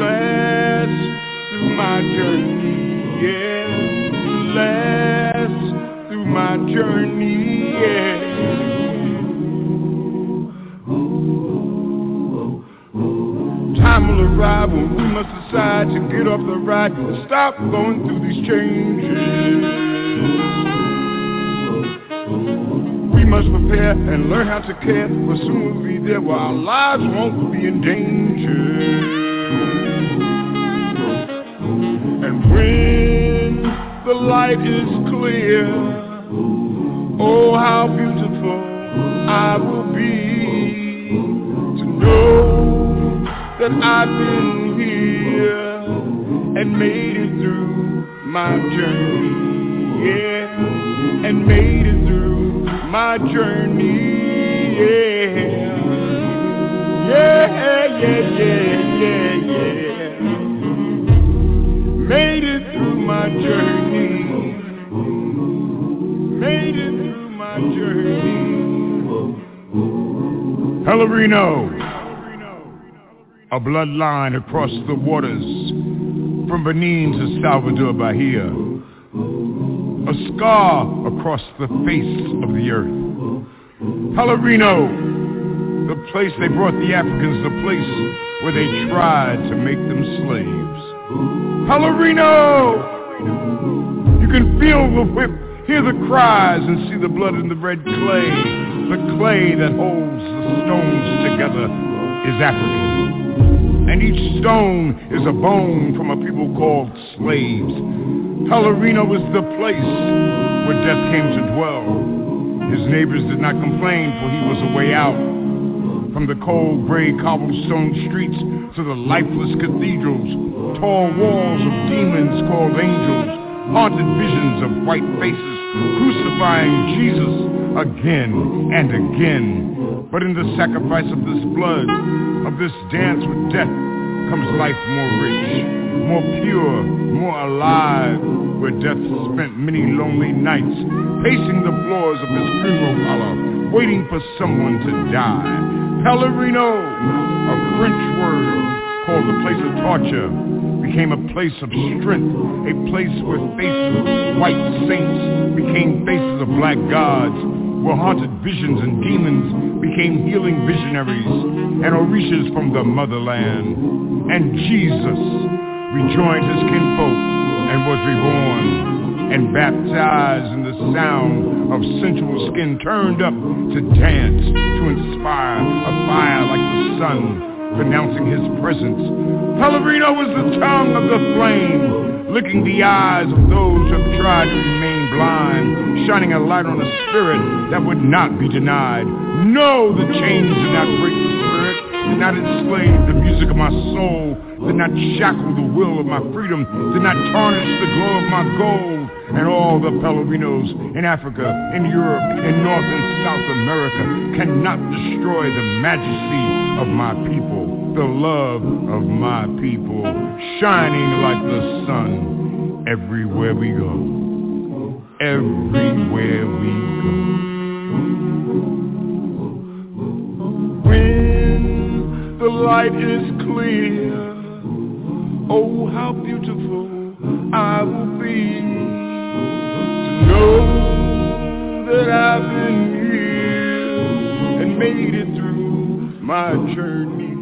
last through my journey, yeah. Last through my journey, yeah. Time will arrive when we must decide to get off the ride and stop going through these changes. We must prepare and learn how to care, for soon we'll be there where our lives won't be in danger. the light is clear, oh, how beautiful I will be to know that I've been here and made it through my journey, yeah, and made it through my journey, yeah. Yeah, yeah, yeah, yeah, yeah. Made it through my journey bloodline across the waters from Benin to Salvador Bahia. A scar across the face of the earth. Pelourinho, the place they brought the Africans, the place where they tried to make them slaves. Pelourinho! You can feel the whip, hear the cries, and see the blood in the red clay. The clay that holds the stones together is African and each stone is a bone from a people called slaves. Pelourinho was the place where death came to dwell. His neighbors did not complain, for he was a way out. From the cold gray cobblestone streets to the lifeless cathedrals, tall walls of demons called angels, haunted visions of white faces crucifying Jesus again and again. But in the sacrifice of this blood, of this dance with death, comes life more rich, more pure, more alive, where death spent many lonely nights pacing the floors of his funeral parlor, waiting for someone to die. Pelourinho, a French word called the place of torture, became a place of strength, a place where faces of white saints became faces of black gods, where haunted visions and demons became healing visionaries and orishas from the motherland. And Jesus rejoined his kinfolk and was reborn. And baptized in the sound of sensual skin turned up to dance, to inspire a fire like the sun, pronouncing his presence. Pelourinho was the tongue of the flame, licking the eyes of those who have tried to remain blind, shining a light on a spirit that would not be denied. No, the chains did not break the spirit, did not enslave the music of my soul, did not shackle the will of my freedom, did not tarnish the glow of my gold. And all the Pelourinhos in Africa, in Europe, in North and South America cannot destroy the majesty of my people, the love of my people, shining like the sun everywhere we go, everywhere we go. When the light is clear, oh how beautiful I will be to know that I've been healed and made it through my journey.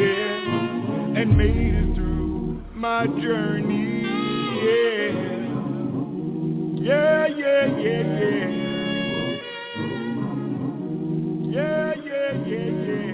Yeah, and made it through my journey. Yeah, yeah, yeah. Yeah, yeah, yeah, yeah.